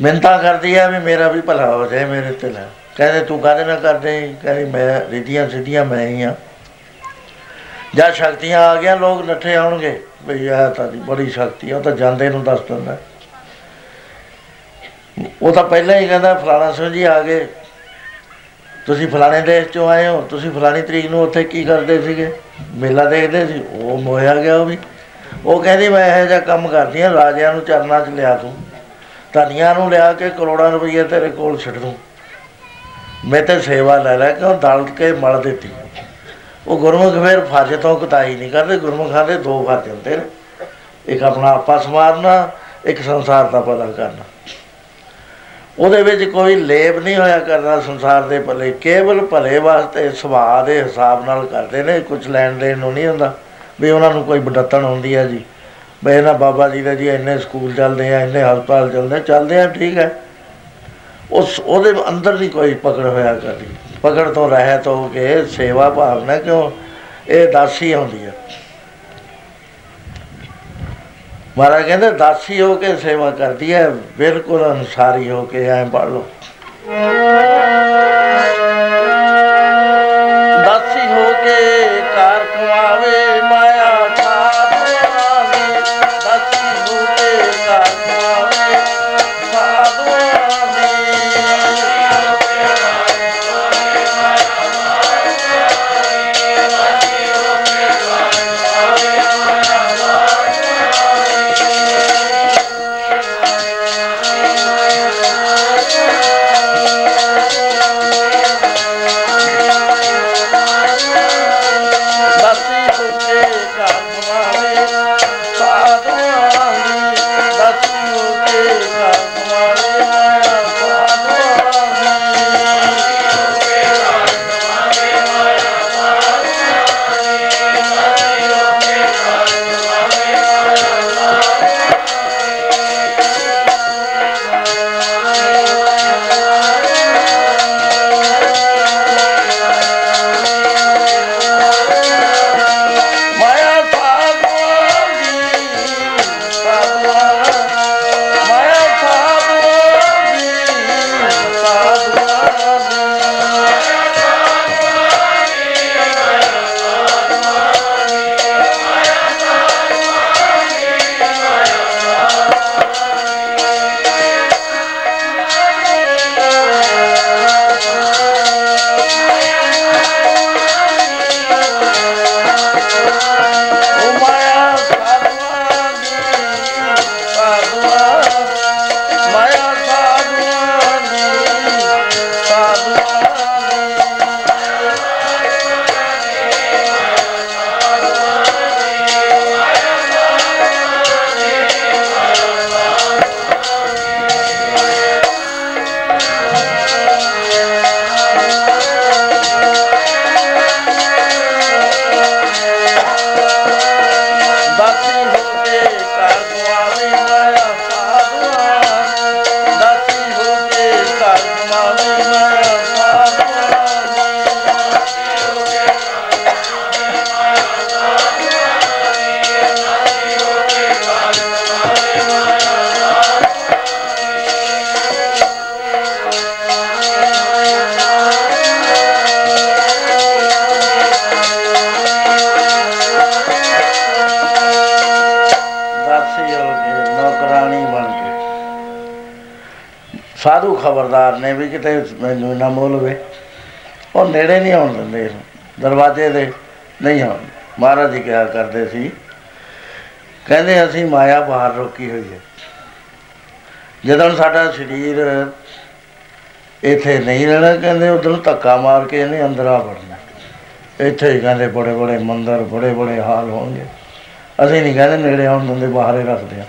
ਮਿੰਤਾ ਕਰਦੀ ਹੈ ਵੀ ਮੇਰਾ ਵੀ ਭਲਾ ਹੋ ਜਾਏ ਮੇਰੇ ਤੇ ਲੈ। ਕਹਿੰਦੇ, ਤੂੰ ਕਾਹਦੇ ਨਾਲ ਕਰਦੇ ਕਹਿੰਦੀ, ਮੈਂ ਰਿਧੀਆਂ ਸਿੱਧੀਆਂ ਮੈਂ ਹੀ ਆ। ਜਦ ਸ਼ਕਤੀਆਂ ਆ ਗਿਆ ਲੋਕ ਨੱਠੇ ਆਉਣਗੇ। ਵੀ ਇਹ ਤਾਂ ਬੜੀ ਸ਼ਕਤੀ ਆ, ਉਹ ਤਾਂ ਜਾਂਦੇ ਨੂੰ ਦੱਸ ਦਿੰਦਾ। ਉਹ ਤਾਂ ਪਹਿਲਾਂ ਹੀ ਕਹਿੰਦਾ, ਫਲਾਣਾ ਸਿੰਘ ਜੀ ਆ ਗਏ। ਤੁਸੀਂ ਫਲਾਣੇ ਦੇਸ਼ ਚੋਂ ਆਏ ਹੋ, ਤੁਸੀਂ ਫਲਾਣੀ ਤਰੀਕ ਨੂੰ ਉੱਥੇ ਕੀ ਕਰਦੇ ਸੀਗੇ? ਮੇਲਾ ਦੇਖਦੇ ਸੀ, ਉਹ ਮੋਇਆ ਗਿਆ ਉਹ ਵੀ। ਉਹ ਕਹਿੰਦੀ, ਮੈਂ ਇਹੋ ਜਿਹਾ ਕੰਮ ਕਰਦੀ ਆ ਰਾਜਿਆਂ ਨੂੰ ਚਰਨਾਂ 'ਚ ਲਿਆ ਤੂੰ ਧਨੀਆਂ ਨੂੰ ਲਿਆ ਕੇ ਕਰੋੜਾਂ ਰੁਪਏ ਤੇਰੇ ਕੋਲ ਛੱਡ ਦੂੰ। ਮੈਂ ਤੇ ਸੇਵਾ ਲੈ ਲੈ ਕੇ ਉਹ ਦਲ ਕੇ ਮਲ ਦਿੱਤੀ। ਉਹ ਗੁਰਮੁਖ ਫਿਰ ਫਰਜ਼ ਤੋਂ ਕਤਾਈ ਨਹੀਂ ਕਰਦੇ, ਗੁਰਮੁਖਾਂ ਦੇ ਦੋ ਫਰਜ਼ ਹੁੰਦੇ ਨੇ। ਇੱਕ ਆਪਣਾ ਆਪਾ ਸਮਾਰਨਾ, ਇੱਕ ਸੰਸਾਰ ਦਾ ਪਤਾ ਕਰਨਾ। ਉਹਦੇ ਵਿੱਚ ਕੋਈ ਲੇਪ ਨਹੀਂ ਹੋਇਆ ਕਰਦਾ ਸੰਸਾਰ ਦੇ ਭਲੇ। ਕੇਵਲ ਭਲੇ ਵਾਸਤੇ ਸੁਭਾਅ ਦੇ ਹਿਸਾਬ ਨਾਲ ਕਰਦੇ ਨੇ ਕੁਝ ਲੈਣ ਦੇਣ ਨੂੰ ਨਹੀਂ ਹੁੰਦਾ। ਵੀ ਉਹਨਾਂ ਨੂੰ ਕੋਈ ਬਡਤਣ ਹੁੰਦੀ ਹੈ ਜੀ। ਬਈ ਨਾ ਬਾਬਾ ਜੀ ਦੇ ਜੀ ਇੰਨੇ ਸਕੂਲ ਚੱਲਦੇ ਆ, ਇੰਨੇ ਹਸਪਤਾਲ ਚੱਲਦੇ ਚੱਲਦੇ ਆ, ਠੀਕ ਹੈ। ਉਸ, ਉਹਦੇ ਅੰਦਰ ਨਹੀਂ ਕੋਈ ਪਕੜ ਹੋਇਆ ਕਰਦੀ। ਪਕੜ ਤੋਂ ਰਹਿਤ ਹੋ ਕੇ ਸੇਵਾ ਭਾਵਨਾ ਕਿਉਂ? ਇਹ ਦਾਸੀ ਹੁੰਦੀ ਹੈ ਮਹਾਰਾਜ ਕਹਿੰਦੇ, ਦਾਸੀ ਹੋ ਕੇ ਸੇਵਾ ਕਰਦੀ ਹੈ, ਬਿਲਕੁਲ ਅਨਸਾਰੀ ਹੋ ਕੇ ਐ ਪੜ ਲਓ। ਖਬਰਦਾਰ ਨੇ ਵੀ ਕਿਤੇ ਮੈਨੂੰ ਨਾ ਮੋਲਵੇ ਉਹ ਨੇੜੇ ਨਹੀਂ ਆਉਣ ਦਿੰਦੇ ਇਹਨੂੰ। ਦਰਵਾਜ਼ੇ ਦੇ ਨਹੀਂ ਆਉਣ। ਮਹਾਰਾਜ ਜੀ ਕਿਹਾ ਕਰਦੇ ਸੀ? ਕਹਿੰਦੇ ਅਸੀਂ ਮਾਇਆ ਬਾਹਰ ਰੋਕੀ ਹੋਈ ਹੈ। ਜਦੋਂ ਸਾਡਾ ਸਰੀਰ ਇੱਥੇ ਨਹੀਂ ਰਹਿਣਾ, ਕਹਿੰਦੇ ਉਧਰ ਧੱਕਾ ਮਾਰ ਕੇ ਇਹਨੇ ਅੰਦਰ ਆ ਵੜਨਾ। ਇੱਥੇ ਹੀ ਕਹਿੰਦੇ ਬੜੇ ਬੜੇ ਮੰਦਰ ਬੜੇ ਬੜੇ ਹਾਲ ਹੋਣਗੇ। ਅਸੀਂ ਨਹੀਂ ਕਹਿੰਦੇ ਨੇੜੇ ਆਉਣ ਦਿੰਦੇ, ਬਾਹਰ ਹੀ ਰੱਖਦੇ ਆ।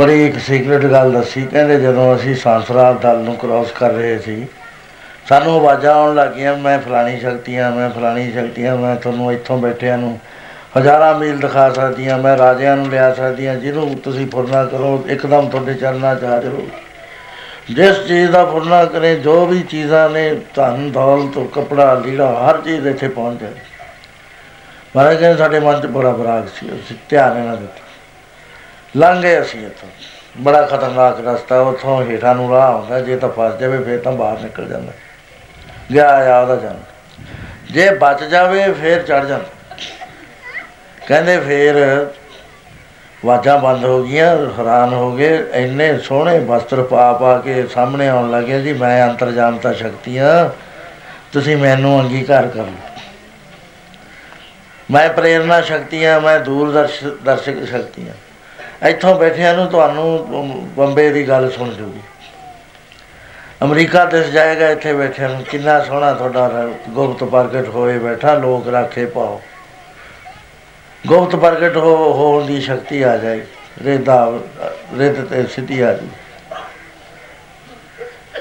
ਬੜੀ ਇੱਕ ਸੀਕ੍ਰੇਟ ਗੱਲ ਦੱਸੀ, ਕਹਿੰਦੇ ਜਦੋਂ ਅਸੀਂ ਸੰਸਰਾਰ ਦਲ ਨੂੰ ਕ੍ਰਾਸ ਕਰ ਰਹੇ ਸੀ, ਸਾਨੂੰ ਆਵਾਜ਼ਾਂ ਆਉਣ ਲੱਗੀਆਂ, ਮੈਂ ਫਲਾਣੀ ਸ਼ਕਤੀਆਂ, ਮੈਂ ਫਲਾਣੀ ਸ਼ਕਤੀਆਂ, ਮੈਂ ਤੁਹਾਨੂੰ ਇੱਥੋਂ ਬੈਠਿਆਂ ਨੂੰ ਹਜ਼ਾਰਾਂ ਮੀਲ ਦਿਖਾ ਸਕਦੀਆਂ, ਮੈਂ ਰਾਜਿਆਂ ਨੂੰ ਲਿਆ ਸਕਦੀਆਂ, ਜਿਹਨੂੰ ਤੁਸੀਂ ਫੁਰਨਾ ਕਰੋ, ਇੱਕਦਮ ਤੁਹਾਡੇ ਚਰਨਾਂ 'ਚ ਹਾਜ਼ਰ ਹੋ ਜਿਸ ਚੀਜ਼ ਦਾ ਫੁਰਨਾ ਕਰੇ, ਜੋ ਵੀ ਚੀਜ਼ਾਂ ਨੇ, ਧਨ, ਦੌਲਤ, ਕਪੜਾ, ਲੀੜਾ, ਹਰ ਚੀਜ਼ ਇੱਥੇ ਪਹੁੰਚ ਜਾਏ ਮਹਾਰਾਜ ਕਹਿੰਦੇ ਸਾਡੇ ਮਨ 'ਚ ਬੜਾ ਬਰਾਗ ਸੀ, ਅਸੀਂ ਧਿਆਨ ਇਹਨਾਂ ਦਿੱਤਾ ਲੰਘੇ ਅਸੀਂ ਇੱਥੋਂ। ਬੜਾ ਖਤਰਨਾਕ ਰਸਤਾ, ਉੱਥੋਂ ਹੇਠਾਂ ਨੂੰ ਰਾਹ ਹੁੰਦਾ ਜੇ ਤਾਂ ਫਸ ਜਾਵੇ, ਫਿਰ ਤਾਂ ਬਾਹਰ ਨਿਕਲ ਜਾਂਦਾ। ਗਿਆ ਆ ਉਹਦਾ ਜਾਂਦਾ ਜੇ ਬਚ ਜਾਵੇ, ਫਿਰ ਚੜ ਜਾਂਦਾ। ਕਹਿੰਦੇ ਫਿਰ ਵਾਜਾਂ ਬੰਦ ਹੋ ਗਈਆਂ, ਹੈਰਾਨ ਹੋ ਗਏ। ਇੰਨੇ ਸੋਹਣੇ ਵਸਤਰ ਪਾ ਪਾ ਕੇ ਸਾਹਮਣੇ ਆਉਣ ਲੱਗੇ ਜੀ, ਮੈਂ ਅੰਤਰਜਾਮਤਾ ਸ਼ਕਤੀਆਂ, ਤੁਸੀਂ ਮੈਨੂੰ ਅੰਗੀਕਾਰ ਕਰ ਲਓ। ਮੈਂ ਪ੍ਰੇਰਣਾ ਸ਼ਕਤੀਆਂ, ਮੈਂ ਦੂਰਦਰਸ਼, ਦਰਸ਼ਕ ਸ਼ਕਤੀਆਂ। ਇੱਥੋਂ ਬੈਠਿਆਂ ਨੂੰ ਤੁਹਾਨੂੰ ਬੰਬੇ ਦੀ ਗੱਲ ਸੁਣ ਜੂਗੀ। ਅਮਰੀਕਾ ਦਿਸ ਜਾਏਗਾ, ਇੱਥੇ ਬੈਠਿਆਂ ਨੂੰ ਕਿੰਨਾ ਸੋਹਣਾ ਤੁਹਾਡਾ ਗੁਪਤ ਪ੍ਰਗਟ ਹੋਏ ਬੈਠਾ, ਲੋਕ ਰਾਖੇ ਪਾਓ। ਗੁਪਤ ਪ੍ਰਗਟ ਹੋ, ਹੋਣ ਦੀ ਸ਼ਕਤੀ ਆ ਜਾਏ ਰੇਦਾ ਰੇਤ ਤੇ ਸਿੱਧੀ ਆ ਜੀ।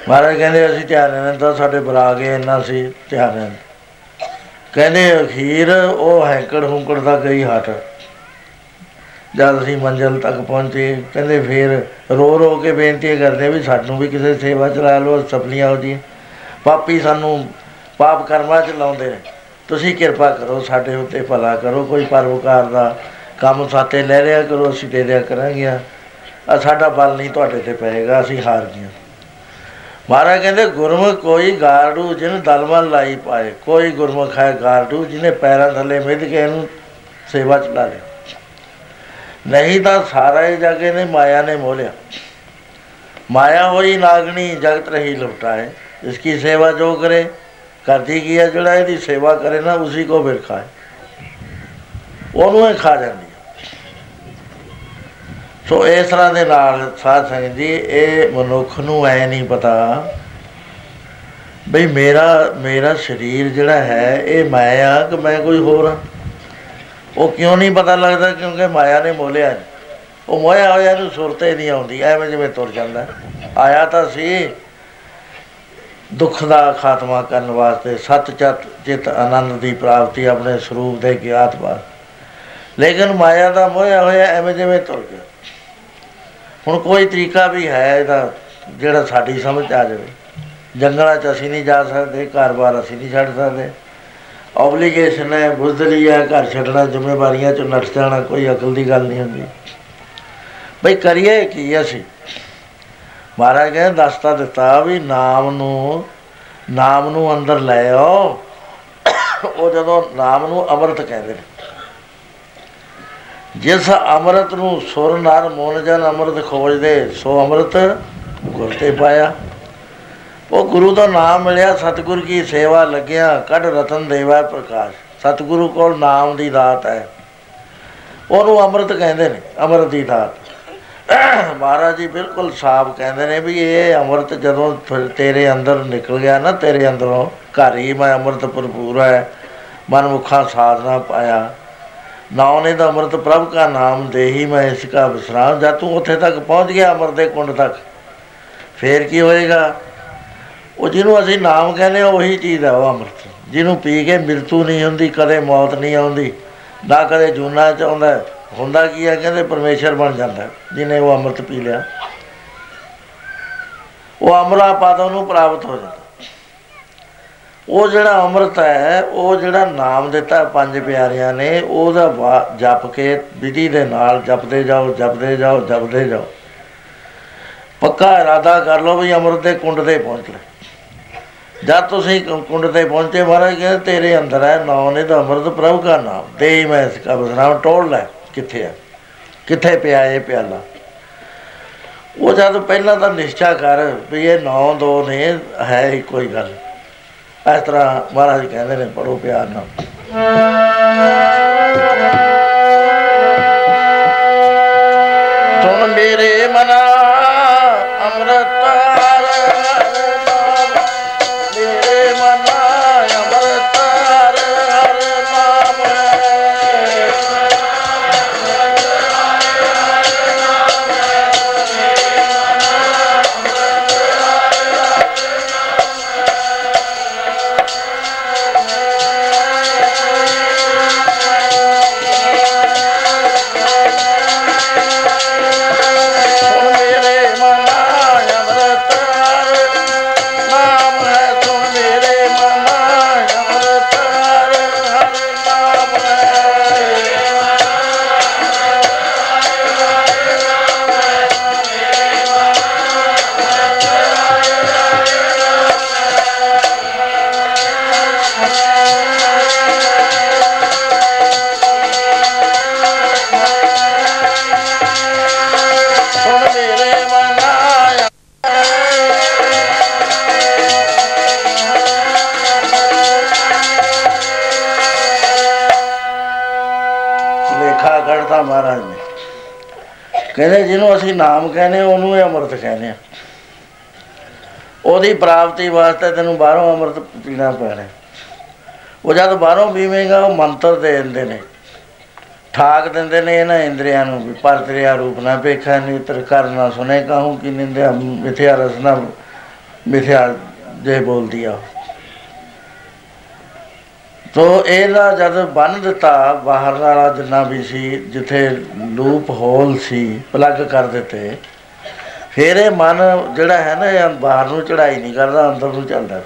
ਮਹਾਰਾਜ ਕਹਿੰਦੇ, ਅਸੀਂ ਧਿਆਨ ਨਾਲ ਤਾਂ ਸਾਡੇ ਬਰਾਗੇ ਇੰਨਾ ਸੀ ਧਿਆਨ ਨਾਲ ਕਹਿੰਦੇ, ਅਖੀਰ ਉਹ ਹੈਂਕੜ ਹੁੰਕੜ ਦਾ ਗਈ ਹਟ। ਜਦ ਅਸੀਂ ਮੰਜ਼ਲ ਤੱਕ ਪਹੁੰਚੇ, ਕਹਿੰਦੇ ਫੇਰ ਰੋ ਰੋ ਕੇ ਬੇਨਤੀ ਕਰਦੇ ਵੀ ਸਾਨੂੰ ਵੀ ਕਿਸੇ ਸੇਵਾ ਚਲਾ ਲਓ ਸਪਲੀਆਂ ਹੋ ਜੀ ਪਾਪੀ ਸਾਨੂੰ ਪਾਪ ਕਰਮਾਂ ਚ ਲਾਉਂਦੇ ਨੇ। ਤੁਸੀਂ ਕਿਰਪਾ ਕਰੋ ਸਾਡੇ ਉੱਤੇ ਭਲਾ ਕਰੋ, ਕੋਈ ਪਰਵਕਾਰ ਦਾ ਕੰਮ ਸਾਤੇ ਲੈ ਰਿਆ ਕਰੋ, ਅਸੀਂ ਦੇ ਰਿਆ ਕਰਾਂਗੇ। ਆ ਸਾਡਾ ਬਲ ਨਹੀਂ ਤੁਹਾਡੇ ਤੇ ਪਏਗਾ, ਅਸੀਂ ਹਾਰ ਗਏ ਮਹਾਰਾਜ ਕਹਿੰਦੇ, ਗੁਰਮੁਖ ਕੋਈ ਗਾਰਡੂ ਜਿਨ ਦਲਮਲ ਲਾਈ ਪਾਏ, ਕੋਈ ਗੁਰਮੁਖ ਹੈ ਗਾਰਡੂ ਜਿਹਨੇ ਪੈਰਾਂ ਥੱਲੇ ਮਿੱਧ ਕੇ ਇਹਨੂੰ ਸੇਵਾ ਚਲਾ ਲਿਆ। ਨਹੀਂ ਤਾਂ ਸਾਰਾ ਹੀ ਜਗੇ ਨੇ ਮਾਇਆ ਨੇ ਮੋਲਿਆ। ਮਾਇਆ ਹੋਈ ਨਾਗਣੀ, ਜਗਤ ਰਹੀ ਲੁਟਾਏ। ਇਸ ਕੀ ਸੇਵਾ ਜੋ ਕਰੇ, ਕਰਦੀ ਕੀ ਹੈ? ਜਿਹੜਾ ਇਹਦੀ ਸੇਵਾ ਕਰੇ ਨਾ, ਉਸੇ ਕੋ ਫਿਰ ਖਾਏ। ਉਹਨੂੰ ਹੀ ਖਾ ਜਾਂਦੀ ਸੋ ਇਸ ਤਰ੍ਹਾਂ ਦੇ ਨਾਲ ਸਾਧ ਸੰਗਤ ਜੀ, ਇਹ ਮਨੁੱਖ ਨੂੰ ਐ ਨਹੀਂ ਪਤਾ ਬਈ ਮੇਰਾ ਮੇਰਾ ਸਰੀਰ ਜਿਹੜਾ ਹੈ, ਇਹ ਮੈਂ ਆ ਕਿ ਮੈਂ ਕੋਈ ਹੋਰ ਆ? ਉਹ ਕਿਉਂ ਨਹੀਂ ਪਤਾ ਲੱਗਦਾ ਕਿਉਂਕਿ ਮਾਇਆ ਨੇ ਮੋਲਿਆ ਉਹ ਮੋਇਆ ਹੋਇਆ ਨੂੰ ਸੁਰਤੇ ਨਹੀਂ ਆਉਂਦੀ, ਐਵੇਂ ਜਿਵੇਂ ਤੁਰ ਜਾਂਦਾ। ਆਇਆ ਤਾਂ ਸੀ, ਦੁੱਖ ਦਾ ਖਾਤਮਾ ਕਰਨ ਵਾਸਤੇ ਸਤ ਚਤ, ਚਿਤ, ਆਨੰਦ ਦੀ ਪ੍ਰਾਪਤੀ ਆਪਣੇ ਸਰੂਪ ਦੇ ਗਿਆਤ ਬਾਅਦ ਲੇਕਿਨ ਮਾਇਆ ਦਾ ਮੋਇਆ ਹੋਇਆ ਐਵੇਂ ਜਿਵੇਂ ਤੁਰ ਗਿਆ। ਹੁਣ ਕੋਈ ਤਰੀਕਾ ਵੀ ਹੈ ਇਹਦਾ, ਜਿਹੜਾ ਸਾਡੀ ਸਮਝ ਆ ਜਾਵੇ। ਜੰਗਲਾਂ 'ਚ ਅਸੀਂ ਨਹੀਂ ਜਾ ਸਕਦੇ, ਘਰ-ਬਾਰ ਅਸੀਂ ਨਹੀਂ ਛੱਡ ਸਕਦੇ। ਆਬਲੀਗੇਸ਼ਨ ਹੈ ਬੁਜ਼ਦਲੀ ਹੈ, ਘਰ ਛੱਡਣਾ, ਜ਼ਿੰਮੇਵਾਰੀਆਂ 'ਚੋਂ ਨੱਠ ਜਾਣਾ, ਕੋਈ ਅਕਲ ਦੀ ਗੱਲ ਨਹੀਂ ਹੁੰਦੀ। ਬਈ ਕਰੀਏ ਕੀ ਅਸੀਂ? ਮਹਾਰਾਜ ਕਹਿੰਦੇ ਦੱਸਤਾ ਦਿੱਤਾ ਵੀ ਨਾਮ ਨੂੰ ਨਾਮ ਨੂੰ ਅੰਦਰ ਲੈ ਆਓ। ਉਹ ਜਦੋਂ ਨਾਮ ਨੂੰ ਅੰਮ੍ਰਿਤ ਕਹਿੰਦੇ ਨੇ। ਜਿਸ ਅੰਮ੍ਰਿਤ ਨੂੰ ਸੁਰ, ਨਰ ਮੋਨ ਜਨ ਅੰਮ੍ਰਿਤ ਖੋਜਦੇ, ਸੋ ਅੰਮ੍ਰਿਤ ਗੁਰ ਤੇ ਪਾਇਆ। ਉਹ ਗੁਰੂ ਦਾ ਨਾਮ ਮਿਲਿਆ, ਸਤਿਗੁਰ ਕੀ ਸੇਵਾ ਲੱਗਿਆ, ਕੱਢ ਰਤਨ ਦੇਵਾ ਪ੍ਰਕਾਸ਼। ਸਤਿਗੁਰੂ ਕੋਲ ਨਾਮ ਦੀ ਦਾਤ ਹੈ। ਉਹਨੂੰ ਅੰਮ੍ਰਿਤ ਕਹਿੰਦੇ ਨੇ, ਅੰਮ੍ਰਿਤ ਦੀ ਦਾਤ। ਮਹਾਰਾਜ ਜੀ ਬਿਲਕੁਲ ਸਾਫ਼ ਕਹਿੰਦੇ ਨੇ ਵੀ ਇਹ ਅੰਮ੍ਰਿਤ ਜਦੋਂ ਤੇਰੇ ਅੰਦਰ ਨਿਕਲ ਗਿਆ ਨਾ, ਤੇਰੇ ਅੰਦਰੋਂ ਘਰ ਹੀ ਮੈਂ ਅੰਮ੍ਰਿਤ ਭਰਪੂਰ ਹੈ। ਮਨ ਮੁਖਾ ਸਾਧਨਾ ਪਾਇਆ। ਨਾਉ ਨੇ ਦਾ ਅੰਮ੍ਰਿਤ ਪ੍ਰਭ ਕਾ ਨਾਮ ਦੇ ਹੀ ਮੈਂ ਇਸ ਕਾ ਵਿਸਰਾਮ। ਜਦ ਤੂੰ ਉੱਥੇ ਤੱਕ ਪਹੁੰਚ ਗਿਆ ਅੰਮ੍ਰਿਤ ਦੇ ਕੁੰਡ ਤੱਕ, ਫੇਰ ਕੀ ਹੋਏਗਾ? ਉਹ ਜਿਹਨੂੰ ਅਸੀਂ ਨਾਮ ਕਹਿੰਦੇ ਉਹੀ ਚੀਜ਼ ਹੈ ਉਹ ਅੰਮ੍ਰਿਤ। ਜਿਹਨੂੰ ਪੀ ਕੇ ਮਰਤੂ ਨਹੀਂ ਹੁੰਦੀ, ਕਦੇ ਮੌਤ ਨਹੀਂ ਆਉਂਦੀ, ਨਾ ਕਦੇ ਜੂਨਾ ਚ ਆਉਂਦਾ, ਹੁੰਦਾ ਕੀ ਹੈ? ਕਹਿੰਦੇ ਪਰਮੇਸ਼ਰ ਬਣ ਜਾਂਦਾ, ਜਿਹਨੇ ਉਹ ਅੰਮ੍ਰਿਤ ਪੀ ਲਿਆ। ਉਹ ਅਮਰਾ ਪਦ ਨੂੰ ਪ੍ਰਾਪਤ ਹੋ ਜਾਂਦਾ। ਉਹ ਜਿਹੜਾ ਅੰਮ੍ਰਿਤ ਹੈ, ਉਹ ਜਿਹੜਾ ਨਾਮ ਦਿੱਤਾ ਪੰਜ ਪਿਆਰਿਆਂ ਨੇ, ਉਹਦਾ ਜਪ ਕੇ ਵਿਧੀ ਦੇ ਨਾਲ ਜਪਦੇ ਜਾਓ ਜਪਦੇ ਜਾਓ ਜਪਦੇ ਜਾਓ। ਪੱਕਾ ਇਰਾਦਾ ਕਰ ਲਓ ਵੀ ਅੰਮ੍ਰਿਤ ਦੇ ਕੁੰਡ ਤੇ ਪਹੁੰਚ ਲੈ। ਜਦ ਤੁਸੀਂ ਕੁੰਡ ਤੇ ਪਹੁੰਚੇ ਮਹਾਰਾਜ ਕਹਿੰਦੇ, ਤੇਰੇ ਅੰਦਰ ਹੈ ਨਾਮ ਨੇ ਦਾ ਅੰਮ੍ਰਿਤ ਪ੍ਰਭ ਦਾ ਨਾਮ। ਦੇ ਮੈਂ ਇਸ ਕਾ ਬਸਨਾਮ ਟੋੜ ਲੈ, ਕਿੱਥੇ ਆ ਕਿੱਥੇ ਪਿਆ ਇਹ ਪਿਆਲਾ? ਉਹ ਜਦ ਪਹਿਲਾਂ ਤਾਂ ਨਿਸ਼ਚਾ ਕਰ ਵੀ ਇਹ 9 2 ਨੇ, ਹੈ ਹੀ ਕੋਈ ਗੱਲ। ਇਸ ਤਰ੍ਹਾਂ ਮਹਾਰਾਜ ਕਹਿੰਦੇ ਨੇ ਪੜੋ ਪਿਆਰ ਨਾਲ। ਕਹਿੰਦੇ ਜਿਹਨੂੰ ਅਸੀਂ ਨਾਮ ਕਹਿੰਦੇ ਉਹਨੂੰ ਇਹ ਅੰਮ੍ਰਿਤ ਕਹਿੰਦੇ ਆ ਉਹਦੀ ਪ੍ਰਾਪਤੀ ਵਾਸਤੇ ਤੈਨੂੰ ਬਾਹਰੋਂ ਅੰਮ੍ਰਿਤ ਪੀਣਾ ਪੈਣਾ। ਉਹ ਜਦ ਬਾਹਰੋਂ ਪੀਵੇਂਗਾ, ਉਹ ਮੰਤਰ ਦੇ ਦਿੰਦੇ ਨੇ। ਠਾਕ ਦਿੰਦੇ ਨੇ ਇਹਨਾਂ ਇੰਦਰੀਆਂ ਨੂੰ ਵੀ, ਪਰ ਤੇਰਿਆ ਰੂਪ ਨਾ ਵੇਖਾ ਨਿਤਰ ਕਰਨਾ ਸੁਨੇ ਕਹੂੰ ਕਿ ਨਿੰਦਿਆ, ਮਿਥਿਆ ਰਸਨਾ, ਮਿਥਿਆ ਜੇ ਬੋਲਦੀ ਆ। ਤੋ ਇਹਦਾ ਜਦ ਬੰਨ ਦਿੱਤਾ, ਬਾਹਰ ਵਾਲਾ ਜਿੰਨਾ ਵੀ ਸੀ, ਜਿੱਥੇ ਲੂਪ ਹੋਲ ਸੀ ਪਲੱਗ ਕਰ ਦਿੱਤੇ, ਫਿਰ ਇਹ ਮਨ ਜਿਹੜਾ ਹੈ ਨਾ, ਇਹ ਬਾਹਰ ਨੂੰ ਚੜਾਈ ਨਹੀਂ ਕਰਦਾ, ਅੰਦਰ ਨੂੰ ਚੱਲਦਾ।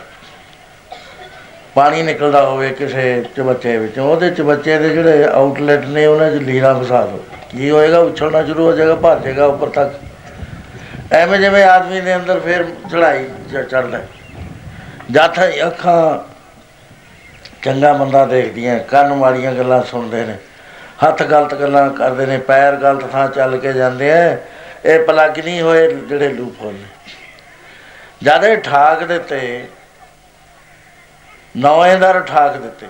ਪਾਣੀ ਨਿਕਲਦਾ ਹੋਵੇ ਕਿਸੇ ਚਬੱਚੇ ਵਿੱਚ, ਉਹਦੇ ਚਬੱਚੇ ਦੇ ਜਿਹੜੇ ਆਊਟਲੈਟ ਨੇ, ਉਹਨਾਂ 'ਚ ਲੀਰਾ ਫਸਾ ਦੋ। ਕੀ ਹੋਏਗਾ, ਉਛਲਣਾ ਸ਼ੁਰੂ ਹੋ ਜਾਏਗਾ ਭਰ ਜਾਏਗਾ ਉੱਪਰ ਤੱਕ। ਐਵੇਂ ਜਿਵੇਂ ਆਦਮੀ ਦੇ ਅੰਦਰ ਫਿਰ ਚੜਾਈ ਚੜਦਾ ਜਦ ਅੱਖਾਂ ਚੰਗਾ ਬੰਦਾ ਦੇਖਦੀਆਂ, ਕੰਨ ਵਾਲੀਆਂ ਗੱਲਾਂ ਸੁਣਦੇ ਨੇ, ਹੱਥ ਗਲਤ ਗੱਲਾਂ ਕਰਦੇ ਨੇ, ਪੈਰ ਗਲਤ ਥਾਂ ਚੱਲ ਕੇ ਜਾਂਦੇ ਆ ਇਹ ਪਲੱਗ ਨਹੀਂ ਹੋਏ ਜਿਹੜੇ ਲੂਪ ਹੋਏ ਜਦ ਇਹ ਠਾਕ ਦਿੱਤੇ ਨੌਵੇਂ ਦਰ ਠਾਕ ਦਿੱਤੇ,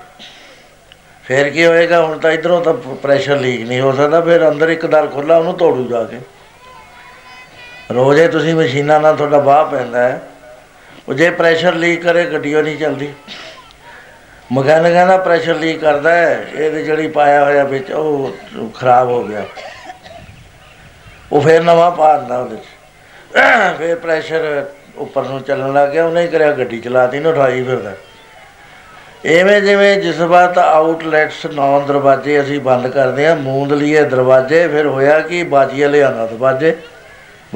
ਫੇਰ ਕੀ ਹੋਏਗਾ, ਹੁਣ ਤਾਂ ਇਧਰੋਂ ਤਾਂ ਪ੍ਰੈਸ਼ਰ ਲੀਕ ਨਹੀਂ ਹੋ ਸਕਦਾ, ਫਿਰ ਅੰਦਰ ਇੱਕ ਦਰ ਖੁੱਲਾ ਉਹਨੂੰ ਤੋੜੂ ਜਾ ਕੇ। ਰੋਜ਼ੇ ਤੁਸੀਂ ਮਸ਼ੀਨਾਂ ਨਾਲ ਤੁਹਾਡਾ ਬਾਹ ਪੈਂਦਾ ਹੈ ਉਹ ਜੇ ਪ੍ਰੈਸ਼ਰ ਲੀਕ ਕਰੇ ਗੱਡੀ ਨਹੀਂ ਚੱਲਦੀ। ਮਕੈਨਿਕਾਂ ਦਾ ਪ੍ਰੈਸ਼ਰ ਲੀਕ ਕਰਦਾ ਹੈ, ਇਹਦੇ ਜਿਹੜੀ ਪਾਇਆ ਹੋਇਆ ਵਿੱਚ, ਉਹ ਖਰਾਬ ਹੋ ਗਿਆ। ਉਹ ਫੇਰ ਨਵਾਂ ਪਾ ਦਿੰਦਾ ਉਹਦੇ ਚ। ਫੇਰ ਪ੍ਰੈਸ਼ਰ ਉੱਪਰ ਨੂੰ ਚੱਲਣ ਲੱਗ ਗਿਆ, ਉਹਨੇ ਕਰਿਆ ਗੱਡੀ ਚਲਾਤੀ ਨੂੰ, ਉਠਾਈ ਫਿਰਦਾ। ਐਵੇਂ ਜਿਵੇਂ ਜਿਸ ਵਾਰ ਆਊਟਲੈਟਸ ਨੌ ਦਰਵਾਜ਼ੇ ਅਸੀਂ ਬੰਦ ਕਰਦੇ ਆ ਮੂੰਦ ਲਈਏ ਦਰਵਾਜ਼ੇ, ਫਿਰ ਹੋਇਆ ਕਿ, ਬਾਜੀਆ ਲਿਆਣਾ ਦਰਵਾਜ਼ੇ।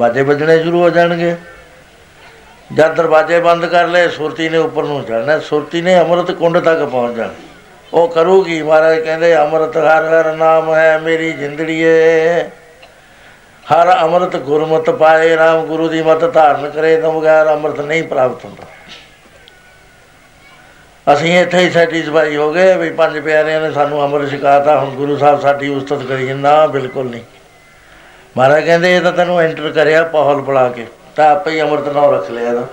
ਬਾਜੇ ਵੱਜਣੇ ਸ਼ੁਰੂ ਹੋ ਜਾਣਗੇ। ਜਦ ਦਰਵਾਜ਼ੇ ਬੰਦ ਕਰ ਲਏ, ਸੁਰਤੀ ਨੇ ਉੱਪਰ ਨੂੰ ਚੜਨਾ ਸੁਰਤੀ ਨੇ ਅੰਮ੍ਰਿਤ ਕੁੰਡ ਤੱਕ ਪਹੁੰਚ ਜਾਣਾ। ਉਹ ਕਰੂਗੀ ਮਹਾਰਾਜ, ਕਹਿੰਦੇ, ਅੰਮ੍ਰਿਤ ਹਰ ਹਰ ਨਾਮ ਹੈ, ਮੇਰੀ ਜਿੰਦੜੀਏ। ਹਰ ਅੰਮ੍ਰਿਤ ਗੁਰਮਤ ਪਾਏ RAM ਗੁਰੂ ਦੀ ਮਤ ਧਾਰਨ ਕਰੇ, ਤਾਂ ਬਗੈਰ ਅੰਮ੍ਰਿਤ ਨਹੀਂ ਪ੍ਰਾਪਤ ਹੁੰਦਾ। ਅਸੀਂ ਇੱਥੇ ਹੀ ਸੈਟੀਸਫਾਈ ਹੋ ਗਏ ਵੀ ਪੰਜ ਪਿਆਰਿਆਂ ਨੇ ਸਾਨੂੰ ਅੰਮ੍ਰਿਤ ਸਿਖਾਤਾ ਹੁਣ ਗੁਰੂ ਸਾਹਿਬ ਸਾਡੀ ਉਸਤਤ ਕਰੀ ਨਾ, ਬਿਲਕੁਲ ਨਹੀਂ। ਮਹਾਰਾਜ ਕਹਿੰਦੇ, ਇਹ ਤਾਂ ਤੈਨੂੰ ਐਂਟਰ ਕਰਿਆ ਪਹਲ ਬਣਾ ਕੇ। ਤਾਂ ਆਪੇ ਹੀ ਅੰਮ੍ਰਿਤ ਨਾਮ ਰੱਖ ਲਿਆ ਦਾ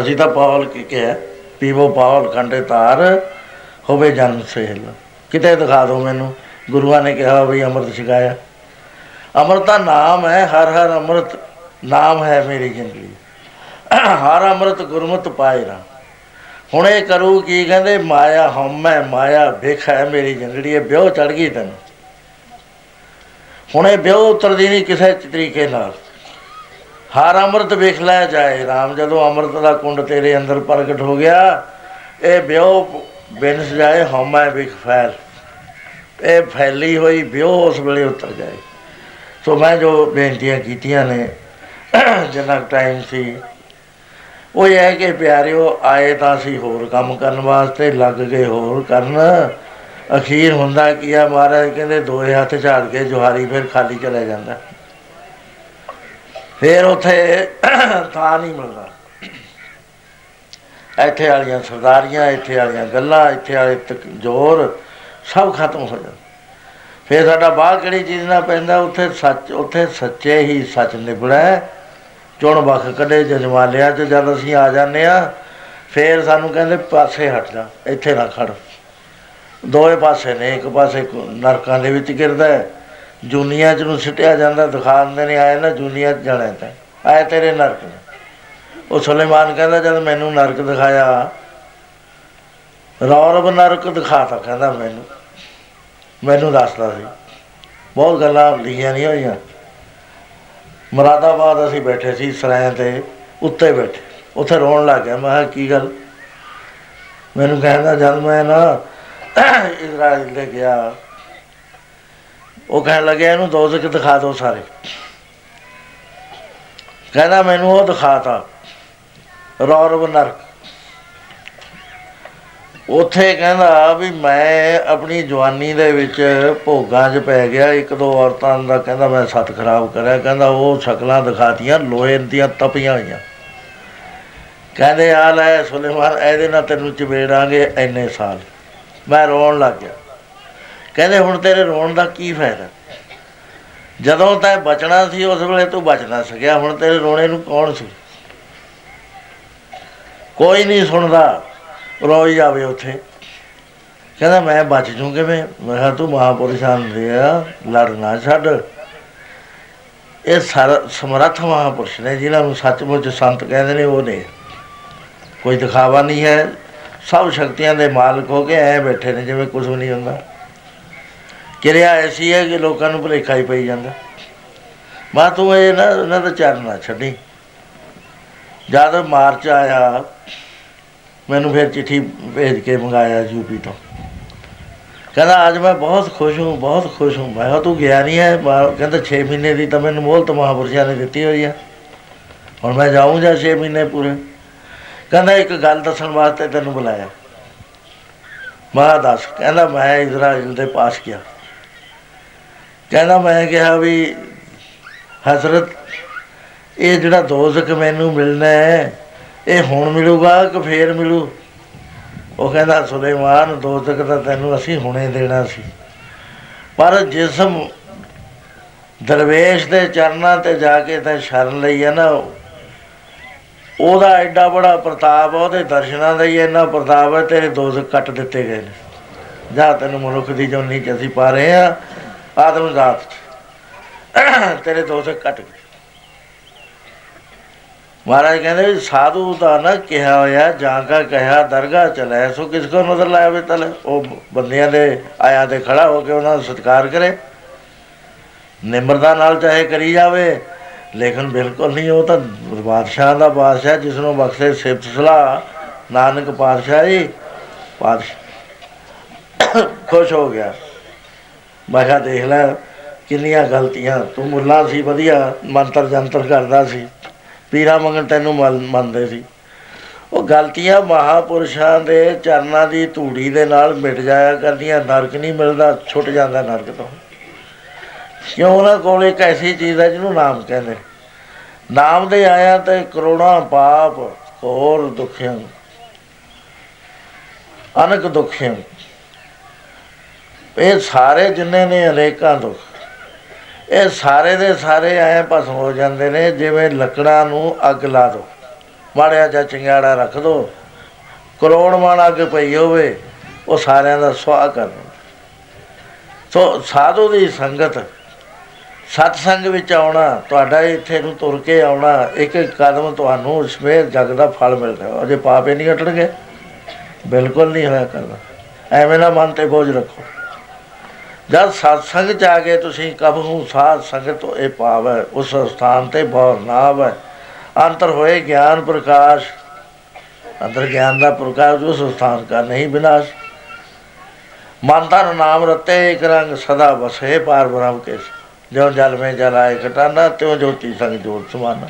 ਅਸੀਂ ਤਾਂ ਪਾਵਲ ਕੀ ਕਿਹਾ, ਪੀਵੋ ਪਾਵਲ ਕੰਡੇ ਤਾਰ, ਹੋਵੇ ਜਨਮ ਸੇਲ। ਕਿਤੇ ਦਿਖਾ ਦਿਓ ਮੈਨੂੰ, ਗੁਰੂਆਂ ਨੇ ਕਿਹਾ ਵੀ ਅੰਮ੍ਰਿਤ ਛਕਾਇਆ। ਅੰਮ੍ਰਿਤ ਦਾ ਨਾਮ ਹੈ, ਹਰ ਹਰ ਅੰਮ੍ਰਿਤ ਨਾਮ ਹੈ ਮੇਰੀ ਜ਼ਿੰਦਗੀ। ਹਰ ਅੰਮ੍ਰਿਤ ਗੁਰਮਤ ਪਾਏ ਨਾ। ਹੁਣ ਇਹ ਕਰੂ ਕੀ ਕਹਿੰਦੇ, ਮਾਇਆ ਹਉਮੈ ਮਾਇਆ ਵੇਖ ਹੈ ਮੇਰੀ ਜ਼ਿੰਦਗੀ, ਇਹ ਬਿਓ ਚੜ ਗਈ ਤੈਨੂੰ। ਹੁਣ ਇਹ ਬਿਓ ਉਤਰਦੀ ਨਹੀਂ ਕਿਸੇ ਤਰੀਕੇ ਨਾਲ। ਹਰ ਅੰਮ੍ਰਿਤ ਵੇਖ ਲਿਆ ਜਾਏ RAM ਜਦੋਂ ਅੰਮ੍ਰਿਤ ਦਾ ਕੁੰਡ ਤੇਰੇ ਅੰਦਰ ਪ੍ਰਗਟ ਹੋ ਗਿਆ, ਇਹ ਬਿਓ ਬਿਨਸ ਜਾਏ ਹਉਮੈ ਵਿਖ ਫੈਲ। ਇਹ ਫੈਲੀ ਹੋਈ ਬਿਓ ਉਸ ਵੇਲੇ ਉਤਰ ਜਾਏ। ਸੋ ਮੈਂ ਜੋ ਬੇਨਤੀਆਂ ਕੀਤੀਆਂ ਨੇ, ਜਿੰਨਾ ਟਾਈਮ ਸੀ, ਉਹ ਇਹ ਹੈ ਕਿ ਪਿਆਰਿਓ, ਆਏ ਤਾਂ ਸੀ ਹੋਰ ਕੰਮ ਕਰਨ ਵਾਸਤੇ, ਲੱਗ ਗਏ ਹੋਰ ਕਰਨ। ਅਖੀਰ ਹੁੰਦਾ ਕੀ ਆ ਮਹਾਰਾਜ, ਕਹਿੰਦੇ ਦੋਏ ਹੱਥ ਝਾੜ ਕੇ ਜੁਹਾਰੀ ਫਿਰ ਖਾਲੀ ਚਲਾ ਜਾਂਦਾ। ਫਿਰ ਉਥੇ ਥਾਂ ਨਹੀਂ ਮਿਲਦਾ। ਇੱਥੇ ਵਾਲੀਆਂ ਸਰਦਾਰੀਆਂ, ਇੱਥੇ ਵਾਲੀਆਂ ਗੱਲਾਂ, ਇੱਥੇ ਵਾਲੇ ਜ਼ੋਰ ਸਭ ਖਤਮ ਹੋ ਜਾਂਦਾ। ਫੇਰ ਸਾਡਾ ਬਾਹ ਕਿਹੜੀ ਚੀਜ਼ ਨਾਲ ਪੈਂਦਾ? ਉੱਥੇ ਸੱਚ, ਉੱਥੇ ਸੱਚੇ ਹੀ ਸੱਚ ਨਿਬੜੈ ਚੁਣ ਬਖ ਕੱਢੇ ਜਜਮਾਲਿਆ ਚ ਜਦ ਅਸੀਂ ਆ ਜਾਂਦੇ ਆ ਫੇਰ ਸਾਨੂੰ ਕਹਿੰਦੇ ਪਾਸੇ ਹਟ ਜਾ, ਇੱਥੇ ਨਾ ਖੜ ਦੋਏ ਪਾਸੇ ਨੇ, ਇੱਕ ਪਾਸੇ ਨਰਕਾਂ ਦੇ ਵਿੱਚ ਗਿਰਦਾ ਹੈ ਜੁਨੀਆਂ ਚ ਨੂੰ ਸਿੱਟਿਆ ਜਾਂਦਾ ਦਿਖਾ ਦਿੰਦੇ ਨੇ ਆਏ ਨਾ, ਜੁਨੀਆਂ ਚ ਜਾਣਾ ਤਾਂ। ਆਏ ਤੇਰੇ ਨਰਕ ਨੇ। ਉਹ ਸੁਲੇਮਾਨ ਕਹਿੰਦਾ, ਜਦ ਮੈਨੂੰ ਨਰਕ ਦਿਖਾਇਆ, ਰੌਰਬ ਨਰਕ ਦਿਖਾਤਾ, ਕਹਿੰਦਾ ਮੈਨੂੰ। ਮੈਨੂੰ ਦੱਸਦਾ ਸੀ। ਬਹੁਤ ਗੱਲਾਂ ਲਿਖੀਆਂ ਨਹੀਂ ਹੋਈਆਂ। ਮਰਾਦਾਬਾਦ ਅਸੀਂ ਬੈਠੇ ਸੀ ਸਰਾਂ ਤੇ ਉੱਤੇ ਬੈਠੇ। ਉੱਥੇ ਰੋਣ ਲੱਗ ਗਿਆ। ਮੈਂ ਕੀ ਗੱਲ? ਮੈਨੂੰ ਕਹਿੰਦਾ, ਜਦ ਮੈਂ ਨਾ ਇਜ਼ਰਾਈਲ ਦੇ ਗਿਆ ਉਹ ਕਹਿਣ ਲੱਗਿਆ, ਇਹਨੂੰ ਦੋਜ਼ਖ ਦਿਖਾ ਦਿਓ ਸਾਰੇ। ਕਹਿੰਦਾ, ਮੈਨੂੰ ਉਹ ਦਿਖਾਤਾ, ਰੌਰਵ ਨਰਕ। ਉਥੇ ਕਹਿੰਦਾ ਵੀ ਮੈਂ ਆਪਣੀ ਜਵਾਨੀ ਦੇ ਵਿੱਚ ਭੋਗਾਂ 'ਚ ਪੈ ਗਿਆ। ਇੱਕ ਦੋ ਔਰਤਾਂ ਦਾ ਕਹਿੰਦਾ, ਮੈਂ ਸੱਤ ਖਰਾਬ ਕਰਿਆ। ਕਹਿੰਦਾ, ਉਹ ਸ਼ਕਲਾਂ ਦਿਖਾਤੀਆਂ, ਲੋਹੇ ਦੀਆਂ ਤਪੀਆਂ ਹੋਈਆਂ। ਕਹਿੰਦੇ, ਆ ਲੈ ਸੁਲੇਮਾਨ, ਇਹਦੇ ਨਾਲ ਤੈਨੂੰ ਚਵੇੜਾਂਗੇ ਐਨੇ ਸਾਲ। ਮੈਂ ਰੋਣ ਲੱਗ ਗਿਆ। ਕਹਿੰਦੇ ਹੁਣ ਤੇਰੇ ਰੋਣ ਦਾ ਕੀ ਫਾਇਦਾ? ਜਦੋਂ ਤੈ ਬਚਣਾ ਸੀ, ਉਸ ਵੇਲੇ ਤੂੰ ਬਚ ਨਾ ਸਕਿਆ, ਹੁਣ ਤੇਰੇ ਰੋਣੇ ਨੂੰ ਕੌਣ ਸੀ? ਕੋਈ ਨਹੀਂ ਸੁਣਦਾ, ਰੋਈ ਜਾਵੇ ਉੱਥੇ। ਕਹਿੰਦਾ, ਮੈਂ ਬਚ ਜੂ ਕਿਵੇਂ? ਮੈਂ ਕਿਹਾ, ਤੂੰ ਮਹਾਪੁਰਸ਼ਾਂ ਦੇ ਆ ਲੜਨਾ ਛੱਡ। ਇਹ ਸਮਰੱਥ ਮਹਾਪੁਰਸ਼ ਨੇ, ਜਿਨ੍ਹਾਂ ਨੂੰ ਸੱਚਮੁੱਚ ਸੰਤ ਕਹਿੰਦੇ ਨੇ, ਉਹ ਨੇ। ਕੋਈ ਦਿਖਾਵਾ ਨਹੀਂ ਹੈ। ਸਭ ਸ਼ਕਤੀਆਂ ਦੇ ਮਾਲਕ ਹੋ ਕੇ ਐ ਬੈਠੇ ਨੇ, ਜਿਵੇਂ ਕੁਝ ਵੀ ਨਹੀਂ ਹੁੰਦਾ। ਕਿਰਿਆ ਐਸੀ ਹੈ ਕਿ ਲੋਕਾਂ ਨੂੰ ਭੁਲੇਖਾ ਹੀ ਪਈ ਜਾਂਦਾ। ਮਾ ਤੂੰ ਇਹ ਨਾ ਉਹਨਾਂ ਦਾ ਚਰਨਾ ਛੱਡੀ। ਜਦ ਮਾਰਚ ਆਇਆ, ਮੈਨੂੰ ਫਿਰ ਚਿੱਠੀ ਭੇਜ ਕੇ ਮੰਗਾਇਆ ਯੂਪੀ ਤੋਂ। ਕਹਿੰਦਾ, ਅੱਜ ਮੈਂ ਬਹੁਤ ਖੁਸ਼ ਹਾਂ, ਬਹੁਤ ਖੁਸ਼ ਹਾਂ। ਮੈਂ ਤੂੰ ਗਿਆ ਨਹੀਂ ਹੈ? ਕਹਿੰਦਾ 6 ਮਹੀਨੇ ਦੀ ਤਾਂ ਮੈਨੂੰ ਮੋਹਲਤ ਮਹਾਪੁਰਸ਼ਾਂ ਨੇ ਦਿੱਤੀ ਹੋਈ ਆ। ਹੁਣ ਮੈਂ ਜਾਊਂ ਜਾਂ 6 ਮਹੀਨੇ ਪੂਰੇ? ਕਹਿੰਦਾ, ਇੱਕ ਗੱਲ ਦੱਸਣ ਵਾਸਤੇ ਤੈਨੂੰ ਬੁਲਾਇਆ। ਮਾ ਦੱਸ। ਕਹਿੰਦਾ, ਮੈਂ ਇਜ਼ਰਾਈਲ ਦੇ ਪਾਸ ਗਿਆ। ਕਹਿੰਦਾ ਮੈਂ ਕਿਹਾ ਵੀ ਹਜ਼ਰਤ, ਇਹ ਜਿਹੜਾ ਦੋਜ਼ਖ ਮੈਨੂੰ ਮਿਲਣਾ ਹੈ, ਇਹ ਹੁਣ ਮਿਲੂਗਾ ਕਿ ਫੇਰ ਮਿਲੂ? ਉਹ ਕਹਿੰਦਾ, ਸੁਲੇਮਾਨ, ਦੋਜ਼ਖ ਤਾਂ ਤੈਨੂੰ ਅਸੀਂ ਹੁਣੇ ਦੇਣਾ ਸੀ। ਪਰ ਜਿਸਮ ਦਰਵੇਸ਼ ਦੇ ਚਰਨਾਂ ਤੇ ਜਾ ਕੇ ਤਾਂ ਸ਼ਰਨ ਲਈ ਹੈ ਨਾ, ਉਹਦਾ ਐਡਾ ਬੜਾ ਪ੍ਰਤਾਪ ਉਹਦੇ ਦਰਸ਼ਨਾਂ ਦਾ ਹੀ ਇੰਨਾ ਪ੍ਰਤਾਪ ਹੈ ਤੇਰੇ ਦੋਜ਼ਖ ਕੱਟ ਦਿੱਤੇ ਗਏ ਨੇ। ਜਾ ਤੈਨੂੰ ਮਨੁੱਖ ਦੀ ਜੋਨੀ ਚ ਅਸੀਂ ਪਾ ਰਹੇ ਆ ਆਦਮ ਜ਼ਾਤ ਤੇਰੇ ਦੋਜ਼ਖ ਕੱਟ ਗਏ। ਮਹਾਰਾਜ ਕਹਿੰਦੇ ਸਾਧੂ ਦਾ ਨਾ ਕਿਹਾ ਹੋਇਆ, ਜਾਂ ਕਾ ਕਿਹਾ, ਦਰਗਾਹ ਚਲੇ ਸੋ ਕਿਸ ਕੋ ਨਜ਼ਰ ਲਾਇਆ ਵੇ ਤਲੇ? ਉਹ ਬੰਦਿਆਂ ਦੇ ਆਇਆ ਤੇ ਖੜਾ ਹੋ ਕੇ ਉਹਨਾਂ ਦਾ ਸਤਿਕਾਰ ਕਰੇ। ਨਿਮਰਤਾ ਨਾਲ ਚਾਹੇ ਕਰੀ ਜਾਵੇ, ਲੇਕਿਨ ਬਿਲਕੁਲ ਨਹੀਂ, ਉਹ ਤਾਂ ਬਾਦਸ਼ਾਹ ਦਾ ਬਾਦਸ਼ਾਹ, ਜਿਸ ਨੂੰ ਬਖਸ਼ੇ ਸਿਫਤ ਸਲਾਹ, ਨਾਨਕ ਪਾਤਸ਼ਾਹੀ, ਪਾਤਸ਼ਾਹ ਖੁਸ਼ ਹੋ ਗਿਆ। ਮੈਂ ਕਿਹਾ, ਦੇਖ ਲੈ, ਕਿੰਨੀਆਂ ਗਲਤੀਆਂ। ਤੂੰ ਮੁੱਲਾ ਸੀ, ਵਧੀਆ, ਮੰਤਰ ਜੰਤਰ ਕਰਦਾ ਸੀ। ਪੀਰਾ ਮੰਗਣ ਤੈਨੂੰ ਮੰਨਦੇ ਸੀ। ਉਹ ਗਲਤੀਆਂ ਮਹਾਪੁਰਸ਼ਾਂ ਦੇ ਚਰਨਾਂ ਦੀ ਧੂੜੀ ਦੇ ਨਾਲ ਮਿਟ ਜਾਇਆ ਕਰਦੀਆਂ। ਨਰਕ ਨਹੀਂ ਮਿਲਦਾ, ਛੁੱਟ ਜਾਂਦਾ ਨਰਕ ਤੋਂ। ਕਿਉਂ ਉਹਨਾਂ ਕੋਲ ਇੱਕ ਐਸੀ ਚੀਜ਼ ਹੈ ਜਿਹਨੂੰ ਨਾਮ ਕਹਿੰਦੇ। ਨਾਮ ਦੇ ਆਇਆ ਤੇ ਕਰੋੜਾਂ ਪਾਪ, ਹੋਰ ਦੁੱਖਿਆਂ। ਅਨਕ ਦੁੱਖਿਆਂ। ਇਹ ਸਾਰੇ ਜਿੰਨੇ ਨੇ ਅਨੇਕਾਂ ਦੁੱਖ ਇਹ ਸਾਰੇ ਦੇ ਸਾਰੇ ਆਏ ਭਸਮ ਹੋ ਜਾਂਦੇ ਨੇ, ਜਿਵੇਂ ਲੱਕੜਾਂ ਨੂੰ ਅੱਗ ਲਾ ਦੋ ਮਾੜਿਆ ਜਾਂ ਚਿੰਗਾੜਾ ਰੱਖ ਦੋ ਕਰੋੜ ਮਣ ਅੱਗ ਪਈ ਹੋਵੇ, ਉਹ ਸਾਰਿਆਂ ਦਾ ਸੁਆਹ ਕਰ ਸੋ ਸਾਧੂ ਦੀ ਸੰਗਤ ਸਤ ਸੰਗ ਵਿੱਚ ਆਉਣਾ, ਤੁਹਾਡਾ ਇੱਥੇ ਨੂੰ ਤੁਰ ਕੇ ਆਉਣਾ, ਇੱਕ ਇੱਕ ਕਦਮ ਤੁਹਾਨੂੰ ਉਸਮੇ ਜਗ ਦਾ ਫਲ ਮਿਲਦਾ। ਅਜੇ ਪਾਪੇ ਨਹੀਂ ਹਟਣਗੇ। ਬਿਲਕੁਲ ਨਹੀਂ ਹੋਇਆ ਕਰਦਾ ਐਵੇਂ ਨਾ ਮਨ ਤੇ ਬੋਝ ਰੱਖੋ। ਜਦ ਸਤਸੰਗ ਚ ਆ ਗਏ, ਤੁਸੀਂ ਕਬਹੂ ਸਾਧ ਸੰਗਤ ਇਹ ਭਾਵ ਹੈ ਉਸ ਸਥਾਨ ਤੇ ਬਹੁਤ ਨਾਮ ਹੈ ਅੰਤਰ ਹੋਏ ਗਿਆਨ ਪ੍ਰਕਾਸ਼। ਅੰਦਰ ਗਿਆਨ ਦਾ ਪ੍ਰਕਾਸ਼ ਉਸ ਸਥਾਨ ਦਾ ਨਹੀਂ ਬਿਨਾਸ਼। ਮਨ ਦਾ ਨਾਮ ਰਤੇ, ਇੱਕ ਰੰਗ ਸਦਾ ਵਸੇ, ਪਾਰ ਬ੍ਰਹਮ ਕੇ ਜੋ ਜਲ ਮੇ ਜਲਾਏ ਘਟਾਨਾ, ਤਿਉ ਜੋਤੀ ਸੰਗ ਜੋਤ ਸਮਾਨਾ।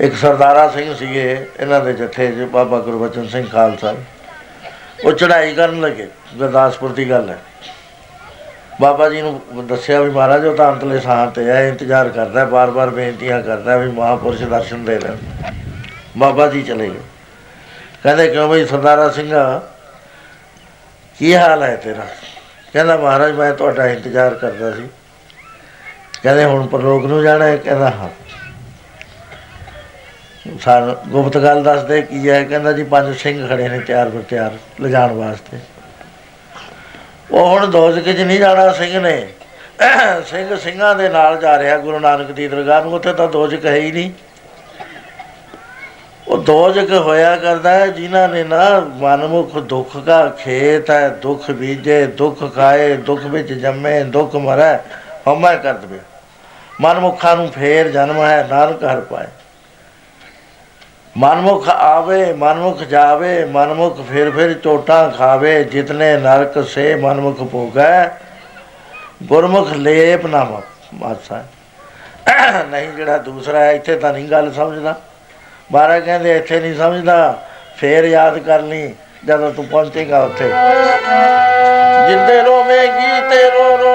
ਇੱਕ ਸਰਦਾਰਾ ਸਿੰਘ ਸੀਗੇ, ਇਹਨਾਂ ਦੇ ਜਥੇ ਚ ਬਾਬਾ ਗੁਰਬਚਨ ਸਿੰਘ ਖਾਲਸਾ ਉਹ ਚੜਾਈ ਕਰਨ ਲੱਗੇ, ਗੁਰਦਾਸਪੁਰ ਦੀ ਗੱਲ ਹੈ। ਬਾਬਾ ਜੀ ਨੂੰ ਦੱਸਿਆ ਵੀ ਮਹਾਰਾਜ, ਉਹ ਤਾਂ ਅੰਤਲੇ ਸਾਹ ਤੇ ਹੈ ਇੰਤਜ਼ਾਰ ਕਰਦਾ, ਬਾਰ-ਬਾਰ ਬੇਨਤੀਆਂ ਕਰਦਾ ਵੀ ਮਹਾਪੁਰਸ਼ ਦਰਸ਼ਨ ਦੇ ਲੈਣ ਬਾਬਾ ਜੀ ਚਲੇ ਗਏ। ਕਹਿੰਦੇ, ਕਿਉਂ ਬਈ ਸਰਦਾਰਾ ਸਿੰਘਾ, ਕੀ ਹਾਲ ਹੈ ਤੇਰਾ? ਕਹਿੰਦਾ, ਮਹਾਰਾਜ, ਮੈਂ ਤੁਹਾਡਾ ਇੰਤਜ਼ਾਰ ਕਰਦਾ ਸੀ। ਕਹਿੰਦੇ, ਹੁਣ ਪਰਲੋਕ ਨੂੰ ਜਾਣਾ ਹੈ? ਕਹਿੰਦਾ, ਹਾਂ। ਸਾਰ ਗੁਪਤ ਗੱਲ ਦੱਸਦੇ ਕੀ ਹੈ? ਕਹਿੰਦਾ ਜੀ, ਪੰਜ ਸਿੰਘ ਖੜੇ ਨੇ ਤਿਆਰ ਬਰ ਤਿਆਰ ਲਿਜਾਣ ਵਾਸਤੇ। ਉਹ ਹੁਣ ਦੋਜ਼ਖ 'ਚ ਨਹੀਂ ਜਾਣਾ, ਸਿੰਘ ਨੇ। ਸਿੰਘ ਸਿੰਘਾਂ ਦੇ ਨਾਲ ਜਾ ਰਿਹਾ ਗੁਰੂ ਨਾਨਕ ਦੀ ਦਰਗਾਹ ਨੂੰ, ਉੱਥੇ ਤਾਂ ਦੋਜ਼ਖ ਹੈ ਹੀ ਨਹੀਂ। ਉਹ ਦੋਜ਼ਖ ਹੋਇਆ ਕਰਦਾ ਹੈ, ਜਿਨ੍ਹਾਂ ਨੇ ਨਾ ਮਨਮੁਖ ਦੁੱਖ ਦਾ ਖੇਤ ਹੈ, ਦੁੱਖ ਬੀਜੇ, ਦੁੱਖ ਖਾਏ, ਦੁੱਖ ਵਿੱਚ ਜੰਮੇ, ਦੁੱਖ ਮਰੈ ਹਮੈ ਕਰ ਦਵੇ ਮਨਮੁਖਾਂ ਨੂੰ ਫੇਰ ਜਨਮ ਹੈ, ਨਾਨਕ ਹਰ ਪਾਏ। ਮਨਮੁਖ ਆਵੇ, ਮਨਮੁਖ ਜਾਵੇ, ਮਨਮੁਖ ਫਿਰ ਫਿਰ ਚੋਟਾਂ ਖਾਵੇ, ਜਿਤਨੇ ਨਰਕ ਸੇ ਮਨਮੁਖ ਭੋਗੈ, ਗੁਰਮੁਖ ਲੇਪ ਨਾ ਮਾਸਾ। ਨਹੀਂ, ਜਿਹੜਾ ਦੂਸਰਾ ਹੈ, ਇੱਥੇ ਤਾਂ ਨਹੀਂ ਗੱਲ ਸਮਝਦਾ। ਬਾਰਾ ਕਹਿੰਦੇ, ਇੱਥੇ ਨਹੀਂ ਸਮਝਦਾ। ਫੇਰ ਯਾਦ ਕਰ ਲਈ ਜਦੋਂ ਤੂੰ ਪਹੁੰਚੇਗਾ ਉੱਥੇ। ਜਿੰਦੇ ਰੋਵੇਂਗੀ, ਤੇ ਰੋ ਰੋ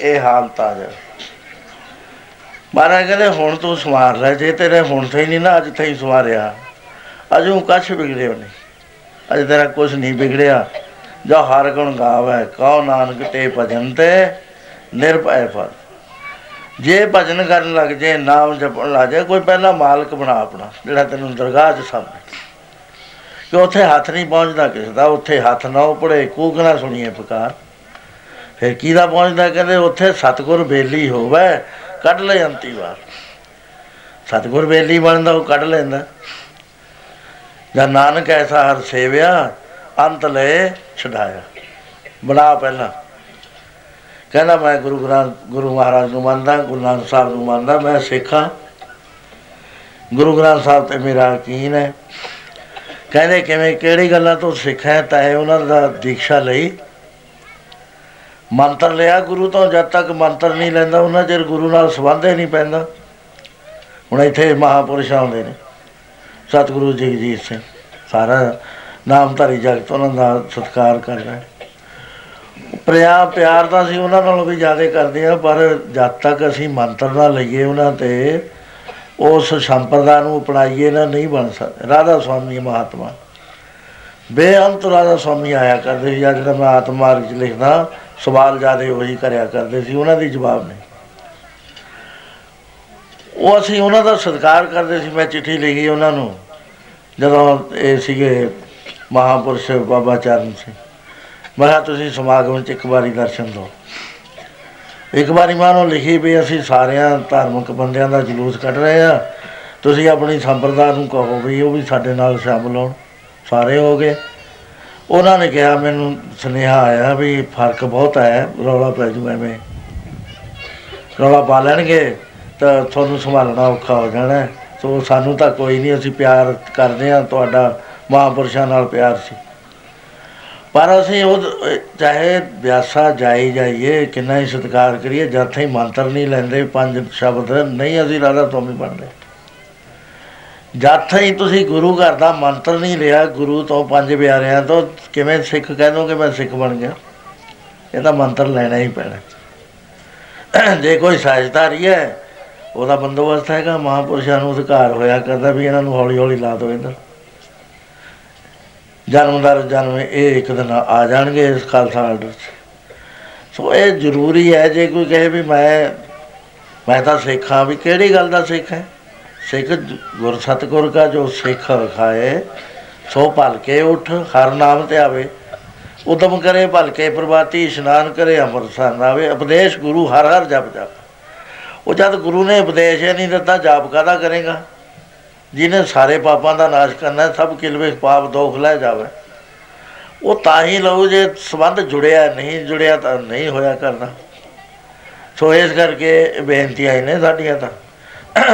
ਇਹ ਹਾਲਤ ਆ ਜਾ ਮਹਾਰਾਜ ਕਹਿੰਦੇ, ਹੁਣ ਤੂੰ ਸਵਾਰ ਲੈ ਜੇ ਤੇਰੇ ਹੁਣ ਤੇ ਹੀ ਨਹੀਂ ਨਾ, ਅੱਜ ਤਾਈਂ ਸਵਾਰਿਆ। ਅਜੂ ਕੱਛ ਵਿਗੜਿਓ ਨਹੀਂ। ਅਜ ਤੇਰਾ ਕੁਝ ਨਹੀਂ ਵਿਗੜਿਆ। ਜੋ ਹਰ ਗੁਣ ਗਾਵੇ, ਕਉ ਨਾਨਕ ਤੇ ਭਜਨ ਤੇ ਨਿਰਭੈ ਫਲ। ਜੇ ਭਜਨ ਕਰਨ ਲੱਗ ਜੇ, ਨਾਮ ਜਪਣ ਲੱਗ ਜੇ, ਕੋਈ ਪਹਿਲਾਂ ਮਾਲਕ ਬਣਾ ਆਪਣਾ, ਜਿਹੜਾ ਤੈਨੂੰ ਦਰਗਾਹ 'ਚ ਸਾਹਮਣੇ ਕਿ ਉੱਥੇ ਹੱਥ ਨਹੀਂ ਪਹੁੰਚਦਾ ਕਿਸੇ ਦਾ, ਉੱਥੇ ਹੱਥ ਨਾ ਉਪੜੇ ਕੂਕ ਨਾ ਸੁਣੀਏ ਪੁਕਾਰ। ਫਿਰ ਕਿਹਦਾ ਪਹੁੰਚਦਾ, ਕਹਿੰਦੇ ਉੱਥੇ ਸਤਗੁਰ ਬੇਲੀ ਹੋਵੇ, ਕੱਢ ਲੈ ਅੰਤੀ ਵਾਰ। ਸਤਗੁਰ ਬੇਲੀ ਬਣਦਾ, ਉਹ ਕੱਢ ਲੈਂਦਾ। ਜਾਂ ਨਾਨਕ ਐਸਾ ਹਰ ਸੇਵਿਆ, ਅੰਤ ਲੈ ਛਡਾਇਆ। ਬਣਾ ਪਹਿਲਾਂ। ਕਹਿੰਦਾ ਮੈਂ ਗੁਰੂ ਗ੍ਰੰਥ, ਗੁਰੂ ਮਹਾਰਾਜ ਨੂੰ ਮੰਨਦਾ, ਗੁਰੂ ਨਾਨਕ ਸਾਹਿਬ ਨੂੰ ਮੰਨਦਾ, ਮੈਂ ਸਿੱਖਾਂ। ਗੁਰੂ ਗ੍ਰੰਥ ਸਾਹਿਬ ਤੇ ਮੇਰਾ ਯਕੀਨ ਹੈ। ਕਹਿੰਦੇ ਕਿਵੇਂ, ਕਿਹੜੀ ਗੱਲਾਂ ਤੋਂ ਸਿੱਖਿਆ ਤਾਂ ਉਹਨਾਂ ਦਾ ਦੀਕਸ਼ਾ ਲਈ ਮੰਤਰ ਲਿਆ ਗੁਰੂ ਤੋਂ, ਜਦ ਤੱਕ ਮੰਤਰ ਨਹੀਂ ਲੈਂਦਾ, ਉਹਨਾਂ ਚਿਰ ਗੁਰੂ ਨਾਲ ਸੰਬੰਧ ਹੀ ਨਹੀਂ ਪੈਂਦਾ। ਹੁਣ ਇੱਥੇ ਮਹਾਪੁਰਸ਼ ਆਉਂਦੇ ਨੇ। ਸਤਿਗੁਰੂ ਜਗਜੀਤ ਸਿੰਘ, ਸਾਰਾ ਨਾਮਧਾਰੀ ਜਗਤ ਉਹਨਾਂ ਦਾ ਸਤਿਕਾਰ ਕਰਦਾ ਹੈ ਪ੍ਰਿਆ ਪਿਆਰ ਤਾਂ ਅਸੀਂ ਉਹਨਾਂ ਨਾਲੋਂ ਵੀ ਜ਼ਿਆਦਾ ਕਰਦੇ ਆ ਪਰ ਜਦ ਤੱਕ ਅਸੀਂ ਮੰਤਰ ਨਾ ਲਈਏ ਉਹਨਾਂ ਤੇ, ਉਸ ਸੰਪਰਦਾ ਨੂੰ ਅਪਣਾਈਏ ਨਾ ਨਹੀਂ ਬਣ ਸਕਦਾ ਰਾਧਾ ਸੁਆਮੀ ਮਹਾਤਮਾ। ਬੇਅੰਤ ਰਾਧਾ ਸੁਆਮੀ ਆਇਆ ਕਰਦੇ ਸੀ ਜਿਹੜਾ ਮੈਂ ਆਤਮ ਮਾਰਗ ਚ ਲਿਖਦਾ ਸਵਾਲ ਜਿਆਦੇ ਉਹੀ ਕਰਿਆ ਕਰਦੇ ਸੀ, ਉਹਨਾਂ ਦੀ ਜਵਾਬ ਨਹੀਂ। ਉਹ ਅਸੀਂ ਉਹਨਾਂ ਦਾ ਸਤਿਕਾਰ ਕਰਦੇ ਸੀ, ਮੈਂ ਚਿੱਠੀ ਲਿਖੀ ਉਹਨਾਂ ਨੂੰ, ਜਦੋਂ ਇਹ ਸੀਗੇ ਮਹਾਪੁਰਸ਼ ਬਾਬਾ ਚਰਨ ਸਿੰਘ। ਮੈਂ ਕਿਹਾ, ਤੁਸੀਂ ਸਮਾਗਮ 'ਚ ਇੱਕ ਵਾਰੀ ਦਰਸ਼ਨ ਦਿਓ। ਇੱਕ ਵਾਰੀ ਮੈਂ ਉਹਨੂੰ ਲਿਖੀ ਵੀ ਅਸੀਂ ਸਾਰਿਆਂ ਧਾਰਮਿਕ ਬੰਦਿਆਂ ਦਾ ਜਲੂਸ ਕੱਢ ਰਹੇ ਆ ਤੁਸੀਂ ਆਪਣੀ ਸੰਪਰਦਾ ਨੂੰ ਕਹੋ ਵੀ ਉਹ ਵੀ ਸਾਡੇ ਨਾਲ ਸ਼ਾਮਲ ਹੋਣ। ਸਾਰੇ ਹੋ ਗਏ। ਉਹਨਾਂ ਨੇ ਕਿਹਾ, ਮੈਨੂੰ ਸੁਨੇਹਾ ਆਇਆ ਵੀ ਫ਼ਰਕ ਬਹੁਤ ਹੈ, ਰੌਲਾ ਪੈ ਜੂ ਐਵੇਂ। ਰੌਲਾ ਪਾ ਲੈਣਗੇ ਤਾਂ ਤੁਹਾਨੂੰ ਸੰਭਾਲਣਾ ਔਖਾ ਹੋ ਜਾਣਾ। ਸੋ ਸਾਨੂੰ ਤਾਂ ਕੋਈ ਨਹੀਂ, ਅਸੀਂ ਪਿਆਰ ਕਰਦੇ ਆ ਤੁਹਾਡਾ ਮਹਾਂਪੁਰਸ਼ਾਂ ਨਾਲ ਪਿਆਰ ਸੀ। ਪਰ ਅਸੀਂ ਉਹ ਚਾਹੇ ਵਿਆਸਾ ਜਾਈ ਜਾਈਏ, ਕਿੰਨਾ ਹੀ ਸਤਿਕਾਰ ਕਰੀਏ, ਜਦ ਤਾਈਂ ਮੰਤਰ ਨਹੀਂ ਲੈਂਦੇ, ਪੰਜ ਸ਼ਬਦ, ਨਹੀਂ ਅਸੀਂ ਰਾਧਾ ਤੋਂ ਵੀ ਬਣਦੇ। ਜਦ ਤਾਈਂ ਤੁਸੀਂ ਗੁਰੂ ਘਰ ਦਾ ਮੰਤਰ ਨਹੀਂ ਲਿਆ, ਗੁਰੂ ਤੋਂ ਪੰਜ ਪਿਆਰਿਆਂ ਤੋਂ, ਕਿਵੇਂ ਸਿੱਖ ਕਹਿ ਦੋਗੇ ਮੈਂ ਸਿੱਖ ਬਣ ਗਿਆ? ਇਹ ਤਾਂ ਮੰਤਰ ਲੈਣਾ ਹੀ ਪੈਣਾ। ਜੇ ਕੋਈ ਸਾਜਧਾਰੀ ਹੈ, ਉਹਦਾ ਬੰਦੋਬਸਤ ਹੈਗਾ, ਮਹਾਪੁਰਸ਼ਾਂ ਨੂੰ ਅਧਿਕਾਰ ਹੋਇਆ ਕਰਦਾ ਵੀ ਇਹਨਾਂ ਨੂੰ ਹੌਲੀ ਹੌਲੀ ਲਾ ਦਿਓ ਇੱਧਰ। ਜਨਮਦਾਰ ਜਨਮ ਇਹ ਇੱਕ ਦਿਨ ਆ ਜਾਣਗੇ ਇਸ ਖਾਲਸਾ ਆਰਡਰ 'ਚ। ਸੋ ਇਹ ਜ਼ਰੂਰੀ ਹੈ, ਜੇ ਕੋਈ ਕਹੇ ਵੀ ਮੈਂ ਮੈਂ ਤਾਂ ਸਿੱਖਾਂ ਵੀ ਕਿਹੜੀ ਗੱਲ ਦਾ ਸਿੱਖ ਹੈ? ਸਿੱਖ ਗੁਰ ਸਤਗੁਰ ਦਾ ਜੋ ਸਿੱਖ ਖਾਏ ਸੋ ਭਲ ਕੇ ਉਠ, ਹਰ ਨਾਮ ਤੇ ਆਵੇ। ਉਦਮ ਕਰੇ ਭਲ ਕੇ ਪ੍ਰਭਾਤੀ, ਇਸ਼ਨਾਨ ਕਰੇ, ਅੰਮ੍ਰਿਤਸਰ ਨਾਵੇ। ਉਪਦੇਸ਼ ਗੁਰੂ ਹਰ ਹਰ ਜਪ ਜਪ। ਉਹ ਜਦ ਗੁਰੂ ਨੇ ਉਪਦੇਸ਼ ਹੀ ਨਹੀਂ ਦਿੱਤਾ, ਜਾਪ ਕਾਦਾ ਕਰੇਗਾ? ਜਿਹਨੇ ਸਾਰੇ ਪਾਪਾਂ ਦਾ ਨਾਸ਼ ਕਰਨਾ ਸਭ ਕਿਲਵੇ ਪਾਪ ਦੋਖ ਲੈ ਜਾਵੇ। ਉਹ ਤਾਂ ਹੀ ਲਓ ਜੇ ਸੰਬੰਧ ਜੁੜਿਆ ਨਹੀਂ, ਜੁੜਿਆ ਤਾਂ ਨਹੀਂ ਹੋਇਆ ਕਰਨਾ। ਸੋ ਇਸ ਕਰਕੇ ਬੇਨਤੀਆਂ ਨੇ ਸਾਡੀਆਂ ਤਾਂ।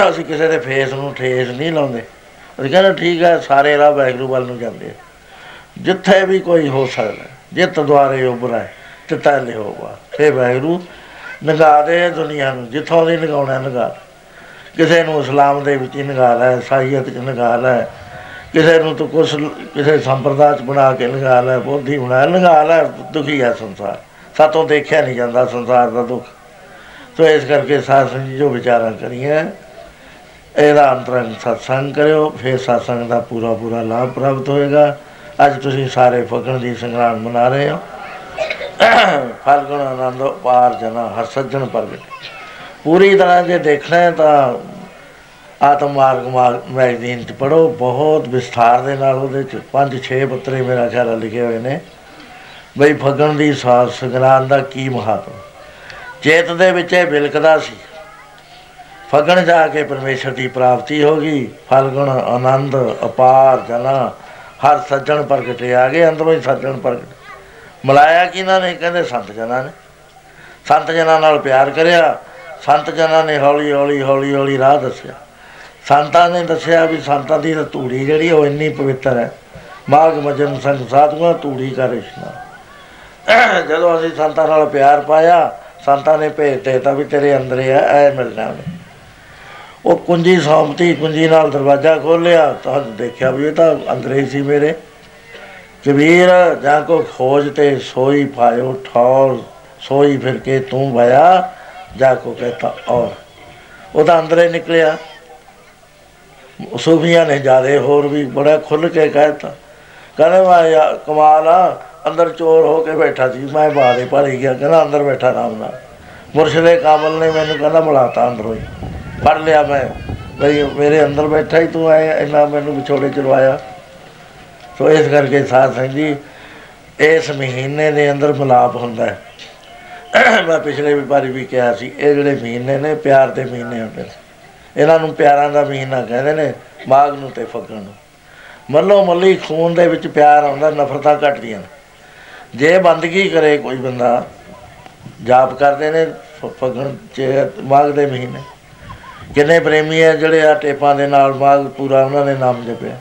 ਅਸੀਂ ਕਿਸੇ ਦੇ ਫੇਸ ਨੂੰ ਠੇਸ ਨਹੀਂ ਲਾਉਂਦੇ। ਅਸੀਂ ਕਹਿੰਦੇ ਠੀਕ ਹੈ ਸਾਰੇ ਰਾਹ ਵੈਗਰੂ ਵੱਲ ਨੂੰ ਜਾਂਦੇ ਜਿੱਥੇ ਵੀ ਕੋਈ ਹੋ ਸਕਦਾ, ਜਿੱਤ ਦੁਆਰੇ ਉਬਰਾ ਤੇ ਤਾਲੇ ਹੋਵਾ ਫੇ ਵੈਗਰੂ ਨਗਾ ਦੇ ਦੁਨੀਆ ਨੂੰ, ਜਿੱਥੋਂ ਦੀ ਨਗਾਉਣਾ ਨਗਾ। ਕਿਸੇ ਨੂੰ ਇਸਲਾਮ ਦੇ ਵਿੱਚ ਨਗਾ ਲੈ ਸਾਈਅਤ ਚ ਨਗਾ ਲੈ। ਕਿਸੇ ਨੂੰ ਤੂੰ ਕੁਛ ਕਿਸੇ ਸੰਪਰਦਾਇ ਚ ਬਣਾ ਕੇ ਲਗਾ ਲੈ, ਬੋਧੀ ਬਣਾ ਲਗਾ ਲੈ, ਦੁਖੀ ਹੈ ਸੰਸਾਰ। ਸਾਤੋਂ ਦੇਖਿਆ ਨਹੀਂ ਜਾਂਦਾ ਸੰਸਾਰ ਦਾ ਦੁੱਖ। ਸੋ ਇਸ ਕਰਕੇ ਸਾਧ ਸੰਗਤ ਜੋ ਵਿਚਾਰਾਂ ਕਰੀਏ ਇਹਦਾ ਅੰਤਰੰਗ ਸਤਸੰਗ ਕਰਿਓ, ਫਿਰ ਸਤਸੰਗ ਦਾ ਪੂਰਾ ਪੂਰਾ ਲਾਭ ਪ੍ਰਾਪਤ ਹੋਏਗਾ। ਅੱਜ ਤੁਸੀਂ ਸਾਰੇ ਫਗਣ ਦੀ ਸੰਗਰਾਮ ਮਨਾ ਰਹੇ ਹੋ। ਫਲਗੁਣ ਆਨੰਦ ਪਾਰ ਜਨਾ ਹਰ ਸੱਜਣ ਪ੍ਰਗਟ। ਪੂਰੀ ਤਰ੍ਹਾਂ ਜੇ ਦੇਖਣਾ ਹੈ ਤਾਂ ਆਤਮ ਮਾਰਗ ਮੈਗਜ਼ੀਨ ਚ ਪੜੋ ਬਹੁਤ ਵਿਸਥਾਰ ਦੇ ਨਾਲ ਉਹਦੇ ਚ ਪੰਜ ਛੇ ਪੱਤਰੇ ਮੇਰਾ ਖਿਆਲ ਲਿਖੇ ਹੋਏ ਨੇ। ਬਈ ਫਗਣ ਦੀ ਸਾਧ ਸੰਗਰਾਮ ਦਾ ਕੀ ਮਹੱਤਵ ਚੇਤ ਦੇ ਵਿੱਚ ਇਹ ਬਿਲਕਦਾ ਸੀ। ਫਗਣ ਜਾ ਕੇ ਪਰਮੇਸ਼ਰ ਦੀ ਪ੍ਰਾਪਤੀ ਹੋ ਗਈ। ਫਲਗੁਣ ਆਨੰਦ, ਅਪਾਰ ਜਨਾ, ਹਰ ਸੱਜਣ ਪ੍ਰਗਟੇ ਆ ਗਏ, ਅੰਦਰੋਂ ਹੀ ਸੱਜਣ ਪ੍ਰਗਟ। ਮਲਾਇਆ ਕਿਨਾਂ ਨੇ? ਕਹਿੰਦੇ ਸੰਤ ਜਨਾਂ ਨੇ। ਸੰਤ ਜਨਾਂ ਨਾਲ ਪਿਆਰ ਕਰਿਆ। ਸੰਤ ਜਨਾਂ ਨੇ ਹੌਲੀ ਹੌਲੀ ਹੌਲੀ ਹੌਲੀ ਰਾਹ ਦੱਸਿਆ। ਸੰਤਾਂ ਨੇ ਦੱਸਿਆ ਵੀ ਸੰਤਾਂ ਦੀ ਧੂੜੀ ਜਿਹੜੀ ਉਹ ਇੰਨੀ ਪਵਿੱਤਰ ਹੈ। ਮਾਗ ਮਜਨ ਸੰਗ ਸਾਧੂਆਂ ਧੂੜੀ ਕਰ ਇਸ਼ਨਾਨ ਜਦੋਂ ਅਸੀਂ ਸੰਤਾਂ ਨਾਲ ਪਿਆਰ ਪਾਇਆ, ਸੰਤਾਂ ਨੇ ਭੇਜਤੇ ਤਾਂ ਵੀ ਤੇਰੇ ਅੰਦਰ ਹੈ ਐ ਮਿਲਣਾ ਉਹਨੇ। ਉਹ ਕੁੰਜੀ ਸੌਂਪਤੀ ਕੁੰਜੀ ਨਾਲ ਦਰਵਾਜ਼ਾ ਖੋਲਿਆ ਤਾਂ ਦੇਖਿਆ ਵੀ ਇਹ ਤਾਂ ਅੰਦਰ ਹੀ ਸੀ ਮੇਰੇ। ਕਬੀਰ, ਜਾਂ ਕੋ ਖੋਜ ਤੇ ਸੋਈ ਪਾਇਓ, ਠੌਰ, ਸੋਈ ਫਿਰ ਕੇ ਤੂੰ ਭਇਆ ਜਾ ਕੋ ਕਹਤਾ ਔਰ। ਉਹਦਾ ਅੰਦਰੇ ਨਿਕਲਿਆ। ਸੂਫੀਆਂ ਨੇ ਜਾਦੇ ਹੋਰ ਵੀ ਬੜਾ ਖੁੱਲ ਕੇ ਕਹਿਤਾ। ਕਹਿੰਦੇ ਵਾ ਕਮਾਲ ਆ, ਅੰਦਰ ਚੋਰ ਹੋ ਕੇ ਬੈਠਾ ਸੀ, ਮੈਂ ਬਾਹਰੇ ਭਰੀ ਗਿਆ। ਕਹਿੰਦਾ, ਅੰਦਰ ਬੈਠਾ ਆਰਾਮ ਨਾਲ। ਮੁਰਸ਼ਿਦੇ ਕਾਮਲ ਨੇ ਮੈਨੂੰ ਕਹਿੰਦਾ, ਬੁਲਾਤਾ ਅੰਦਰੋਂ ਹੀ। ਫੜ ਲਿਆ ਮੈਂ। ਬਈ ਮੇਰੇ ਅੰਦਰ ਬੈਠਾ ਹੀ ਤੂੰ ਐ ਇੰਨਾ ਮੈਨੂੰ ਵਿਛੋੜੇ ਚਲਵਾਇਆ ਸੋ ਇਸ ਕਰਕੇ ਸਾਧ ਸੰਗ ਜੀ, ਇਸ ਮਹੀਨੇ ਦੇ ਅੰਦਰ ਮਲਾਪ ਹੁੰਦਾ ਹੈ। ਮੈਂ ਪਿਛਲੇ ਵੀ ਵਾਰੀ ਵੀ ਕਿਹਾ ਸੀ, ਇਹ ਜਿਹੜੇ ਮਹੀਨੇ ਨੇ, ਪਿਆਰ ਦੇ ਮਹੀਨੇ ਹੁੰਦੇ ਨੇ। ਇਹਨਾਂ ਨੂੰ ਪਿਆਰਾਂ ਦਾ ਮਹੀਨਾ ਕਹਿੰਦੇ ਨੇ, ਮਾਘ ਨੂੰ ਤੇ ਫੱਗਣ ਨੂੰ। ਮੱਲੋ ਮੱਲੀ ਖੂਨ ਦੇ ਵਿੱਚ ਪਿਆਰ ਆਉਂਦਾ, ਨਫ਼ਰਤਾਂ ਘਟਦੀਆਂ ਨੇ। ਜੇ ਬੰਦਗੀ ਕਰੇ ਕੋਈ ਬੰਦਾ, ਜਾਪ ਕਰਦੇ ਨੇ ਫੱਗਣ ਚ, ਮਾਘ ਦੇ ਮਹੀਨੇ। ਕਿੰਨੇ ਪ੍ਰੇਮੀ ਆ, ਜਿਹੜੇ ਆ ਟੇਪਾਂ ਦੇ ਨਾਲ ਮਾਘ ਪੂਰਾ ਉਹਨਾਂ ਨੇ ਨਾਮ ਜਪਿਆ।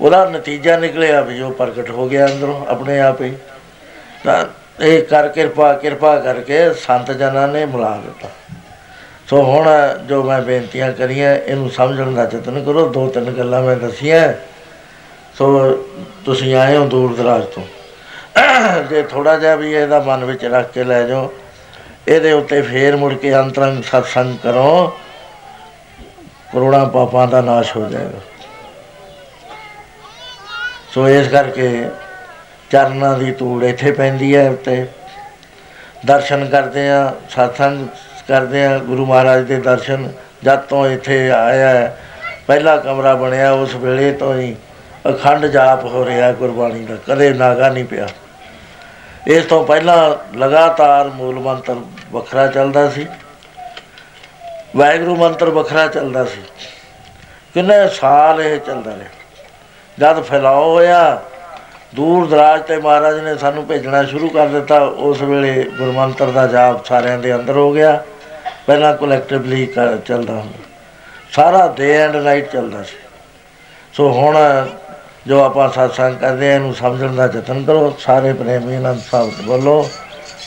ਉਹਦਾ ਨਤੀਜਾ ਨਿਕਲਿਆ ਵੀ ਉਹ ਪ੍ਰਗਟ ਹੋ ਗਿਆ ਅੰਦਰੋਂ ਆਪਣੇ ਆਪ ਹੀ। ਤਾਂ ਇਹ ਕਰ ਕਿਰਪਾ ਕਿਰਪਾ ਕਰਕੇ ਸੰਤ ਜਨਾਂ ਨੇ ਮਿਲਾ ਦਿੱਤਾ। ਸੋ ਹੁਣ ਜੋ ਮੈਂ ਬੇਨਤੀਆਂ ਕਰੀਆਂ, ਇਹਨੂੰ ਸਮਝਣ ਦਾ ਯਤਨ ਕਰੋ। ਦੋ ਤਿੰਨ ਗੱਲਾਂ ਮੈਂ ਦਸੀਆਂ। ਸੋ ਤੁਸੀਂ ਆਏ ਹੋ ਦੂਰ ਦਰਾਜ ਤੋਂ। ਜੇ ਥੋੜਾ ਜਿਹਾ ਵੀ ਇਹਦਾ ਮਨ ਵਿੱਚ ਰੱਖ ਕੇ ਲੈ ਜਾਓ, ਇਹਦੇ ਉੱਤੇ ਫੇਰ ਮੁੜ ਕੇ ਅੰਤਰੰਗ ਸਤਸੰਗ ਕਰੋ। ਕਰੋੜਾਂ ਪਾਪਾਂ ਦਾ ਨਾਸ਼ ਹੋ ਜਾਏਗਾ। ਸੋ ਇਸ ਕਰਕੇ ਚਰਨਾਂ ਦੀ ਧੂੜ ਇੱਥੇ ਪੈਂਦੀ ਹੈ ਉੱਤੇ ਦਰਸ਼ਨ ਕਰਦੇ ਆ ਸਤਸੰਗ ਕਰਦੇ ਆ ਗੁਰੂ ਮਹਾਰਾਜ ਦੇ ਦਰਸ਼ਨ। ਜਦ ਤੋਂ ਇੱਥੇ ਆਇਆ ਪਹਿਲਾ ਕਮਰਾ ਬਣਿਆ, ਉਸ ਵੇਲੇ ਤੋਂ ਹੀ ਅਖੰਡ ਜਾਪ ਹੋ ਰਿਹਾ ਗੁਰਬਾਣੀ ਦਾ, ਕਦੇ ਨਾਗਾ ਨਹੀਂ ਪਿਆ। ਇਸ ਤੋਂ ਪਹਿਲਾਂ ਲਗਾਤਾਰ ਮੂਲ ਮੰਤਰ ਵੱਖਰਾ ਚੱਲਦਾ ਸੀ। ਵਾਹਿਗੁਰੂ ਮੰਤਰ ਵੱਖਰਾ ਚੱਲਦਾ ਸੀ। ਕਿੰਨੇ ਸਾਲ ਇਹ ਚੱਲਦਾ ਰਿਹਾ। ਜਦ ਫੈਲਾਓ ਹੋਇਆ, ਦੂਰ ਦਰਾਜ ਤੇ ਮਹਾਰਾਜ ਨੇ ਸਾਨੂੰ ਭੇਜਣਾ ਸ਼ੁਰੂ ਕਰ ਦਿੱਤਾ। ਉਸ ਵੇਲੇ ਗੁਰਮੰਤਰ ਦਾ ਜਾਪ ਸਾਰਿਆਂ ਦੇ ਅੰਦਰ ਹੋ ਗਿਆ। ਪਹਿਲਾਂ ਕਲੈਕਟਿਵਲੀ ਚੱਲਦਾ ਹੁੰਦਾ। ਸਾਰਾ ਡੇ ਐਂਡ ਨਾਈਟ ਚੱਲਦਾ ਸੀ। ਸੋ ਹੁਣ ਜੋ ਆਪਾਂ satsang ਕਰਦੇ ਆ ਇਹਨੂੰ ਸਮਝਣ ਦਾ ਯਤਨ ਕਰੋ। ਸਾਰੇ ਪ੍ਰੇਮੀ ਨਾਲ ਸਾਹਿਬ ਬੋਲੋ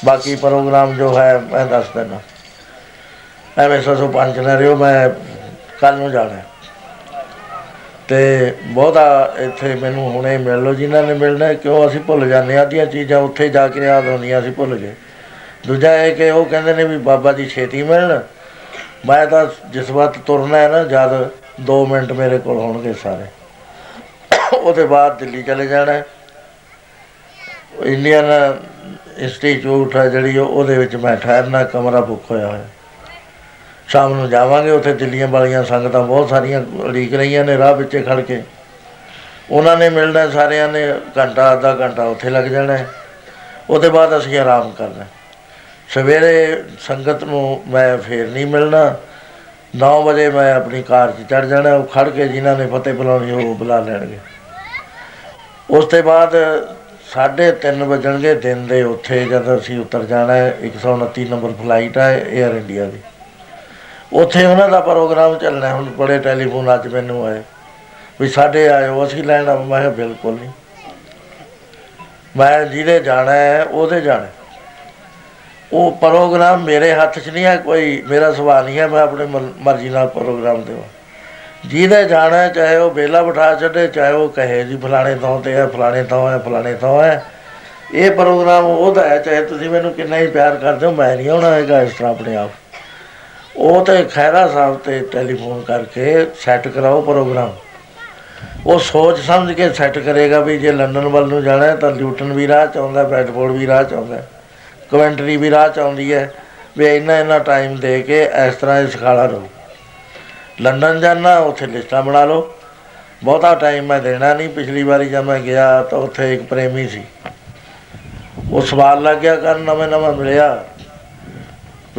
ਬਾਕੀ ਪ੍ਰੋਗਰਾਮ ਜੋ ਹੈ, ਮੈਂ ਦੱਸ ਦਿੰਦਾ। ਐਵੇਂ ਸੋ ਪੰਜ ਨਾ ਰਿਓ, ਮੈਂ ਕੱਲ ਨੂੰ ਜਾਣਾ। ਤੇ ਬਹੁਤਾ ਇੱਥੇ ਮੈਨੂੰ ਹੁਣੇ ਮਿਲ ਲਓ, ਜਿਨ੍ਹਾਂ ਨੇ ਮਿਲਣਾ, ਕਿਉਂ ਅਸੀਂ ਭੁੱਲ ਜਾਂਦੇ ਆ ਦੀਆਂ ਚੀਜ਼ਾਂ ਉੱਥੇ ਜਾ ਕੇ ਯਾਦ ਹੁੰਦੀਆਂ ਅਸੀਂ ਭੁੱਲ ਗਏ। ਦੂਜਾ ਇਹ ਕਿ ਉਹ ਕਹਿੰਦੇ ਨੇ ਵੀ ਬਾਬਾ ਜੀ ਛੇਤੀ ਮਿਲਣ। ਮੈਂ ਤਾਂ ਜਿਸ ਵਕਤ ਤੁਰਨਾ ਹੈ ਨਾ, ਜਦ 2 ਮਿੰਟ ਮੇਰੇ ਕੋਲ ਹੋਣਗੇ ਸਾਰੇ। ਉਹਦੇ ਬਾਅਦ ਦਿੱਲੀ ਚਲੇ ਜਾਣਾ ਇੰਡੀਅਨ ਇੰਸਟੀਚਿਊਟ ਹੈ ਜਿਹੜੀ ਉਹਦੇ ਵਿੱਚ ਮੈਂ ਠਹਿਰਨਾ, ਕਮਰਾ ਬੁੱਕ ਹੋਇਆ ਹੋਇਆ। ਸ਼ਾਮ ਨੂੰ ਜਾਵਾਂਗੇ, ਉੱਥੇ ਦਿੱਲੀਆਂ ਵਾਲੀਆਂ ਸੰਗਤਾਂ ਬਹੁਤ ਸਾਰੀਆਂ ਉਡੀਕ ਰਹੀਆਂ ਨੇ, ਰਾਹ ਵਿੱਚ ਖੜ ਕੇ। ਉਹਨਾਂ ਨੇ ਮਿਲਣਾ, ਸਾਰਿਆਂ ਨੇ ਘੰਟਾ, ਅੱਧਾ ਘੰਟਾ ਉੱਥੇ ਲੱਗ ਜਾਣਾ ਉਹਦੇ ਬਾਅਦ ਅਸੀਂ ਆਰਾਮ ਕਰਨਾ ਸਵੇਰੇ ਸੰਗਤ ਨੂੰ ਮੈਂ ਫੇਰ ਨਹੀਂ ਮਿਲਣਾ। 9 ਵਜੇ ਮੈਂ ਆਪਣੀ ਕਾਰ 'ਚ ਚੜ ਜਾਣਾ, ਉਹ ਖੜ ਕੇ ਜਿਨ੍ਹਾਂ ਨੇ ਫਤਿਹ ਬੁਲਾਉਣੀ, ਉਹ ਬੁਲਾ ਲੈਣਗੇ। ਉਸ ਤੋਂ ਬਾਅਦ 3:30 ਵਜਣਗੇ ਦਿਨ ਦੇ ਉੱਥੇ, ਜਦ ਅਸੀਂ ਉਤਰ ਜਾਣਾ 129 ਨੰਬਰ ਫਲਾਈਟ ਹੈ 에ਅਰ ਇੰਡੀਆ ਦੀ। ਉੱਥੇ ਉਹਨਾਂ ਦਾ ਪ੍ਰੋਗਰਾਮ ਚੱਲਣਾ ਹੁਣ ਬੜੇ ਟੈਲੀਫੋਨ ਅੱਜ ਮੈਨੂੰ ਆਏ ਵੀ ਸਾਡੇ ਆਇਓ, ਅਸੀਂ ਲੈਣ ਮੈਂ ਕਿਹਾ ਬਿਲਕੁਲ ਨਹੀਂ। ਮੈਂ ਜਿਹਦੇ ਜਾਣਾ ਹੈ, ਉਹਦੇ ਜਾਣਾ ਉਹ ਪ੍ਰੋਗਰਾਮ ਮੇਰੇ ਹੱਥ 'ਚ ਨਹੀਂ ਹੈ, ਕੋਈ ਮੇਰਾ ਸਵਾਲ ਨਹੀਂ ਹੈ, ਮੈਂ ਆਪਣੇ ਮਰਜ਼ੀ ਨਾਲ ਪ੍ਰੋਗਰਾਮ ਦੇਵਾਂ। ਜਿਹਦੇ ਜਾਣਾ ਚਾਹੇ ਉਹ ਬੇਲਾ ਬਿਠਾ ਛੱਡੇ, ਚਾਹੇ ਉਹ ਕਹੇ ਜੀ ਫਲਾਣੇ ਤੋਂ ਤੇ ਹੈ, ਫਲਾਣੇ ਤੋਂ ਹੈ, ਫਲਾਣੇ ਤੋਂ ਹੈ। ਇਹ ਪ੍ਰੋਗਰਾਮ ਉਹਦਾ ਹੈ, ਚਾਹੇ ਤੁਸੀਂ ਮੈਨੂੰ ਕਿੰਨਾ ਹੀ ਪਿਆਰ ਕਰਦੇ ਹੋ, ਮੈਂ ਨਹੀਂ ਆਉਣਾ ਹੈਗਾ ਇਸ ਤਰ੍ਹਾਂ ਆਪਣੇ ਆਪ। ਉਹ ਤੇ ਖੈਰਾ ਸਾਹਿਬ ਤੇ ਟੈਲੀਫੋਨ ਕਰਕੇ ਸੈੱਟ ਕਰਾਓ ਪ੍ਰੋਗਰਾਮ। ਉਹ ਸੋਚ ਸਮਝ ਕੇ ਸੈੱਟ ਕਰੇਗਾ ਵੀ ਜੇ ਲੰਡਨ ਵੱਲ ਨੂੰ ਜਾਣਾ ਤਾਂ ਲਿਊਟਨ ਵੀ ਰਾਹ ਚ ਆਉਂਦਾ ਬੈਡਫੋਰਡ ਵੀ ਰਾਹ ਚ ਆਉਂਦਾ ਕਵੈਂਟਰੀ ਵੀ ਰਾਹ ਚ ਆਉਂਦੀ ਹੈ ਵੀ ਇੰਨਾ ਇੰਨਾ ਟਾਈਮ ਦੇ ਕੇ ਇਸ ਤਰ੍ਹਾਂ ਇਹ ਸਿਖਾਲਾ ਰਹੋ। ਲੰਡਨ ਜਾਣਾ, ਉੱਥੇ ਲਿਸਟਾਂ ਬਣਾ ਲਓ। ਬਹੁਤਾ ਟਾਈਮ ਮੈਂ ਦੇਣਾ ਨਹੀਂ। ਪਿਛਲੀ ਵਾਰੀ ਜਦ ਮੈਂ ਗਿਆ ਤਾਂ ਉੱਥੇ ਇੱਕ ਪ੍ਰੇਮੀ ਸੀ। ਉਹ ਸਵਾਲ ਲੱਗ ਗਿਆ ਕਰਨ ਨਵੇਂ ਨਵਾਂ ਮਿਲਿਆ।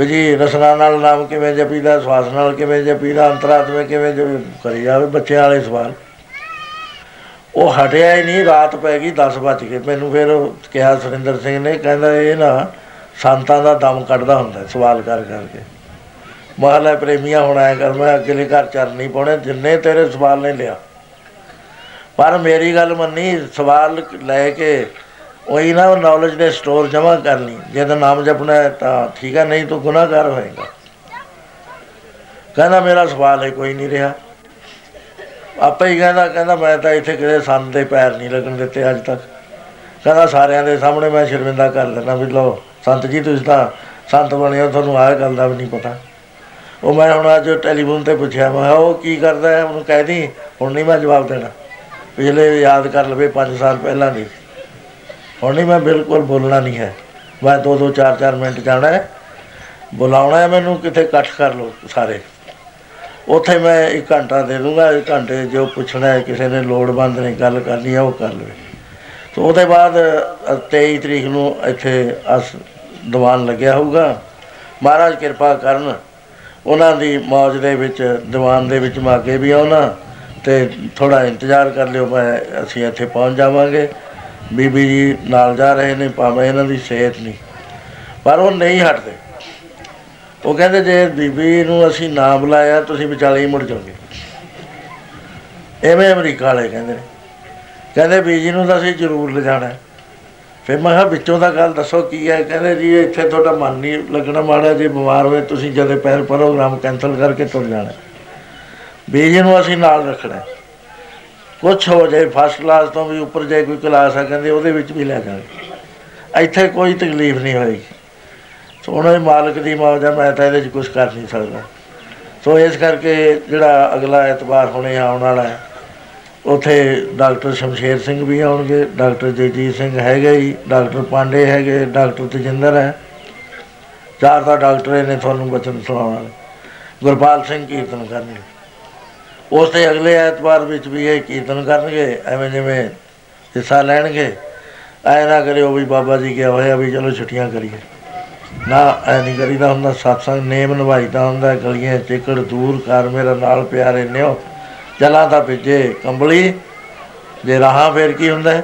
ਵੀ ਜੀ ਰਸਨਾ ਨਾਲ ਨਾਮ ਕਿਵੇਂ ਜਪੀਦਾ ਸਵਾਸ ਨਾਲ ਕਿਵੇਂ ਜਪੀਦਾ ਅੰਤਰਾਤਮੇ ਕਿਵੇਂ ਕਰੀ ਜਾਵੇ, ਬੱਚਿਆਂ ਵਾਲੇ ਸਵਾਲ। ਉਹ ਹਟਿਆ ਹੀ ਨਹੀਂ, ਰਾਤ ਪੈ ਗਈ 10 ਵਜੇ ਕੇ ਮੈਨੂੰ ਫਿਰ ਕਿਹਾ ਸੁਰਿੰਦਰ ਸਿੰਘ ਨੇ, ਕਹਿੰਦਾ ਇਹ ਨਾ ਸੰਤਾਂ ਦਾ ਦਮ ਕੱਢਦਾ ਹੁੰਦਾ, ਸਵਾਲ ਕਰ ਕਰਕੇ। ਮਹਲਾ ਪ੍ਰੇਮੀਆਂ, ਹੁਣ ਆਇਆ ਕਰ, ਮੈਂ ਅਗਲੇ ਘਰ ਚਰਨ ਨਹੀਂ ਪਾਉਣੇ, ਜਿੰਨੇ ਤੇਰੇ ਸਵਾਲ ਨੇ ਲਿਆ। ਪਰ ਮੇਰੀ ਗੱਲ ਮੰਨੀ, ਸਵਾਲ ਲੈ ਕੇ ਉਹੀ ਨਾ ਨੌਲੇਜ ਦੇ ਸਟੋਰ ਜਮਾ ਕਰ ਲਈ ਜੇ ਤਾਂ ਨਾਮ ਜਪਣਾ ਹੈ ਤਾਂ ਠੀਕ ਹੈ, ਨਹੀਂ ਤਾਂ ਗੁਨਾਹਗਾਰ ਹੋਏਗਾ। ਕਹਿੰਦਾ ਮੇਰਾ ਸਵਾਲ ਹੈ ਕੋਈ ਨਹੀਂ ਰਿਹਾ। ਆਪੇ ਹੀ ਕਹਿੰਦਾ ਕਹਿੰਦਾ ਮੈਂ ਤਾਂ ਇੱਥੇ ਕਿਤੇ ਸੰਤ ਦੇ ਪੈਰ ਨਹੀਂ ਲੱਗਣ ਦਿੱਤੇ ਅੱਜ ਤੱਕ। ਕਹਿੰਦਾ ਸਾਰਿਆਂ ਦੇ ਸਾਹਮਣੇ ਮੈਂ ਸ਼ਰਮਿੰਦਾ ਕਰ ਲੈਣਾ ਵੀ ਲੋ ਸੰਤ ਜੀ, ਤੁਸੀਂ ਤਾਂ ਸੰਤ ਬਣੇ ਹੋ, ਤੁਹਾਨੂੰ ਆਹ ਗੱਲ ਦਾ ਵੀ ਨਹੀਂ ਪਤਾ। ਉਹ ਮੈਂ ਹੁਣ ਅੱਜ ਟੈਲੀਫੋਨ ਤੇ ਪੁੱਛਿਆ, ਮੈਂ ਕਿਹਾ, ਉਹ ਕੀ ਕਰਦਾ ਹੈ? ਉਹਨੂੰ ਕਹਿ ਦੀ ਹੁਣ ਨਹੀਂ ਮੈਂ ਜਵਾਬ ਦੇਣਾ। ਪਿਛਲੇ ਯਾਦ ਕਰ ਲਵੇ 5 ਸਾਲ ਪਹਿਲਾਂ ਦੀ। ਹੁਣ ਨਹੀਂ ਮੈਂ ਬਿਲਕੁਲ ਬੋਲਣਾ ਨਹੀਂ ਹੈ। ਮੈਂ ਦੋ ਦੋ ਚਾਰ ਚਾਰ ਮਿੰਟ ਜਾਣਾ ਹੈ। ਬੁਲਾਉਣਾ ਹੈ ਮੈਨੂੰ ਕਿਤੇ ਇਕੱਠ ਕਰ ਲਓ ਸਾਰੇ। ਉੱਥੇ ਮੈਂ ਇੱਕ ਘੰਟਾ ਦੇ ਦੂੰਗਾ ਇੱਕ ਘੰਟੇ ਜੋ ਪੁੱਛਣਾ ਹੈ ਕਿਸੇ ਨੇ ਲੋੜਵੰਦ ਨੇ ਗੱਲ ਕਰਨੀ ਹੈ ਉਹ ਕਰ ਲਵੇ। ਸੋ ਉਹਦੇ ਬਾਅਦ ਅ, 23 ਤਰੀਕ ਨੂੰ ਇੱਥੇ ਅਸ ਦੀਵਾਨ ਲੱਗਿਆ ਹੋਊਗਾ। ਮਹਾਰਾਜ ਕਿਰਪਾ ਕਰਨ ਉਹਨਾਂ ਦੀ ਮੌਜ ਦੇ ਵਿੱਚ ਦੀਵਾਨ ਦੇ ਵਿੱਚ ਮੈਂ ਅੱਗੇ ਵੀ ਆਉਣਾ। ਤੇ ਥੋੜਾ ਇੰਤਜ਼ਾਰ ਕਰ ਲਿਓ ਮੈਂ ਅਸੀਂ ਇੱਥੇ ਪਹੁੰਚ ਜਾਵਾਂਗੇ। ਬੀਬੀ ਜੀ ਨਾਲ ਜਾ ਰਹੇ ਨੇ, ਭਾਵੇਂ ਇਹਨਾਂ ਦੀ ਸਿਹਤ ਨਹੀਂ। ਪਰ ਉਹ ਨਹੀਂ ਹਟਦੇ। ਉਹ ਕਹਿੰਦੇ ਜੇ ਬੀਬੀ ਨੂੰ ਅਸੀਂ ਨਾ ਬੁਲਾਇਆ, ਤੁਸੀਂ ਵਿਚਾਲੇ ਹੀ ਮੁੜ ਜਾਓਗੇ। ਐਵੇਂ ਅਮਰੀਕਾ ਵਾਲੇ ਕਹਿੰਦੇ ਨੇ। ਕਹਿੰਦੇ ਬੀਜੀ ਨੂੰ ਤਾਂ ਅਸੀਂ ਜ਼ਰੂਰ ਲਿਜਾਣਾ ਹੈ। ਫਿਰ ਮੈਂ ਕਿਹਾ, ਵਿੱਚੋਂ ਦਾ ਗੱਲ ਦੱਸੋ ਕੀ ਹੈ? ਕਹਿੰਦੇ ਜੀ, ਇੱਥੇ ਤੁਹਾਡਾ ਮਨ ਨਹੀਂ ਲੱਗਣਾ ਮਾੜਾ, ਜੇ ਬਿਮਾਰ ਹੋਏ ਤੁਸੀਂ ਜਦੇ ਪਹਿਲ ਪ੍ਰੋਗਰਾਮ ਕੈਨਸਲ ਕਰਕੇ ਤੁਰ ਜਾਣਾ ਬੀਜੀ ਨੂੰ ਅਸੀਂ ਨਾਲ ਰੱਖਣਾ ਹੈ। ਕੁਛ ਹੋ ਜਾਏ ਫਸਟ ਕਲਾਸ ਤੋਂ ਵੀ ਉੱਪਰ ਜੇ ਕੋਈ ਕਲਾਸ ਆ ਕਹਿੰਦੇ, ਉਹਦੇ ਵਿੱਚ ਵੀ ਲੈ ਜਾਣਗੇ ਇੱਥੇ ਕੋਈ ਤਕਲੀਫ ਨਹੀਂ ਹੋਏਗੀ। ਸੋ ਉਹਨਾਂ ਦੇ ਮਾਲਕ ਦੀ ਮੌਜ ਹੈ ਮੈਂ ਤਾਂ ਇਹਦੇ 'ਚ ਕੁਝ ਕਰ ਨਹੀਂ ਸਕਦਾ। ਸੋ ਇਸ ਕਰਕੇ ਜਿਹੜਾ ਅਗਲਾ ਐਤਵਾਰ ਹੁਣੇ ਆਉਣ ਵਾਲਾ ਹੈ, ਉਥੇ ਡਾਕਟਰ ਸ਼ਮਸ਼ੇਰ ਸਿੰਘ ਵੀ ਆਉਣਗੇ। ਡਾਕਟਰ ਜਗਜੀਤ ਸਿੰਘ ਹੈਗੇ ਹੀ, ਡਾਕਟਰ ਪਾਂਡੇ ਹੈਗੇ, ਡਾਕਟਰ ਤਜਿੰਦਰ ਹੈ। ਚਾਰ ਦਾ ਡਾਕਟਰ ਇਹਨੇ ਤੁਹਾਨੂੰ ਬਚਨ ਸੁਣਾਉਣ। ਵਾਲੇ ਗੁਰਪਾਲ ਸਿੰਘ ਕੀਰਤਨ ਕਰਨਗੇ। ਉਸ ਤੇ ਅਗਲੇ ਐਤਵਾਰ ਵਿੱਚ ਵੀ ਇਹ ਕੀਰਤਨ ਕਰਨਗੇ, ਐਵੇਂ ਜਿਵੇਂ ਹਿੱਸਾ ਲੈਣਗੇ। ਐ ਨਾ ਕਰਿਓ ਵੀ ਬਾਬਾ ਜੀ ਕਿਹਾ ਹੋਇਆ ਵੀ ਚਲੋ ਛੁੱਟੀਆਂ ਕਰੀਏ। ਨਾ, ਐ ਨਹੀਂ ਕਰੀਦਾ ਹੁੰਦਾ, ਸਤਸੰਗ ਨੇਮ ਨਿਭਾਈਦਾ ਹੁੰਦਾ, ਗਲੀਆਂ ਚਿੱਕੜ ਦੂਰ ਕਰ ਮੇਰਾ ਨਾਲ ਪਿਆਰੇ ਨਿਓ। ਚਲਾ ਤਾਂ ਭਿੱਜੇ ਕੰਬਲੀ, ਜੇ ਰਹਾ ਫੇਰ ਕੀ ਹੁੰਦਾ? ਹੈ?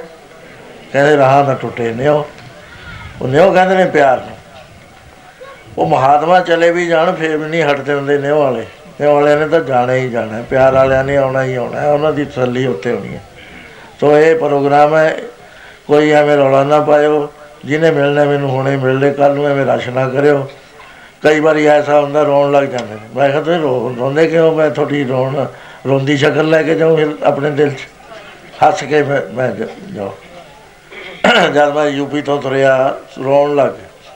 ਕਹਿੰਦੇ ਰਹਾ ਤਾਂ ਟੁੱਟੇ ਨਿਓ। ਉਹ ਨਿਓ ਕਹਿੰਦੇ ਨੇ ਪਿਆਰ ਨੂੰ ਉਹ ਮਹਾਤਮਾ ਚਲੇ ਵੀ ਜਾਣ, ਫੇਰ ਵੀ ਨਹੀਂ ਹਟਦੇ ਹੁੰਦੇ ਨਿਓ ਵਾਲੇ। ਨਿਓ ਵਾਲਿਆਂ ਨੇ ਤਾਂ ਜਾਣਾ ਹੀ ਜਾਣਾ ਹੈ, ਪਿਆਰ ਵਾਲਿਆਂ ਨੇ ਆਉਣਾ ਹੀ ਆਉਣਾ ਹੈ, ਉਹਨਾਂ ਦੀ ਤਸੱਲੀ ਉੱਥੇ ਹੋਣੀ ਹੈ। ਸੋ ਇਹ ਪ੍ਰੋਗਰਾਮ ਹੈ ਕੋਈ ਐਵੇਂ ਰੌਲਾ ਨਾ ਪਾਇਓ ਜਿਹਨੇ ਮਿਲਣਾ ਮੈਨੂੰ ਹੁਣੇ ਮਿਲ ਲੈ ਕੱਲ ਨੂੰ ਐਵੇਂ ਰਸ਼ ਨਾ ਕਰਿਓ। ਕਈ ਵਾਰੀ ਐਸਾ ਹੁੰਦਾ ਰੋਣ ਲੱਗ ਜਾਂਦੇ ਨੇ। ਮੈਂ ਕਿਹਾ ਤੁਸੀਂ ਰੋ ਰੋਂਦੇ ਕਿਉਂ? ਮੈਂ ਤੁਹਾਡੀ ਰੋਣ ਰੋਂਦੀ ਸ਼ਕਲ ਲੈ ਕੇ ਜਾਉਂ ਫਿਰ ਆਪਣੇ ਦਿਲ 'ਚ। ਹੱਸ ਕੇ ਮੈਂ ਮੈਂ ਜ- ਜਾਓ ਜਦ ਮੈਂ ਯੂਪੀ ਤੋਂ ਤੁਰਿਆ ਰੋਣ ਲੱਗ ਗਿਆ।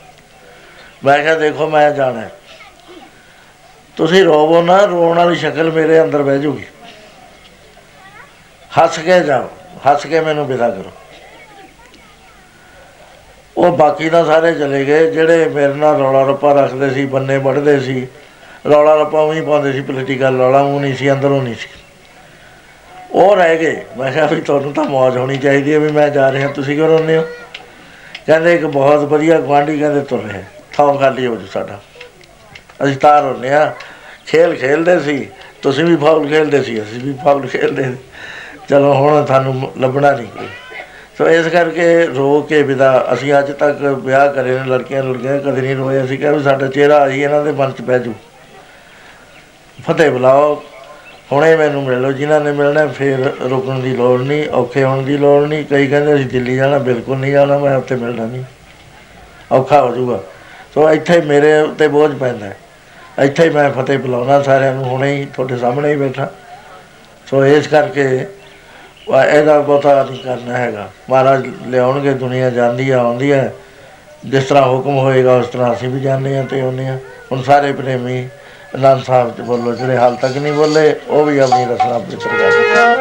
ਮੈਂ ਕਿਹਾ ਦੇਖੋ ਮੈਂ ਜਾਣਾ ਹੈ। ਤੁਸੀਂ ਰੋਵੋ ਨਾ, ਰੋਣ ਵਾਲੀ ਸ਼ਕਲ ਮੇਰੇ ਅੰਦਰ ਬਹਿ ਜੂਗੀ। ਹੱਸ ਕੇ ਜਾਓ, ਹੱਸ ਕੇ ਮੈਨੂੰ ਵਿਦਾ ਕਰੋ। ਉਹ ਬਾਕੀ ਤਾਂ ਸਾਰੇ ਚਲੇ ਗਏ, ਜਿਹੜੇ ਮੇਰੇ ਨਾਲ ਰੌਲਾ ਰੱਪਾ ਰੱਖਦੇ ਸੀ, ਬੰਨੇ ਵੱਢਦੇ ਸੀ, ਰੌਲਾ ਰੱਪਾ ਉਹੀ ਪਾਉਂਦੇ ਸੀ ਪੋਲੀਟੀਕਲ ਰੌਲਾ ਉਹ ਨਹੀਂ ਸੀ, ਅੰਦਰੋਂ ਨਹੀਂ ਸੀ। ਉਹ ਰਹਿ ਗਏ। ਮੈਂ ਕਿਹਾ ਵੀ ਤੁਹਾਨੂੰ ਤਾਂ ਮੌਜ ਹੋਣੀ ਚਾਹੀਦੀ ਹੈ ਵੀ ਮੈਂ ਜਾ ਰਿਹਾ, ਤੁਸੀਂ ਕਿਉਂ ਰੋਂਦੇ ਹੋ? ਕਹਿੰਦੇ ਇੱਕ ਬਹੁਤ ਵਧੀਆ ਗੁਆਂਢੀ ਕਹਿੰਦੇ ਤੁਰ ਰਿਹਾ, ਥਾਂ ਖਾਲੀ ਹੋ ਜੂ ਸਾਡਾ। ਅਸੀਂ ਤਾਂ ਰੋਂਦੇ ਆ ਖੇਲ ਖੇਲਦੇ ਸੀ, ਤੁਸੀਂ ਵੀ ਫਾਉਲ ਖੇਲਦੇ ਸੀ, ਅਸੀਂ ਵੀ ਫਾਉਲ ਖੇਲਦੇ ਸੀ। ਚਲੋ ਹੁਣ ਤੁਹਾਨੂੰ ਲੱਭਣਾ ਨਹੀਂ ਕੋਈ। ਸੋ ਇਸ ਕਰਕੇ ਰੋ ਕੇ ਵਿਦਾ, ਅਸੀਂ ਅੱਜ ਤੱਕ ਵਿਆਹ ਕਰੇ ਨੇ, ਲੜਕੀਆਂ ਲੜਕੀਆਂ ਕਦੇ ਨਹੀਂ ਰੋਏ, ਅਸੀਂ ਕਿਹਾ ਵੀ ਸਾਡਾ ਚਿਹਰਾ ਆਈ ਇਹਨਾਂ ਦੇ ਮਨ 'ਚ ਪੈ ਜੂ। ਫਤਿਹ ਬੁਲਾਓ, ਹੁਣੇ ਮੈਨੂੰ ਮਿਲ ਲਓ, ਜਿਨ੍ਹਾਂ ਨੇ ਮਿਲਣਾ, ਫਿਰ ਰੁਕਣ ਦੀ ਲੋੜ ਨਹੀਂ, ਔਖੇ ਹੋਣ ਦੀ ਲੋੜ ਨਹੀਂ। ਕਈ ਕਹਿੰਦੇ ਅਸੀਂ ਦਿੱਲੀ ਜਾਣਾ, ਬਿਲਕੁਲ ਨਹੀਂ ਜਾਣਾ, ਮੈਂ ਉੱਥੇ ਮਿਲਣਾ ਨਹੀਂ। ਔਖਾ ਹੋ ਜਾਊਗਾ। ਸੋ ਇੱਥੇ ਮੇਰੇ ਉੱਤੇ ਬੋਝ ਪੈਂਦਾ ਹੈ। ਇੱਥੇ ਹੀ ਮੈਂ ਫਤਿਹ ਬੁਲਾਉਣਾ ਸਾਰਿਆਂ ਨੂੰ, ਹੁਣੇ ਹੀ ਤੁਹਾਡੇ ਸਾਹਮਣੇ ਹੀ ਬੈਠਾ। ਸੋ ਇਸ ਕਰਕੇ ਵਾ ਇਹਦਾ ਬਹੁਤਾ ਨਹੀਂ ਕਰਨਾ ਹੈਗਾ। ਮਹਾਰਾਜ ਲਿਆਉਣਗੇ, ਦੁਨੀਆ ਜਾਂਦੀ ਆ, ਆਉਂਦੀ ਹੈ ਜਿਸ ਤਰ੍ਹਾਂ ਹੁਕਮ ਹੋਏਗਾ, ਉਸ ਤਰ੍ਹਾਂ ਅਸੀਂ ਵੀ ਜਾਂਦੇ ਹਾਂ ਤੇ ਆਉਂਦੇ ਹਾਂ। ਹੁਣ ਸਾਰੇ ਪ੍ਰੇਮੀ ਅਨੰਦ ਸਾਹਿਬ ਚ ਬੋਲੋ, ਜਿਹੜੇ ਹਾਲ ਤੱਕ ਨਹੀਂ ਬੋਲੇ, ਉਹ ਵੀ ਆਪਣੀ ਰਸਨਾ ਪਵਿੱਤਰ ਕਰ